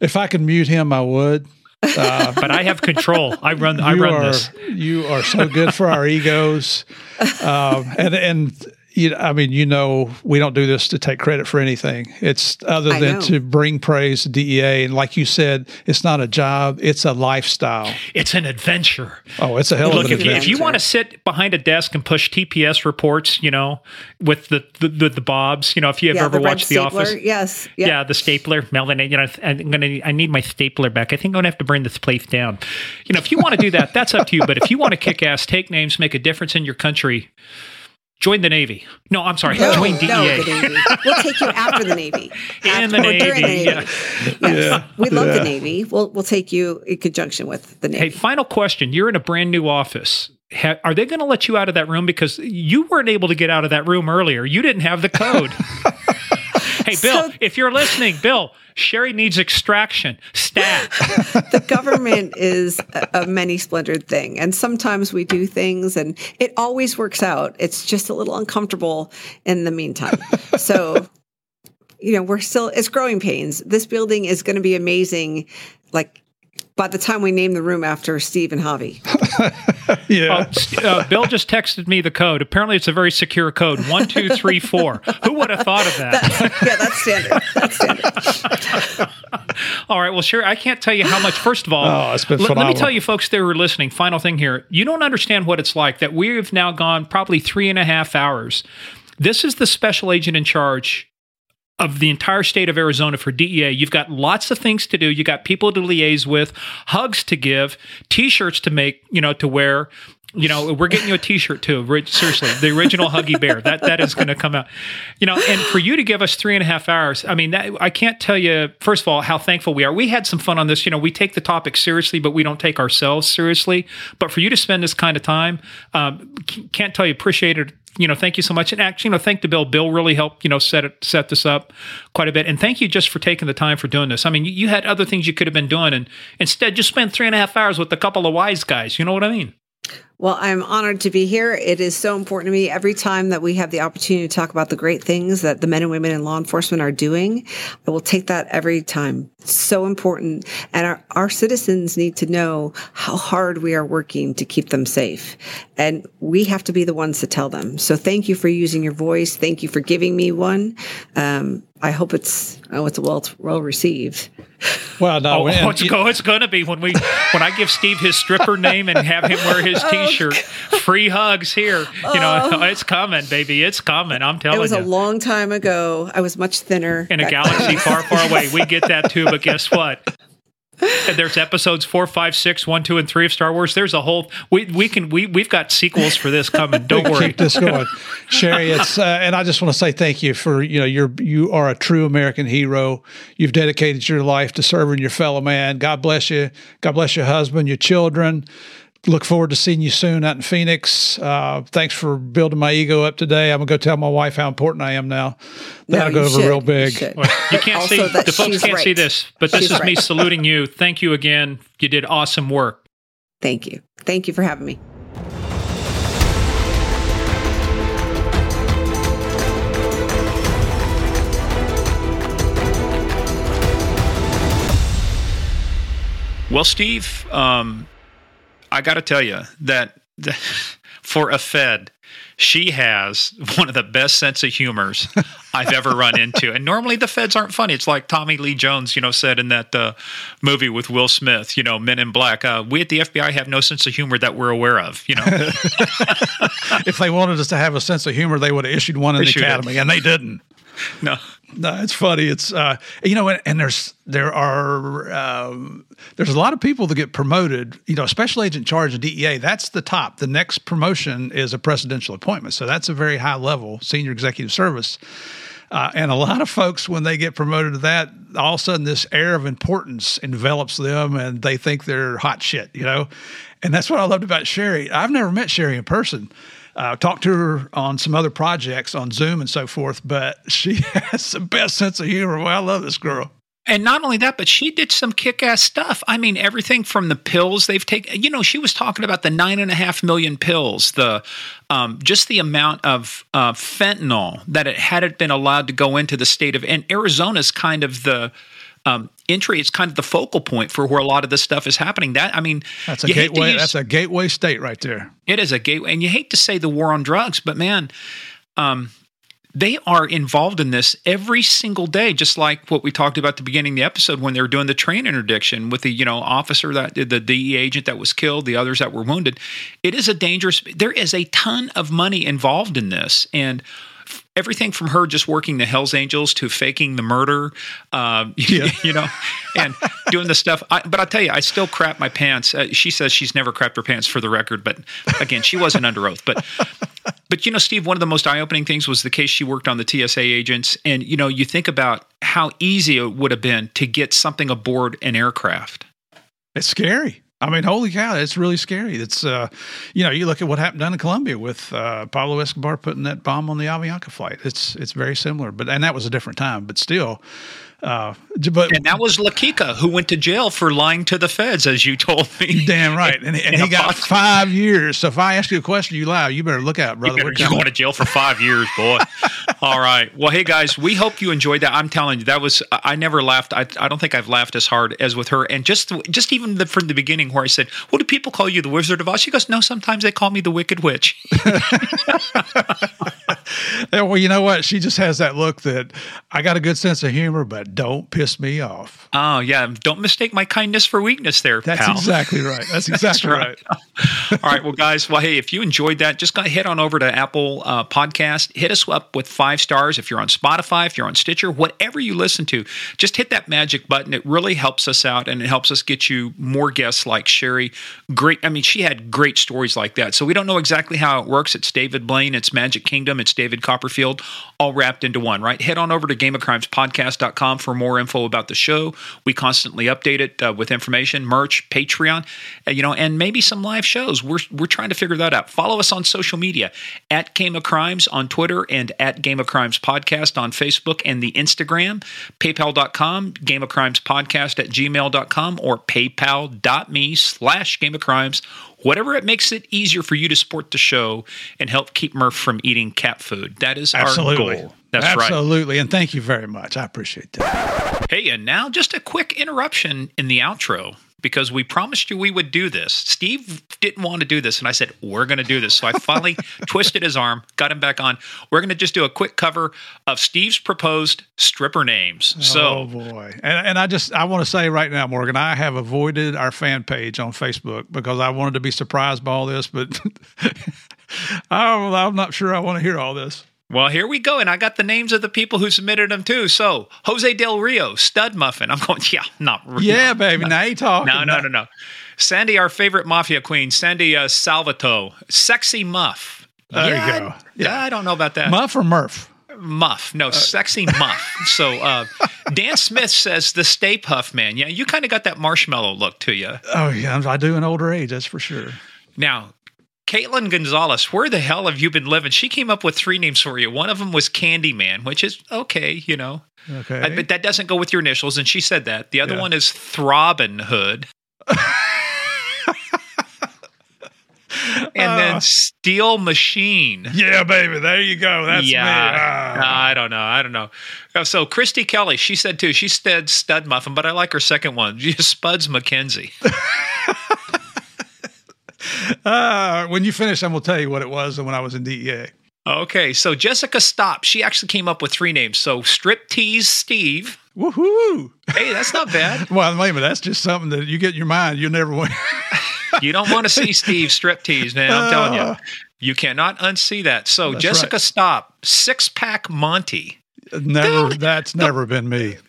If I could mute him, I would. Uh, But I have control. I run. I run are this. you are so good for our egos, um, and and you. I mean, you know, we don't do this to take credit for anything. It's other I than know. to bring praise to DEA, and like you said, it's not a job; it's a lifestyle. It's an adventure. Oh, it's a hell Look, of an if you, if you want to sit behind a desk and push TPS reports, you know, with the the, the, the bobs, you know, if you have yeah, ever the watched The stapler, Office, yes, yeah. the stapler, Melvin. You know, I'm gonna. I need my stapler back. I think I'm gonna have to bring this place down. You know, if you want to do that, that's up to you. But if you want to kick ass, take names, make a difference in your country, join the Navy. No, I'm sorry, No, join DEA. no, the Navy. We'll take you after the Navy. In After- the or during Navy, yeah. Yes. We love Yeah. the Navy. We'll we'll take you in conjunction with the Navy. Hey, final question. You're in a brand new office. Ha- are they going to let you out of that room because you weren't able to get out of that room earlier? You didn't have the code. hey, Bill, So- if you're listening, Bill, Cheri needs extraction stat. the government is a, a many splintered thing. And sometimes we do things and it always works out. It's just a little uncomfortable in the meantime. So, you know, we're still, it's growing pains. This building is going to be amazing. Like, by the time we name the room after Steve and Javi. yeah. Uh, uh, Bill just texted me the code. Apparently, it's a very secure code one, two, three, four. Who would have thought of that? yeah, that's standard. That's standard. All right. Well, sure. I can't tell you how much. First of all, Oh, it's been let- let me tell you, folks, that were listening. Final thing here. You don't understand what it's like that we've now gone probably three and a half hours. This is the special agent in charge of the entire state of Arizona for DEA. You've got lots of things to do. You got people to liaise with, hugs to give, t-shirts to make, you know, to wear, you know, we're getting you a T-shirt too. Seriously, the original Huggy Bear that that is going to come out. You know, and for you to give us three and a half hours, I mean, that, I can't tell you. First of all, how thankful we are. We had some fun on this. You know, we take the topic seriously, but we don't take ourselves seriously. But for you to spend this kind of time, um, can't tell you appreciate it you know, thank you so much. And actually, you know, thank to Bill. Bill really helped, you know, set it, set this up quite a bit. And thank you just for taking the time for doing this. I mean, you, had other things you could have been doing, and instead just spent three and a half hours with a couple of wise guys. You know what I mean? Well, I'm honored to be here. It is so important to me every time that we have the opportunity to talk about the great things that the men and women in law enforcement are doing. I will take that every time. so important. And our, our citizens need to know how hard we are working to keep them safe. And we have to be the ones to tell them. So thank you for using your voice. Thank you for giving me one. Um, I hope it's oh, it's well well received. Well, no, oh, and, it's, go, it's going to be when we when I give Steve his stripper name and have him wear his oh, T-shirt. Free hugs here. You know, oh. it's coming, baby. It's coming. I'm telling you. It was you. a long time ago. I was much thinner. In a galaxy far, far away. We get that too, but guess what? and there's episodes four, five, six, one, two, and three of Star Wars. There's a whole we we can we we've got sequels for this coming. Don't worry. Keep this going, Cheri. It's uh, and I just want to say thank you for you know you're you are a true American hero. You've dedicated your life to serving your fellow man. God bless you. God bless your husband, your children look forward to seeing you soon out in Phoenix. Uh, thanks for building my ego up today. I'm gonna go tell my wife how important I am now. That'll no, go over should. real big. You, well, you can't see the folks can't right. see this, but this she's is right. me saluting you. Thank you again. You did awesome work. Thank you. Thank you for having me. Well, Steve, um, I got to tell you that for a Fed, she has one of the best sense of humors I've ever run into. And normally the feds aren't funny. It's like Tommy Lee Jones, you know, said in that uh, movie with Will Smith, you know, Men in Black. Uh, we at the FBI have no sense of humor that we're aware of. You know, if they wanted us to have a sense of humor, they would have issued one in issued the academy, it. and they didn't. No, no, it's funny. It's uh, you know, and, and there's there are um, there's a lot of people that get promoted. You know, special agent charge of DEA. That's the top. The next promotion is a presidential appointment. So that's a very high level senior executive service. Uh, and a lot of folks, when they get promoted to that, all of a sudden this air of importance envelops them, and they think they're hot shit. You know, and that's what I loved about Cheri. I've never met Cheri in person uh, talked to her on some other projects on Zoom and so forth, but she has the best sense of humor. Well, I love this girl. And not only that, but she did some kick ass stuff. I mean, everything from the pills they've taken, you know, she was talking about the nine and a half million pills, the um, just the amount of uh, fentanyl that it hadn't been allowed to go into the state of, and Arizona's kind of the, um, entry is kind of the focal point for where a lot of this stuff is happening. That I mean, that's a gateway. Use, that's a gateway state right there. It is a gateway, and you hate to say the war on drugs, but man, um, they are involved in this every single day, just like what we talked about at the beginning of the episode when they were doing the train interdiction with the you know officer that the DE agent that was killed, the others that were wounded. It is a dangerous. There is a ton of money involved in this, and everything from her just working the Hell's Angels to faking the murder, uh, yeah. you know, and doing the stuff. I, but I'll tell you, I still crap my pants. Uh, she says she's never crapped her pants for the record, but again, she wasn't under oath. But, but you know, Steve, one of the most eye-opening things was the case she worked on the TSA agents, and you know, you think about how easy it would have been to get something aboard an aircraft. It's scary. I mean, holy cow, it's really scary. It's, uh, you know, you look at what happened down in Colombia with uh, Pablo Escobar putting that bomb on the Avianca flight. It's it's very similar, but and that was a different time, but still, uh, but and that was La Quica who went to jail for lying to the feds, as you told me. Damn right, and, and he got five years. So if I ask you a question, you lie, you better look out, brother. You are going to jail for five years, boy. All right. Well, hey guys, we hope you enjoyed that. I'm telling you, that was I never laughed. I, I don't think I've laughed as hard as with her. And just just even the, from the beginning, where I said, "Well, do people call you the Wizard of Oz?" She goes, "No, sometimes they call me the Wicked Witch." well, you know what? She just has that look that I got a good sense of humor, but don't piss me off. Oh yeah, don't mistake my kindness for weakness, there. That's pal. exactly right. That's exactly That's right. All right, well, guys, well, hey, if you enjoyed that, just go head on over to Apple uh, Podcast. Hit us up with five stars if you're on Spotify, if you're on Stitcher, whatever you listen to. Just hit that magic button. It really helps us out, and it helps us get you more guests like Cheri. Great. I mean, she had great stories like that. So we don't know exactly how it works. It's David Blaine. It's Magic Kingdom. It's David Copperfield, all wrapped into one. Right. Head on over to GameOfCrimesPodcast.com for more info about the show. We constantly update it uh, with information, merch, Patreon, uh, you know, and maybe some live shows. We're we're trying to figure that out. Follow us on social media at Game of Crimes on Twitter and at Game of Crimes Podcast on Facebook and the Instagram, PayPal.com, Game of Crimes Podcast at gmail.com or PayPal.me slash Game of Crimes. Whatever it makes it easier for you to support the show and help keep Murph from eating cat food. That is Absolutely. our goal. That's Absolutely. right. Absolutely. And thank you very much. I appreciate that. Hey, and now just a quick interruption in the outro because we promised you we would do this. Steve didn't want to do this, and I said, We're going to do this. So I finally twisted his arm, got him back on. We're going to just do a quick cover of Steve's proposed stripper names. Oh, so, oh boy. And, and I just, I want to say right now, Morgan, I have avoided our fan page on Facebook because I wanted to be surprised by all this, but I'm, I'm not sure I want to hear all this. Well, here we go. And I got the names of the people who submitted them too. So, Jose Del Rio, Stud Muffin. I'm going, Yeah, not really. Yeah, baby. Now you talking. No, no, no, no. Sandy, our favorite mafia queen, Sandy uh, Salvato, sexy muff. There Yeah, you go. I- Yeah, I don't know about that. Muff or Murph? Muff. No, sexy muff. So uh, Dan Smith says the Stay Puff man. Yeah, you kind of got that marshmallow look to you. Oh, yeah. I do in older age, that's for sure. Now, Caitlin Gonzalez, where the hell have you been living? She came up with three names for you. One of them was Candyman, which is okay, you know. Okay. Uh, But that doesn't go with your initials, and she said that. The other Yeah. one is Throbbin Hood. and Uh. then Steel Machine. yeah, baby. There you go. That's yeah, me. Ah. I don't know. I don't know. Uh, So Christy Kelly, she said too. She said Stud Muffin, but I like her second one. She Spuds MacKenzie. Uh, when you finish, I'm going to tell you what it was when I was in DEA. Okay, so Jessica Stop, she actually came up with three names. So Strip Tease Steve. Woohoo! Hey, that's not bad. Well, wait a minute. That's just something that you get in your mind. You'll never win. You don't want to see Steve strip tease, man. I'm telling you. You cannot unsee that. So Jessica right. Stop, six pack Monty. Never. That's never been me.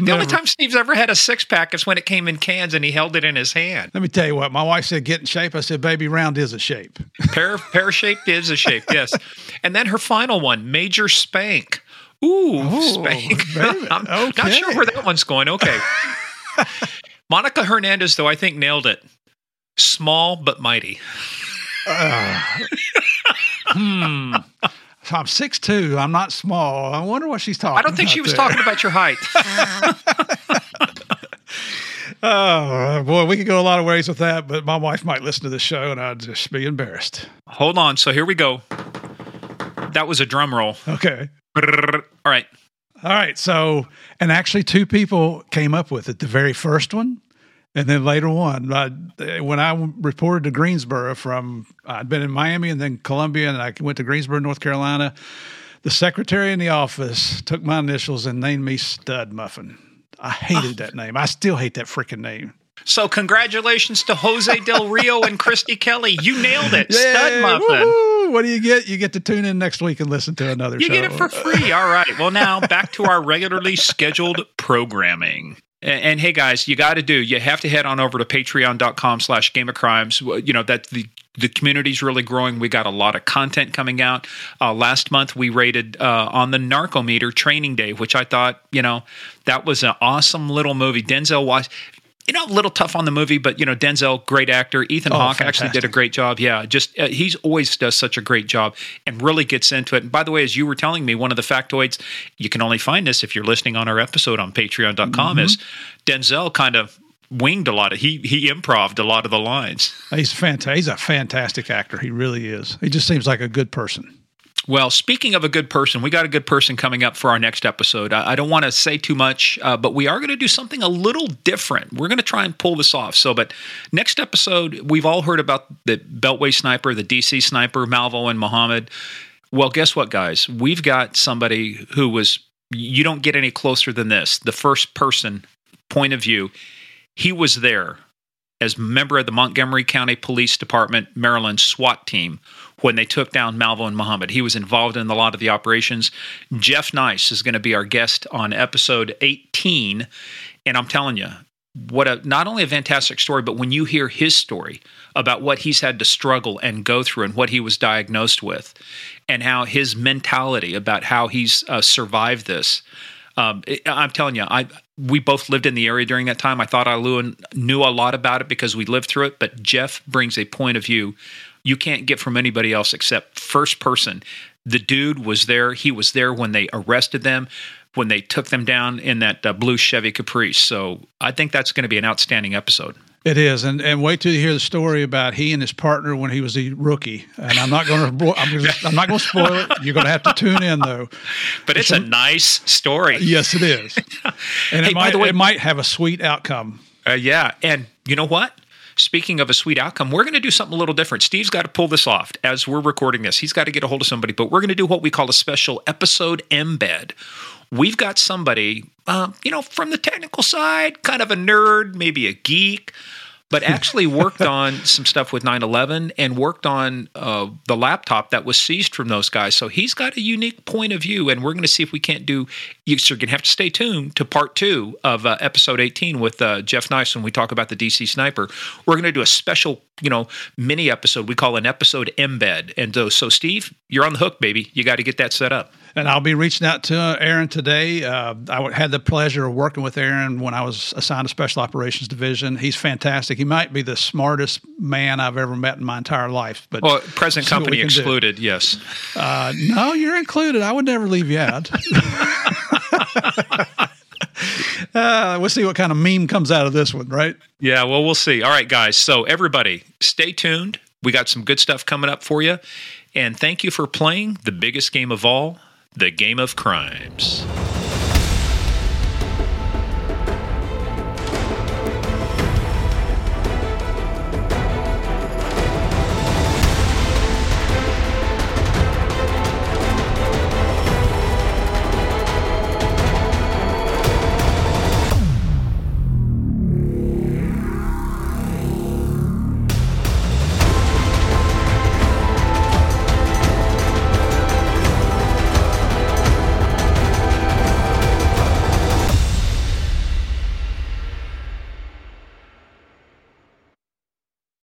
The only time Steve's ever had a six pack is when it came in cans and he held it in his hand. Let me tell you what. My wife said, "Get in shape." I said, "Baby, round is a shape." Pear pear shaped is a shape, yes. And then her final one, Major Spank. Ooh, Oh, Spank. I'm not sure where that one's going. Okay. Monica Hernandez, though, I think nailed it. Small but mighty. Uh, hmm. So I'm six two. I'm not small. I wonder what she's talking. I don't think she was there. talking about your height. Oh boy, we could go a lot of ways with that, but my wife might listen to this show, and I'd just be embarrassed. Hold on. So here we go. That was a drum roll. Okay. All right. All right. So, and actually, two people came up with it. The very first one, and then later on, I, when I reported to Greensboro from, I'd been in Miami and then Columbia, and I went to Greensboro, North Carolina. The secretary in the office took my initials and named me Stud Muffin. I hated that name. I still hate that freaking name. So congratulations to Jose Del Rio and Christy Kelly. You nailed it. Stud Yay, muffin. woohoo. What do you get? You get to tune in next week and listen to another You show. get it for free. All right. Well, now back to our regularly scheduled programming. And, and hey, guys, you got to do. You have to head on over to Patreon.com/slash Game of Crimes. You know that the the community's really growing. We got a lot of content coming out. Uh, last month, we rated uh, on the Narcometer Training Day, which I thought, you know, that was an awesome little movie. Denzel was. You know, a little tough on the movie, but you know, Denzel, great actor. Ethan Oh, Hawke actually did a great job. Yeah, just uh, he's always does such a great job and really gets into it. And by the way, as you were telling me, one of the factoids you can only find this if you're listening on our episode on Patreon.com Mm-hmm. is Denzel kind of winged a lot of he he improved a lot of the lines. He's fantastic. He's a fantastic actor. He really is. He just seems like a good person. Well, speaking of a good person, we got a good person coming up for our next episode. I, don't want to say too much, uh, but we are going to do something a little different. We're going to try and pull this off. So, but next episode, we've all heard about the Beltway sniper, the DC sniper, Malvo and Muhammad. Well, guess what, guys? We've got somebody who was, you don't get any closer than this. The first person point of view. He was there as member of the Montgomery County Police Department, Maryland SWAT team when they took down Malvo and Muhammad. He was involved in a lot of the operations. Jeff Nice is going to be our guest on episode 18. And I'm telling you, what a not only a fantastic story, but when you hear his story about what he's had to struggle and go through and what he was diagnosed with, and how his mentality about how he's uh, survived this. Um, I'm telling you, I we both lived in the area during that time. I thought I knew, knew a lot about it because we lived through it. But Jeff brings a point of view you can't get from anybody else except first person. The dude was there. He was there when they arrested them when they took them down in that uh, blue Chevy Caprice. So I think that's going to be an outstanding episode. It is, and and wait till you hear the story about he and his partner when he was a rookie. And I'm not going to I'm, I'm not going to spoil it. You're going to have to tune in though. But it's, it's a, a, nice story. Yes, it is. And hey, it might way, it might have a sweet outcome. Uh, yeah, and you know what? Speaking of a sweet outcome, we're going to do something a little different. Steve's got to pull this off as we're recording this. He's got to get a hold of somebody, but we're going to do what we call a special episode embed we've got somebody, uh, you know, from the technical side, kind of a nerd, maybe a geek, but actually worked on some stuff with 9/11 and worked on uh, the laptop that was seized from those guys. So he's got a unique point of view, and we're going to see if we can't do. You're going to have to stay tuned to part two of uh, episode 18 with uh, Jeff Nice when we talk about the DC sniper. We're going to do a special, you know, mini episode we call an episode embed. And so, so Steve, you're on the hook, baby. You got to get that set up and I'll be reaching out to Aaron today. Uh, I had the pleasure of working with Aaron when I was assigned to Special Operations Division. He's fantastic. He might be the smartest man I've ever met in my entire life. But well, present company excluded, do. yes. Uh, no, you're included. I would never leave you out. Uh, we'll see what kind of meme comes out of this one, right? Yeah, well, we'll see. All right, guys. So, everybody, stay tuned. We got some good stuff coming up for you. And thank you for playing the biggest game of all the Game of Crimes.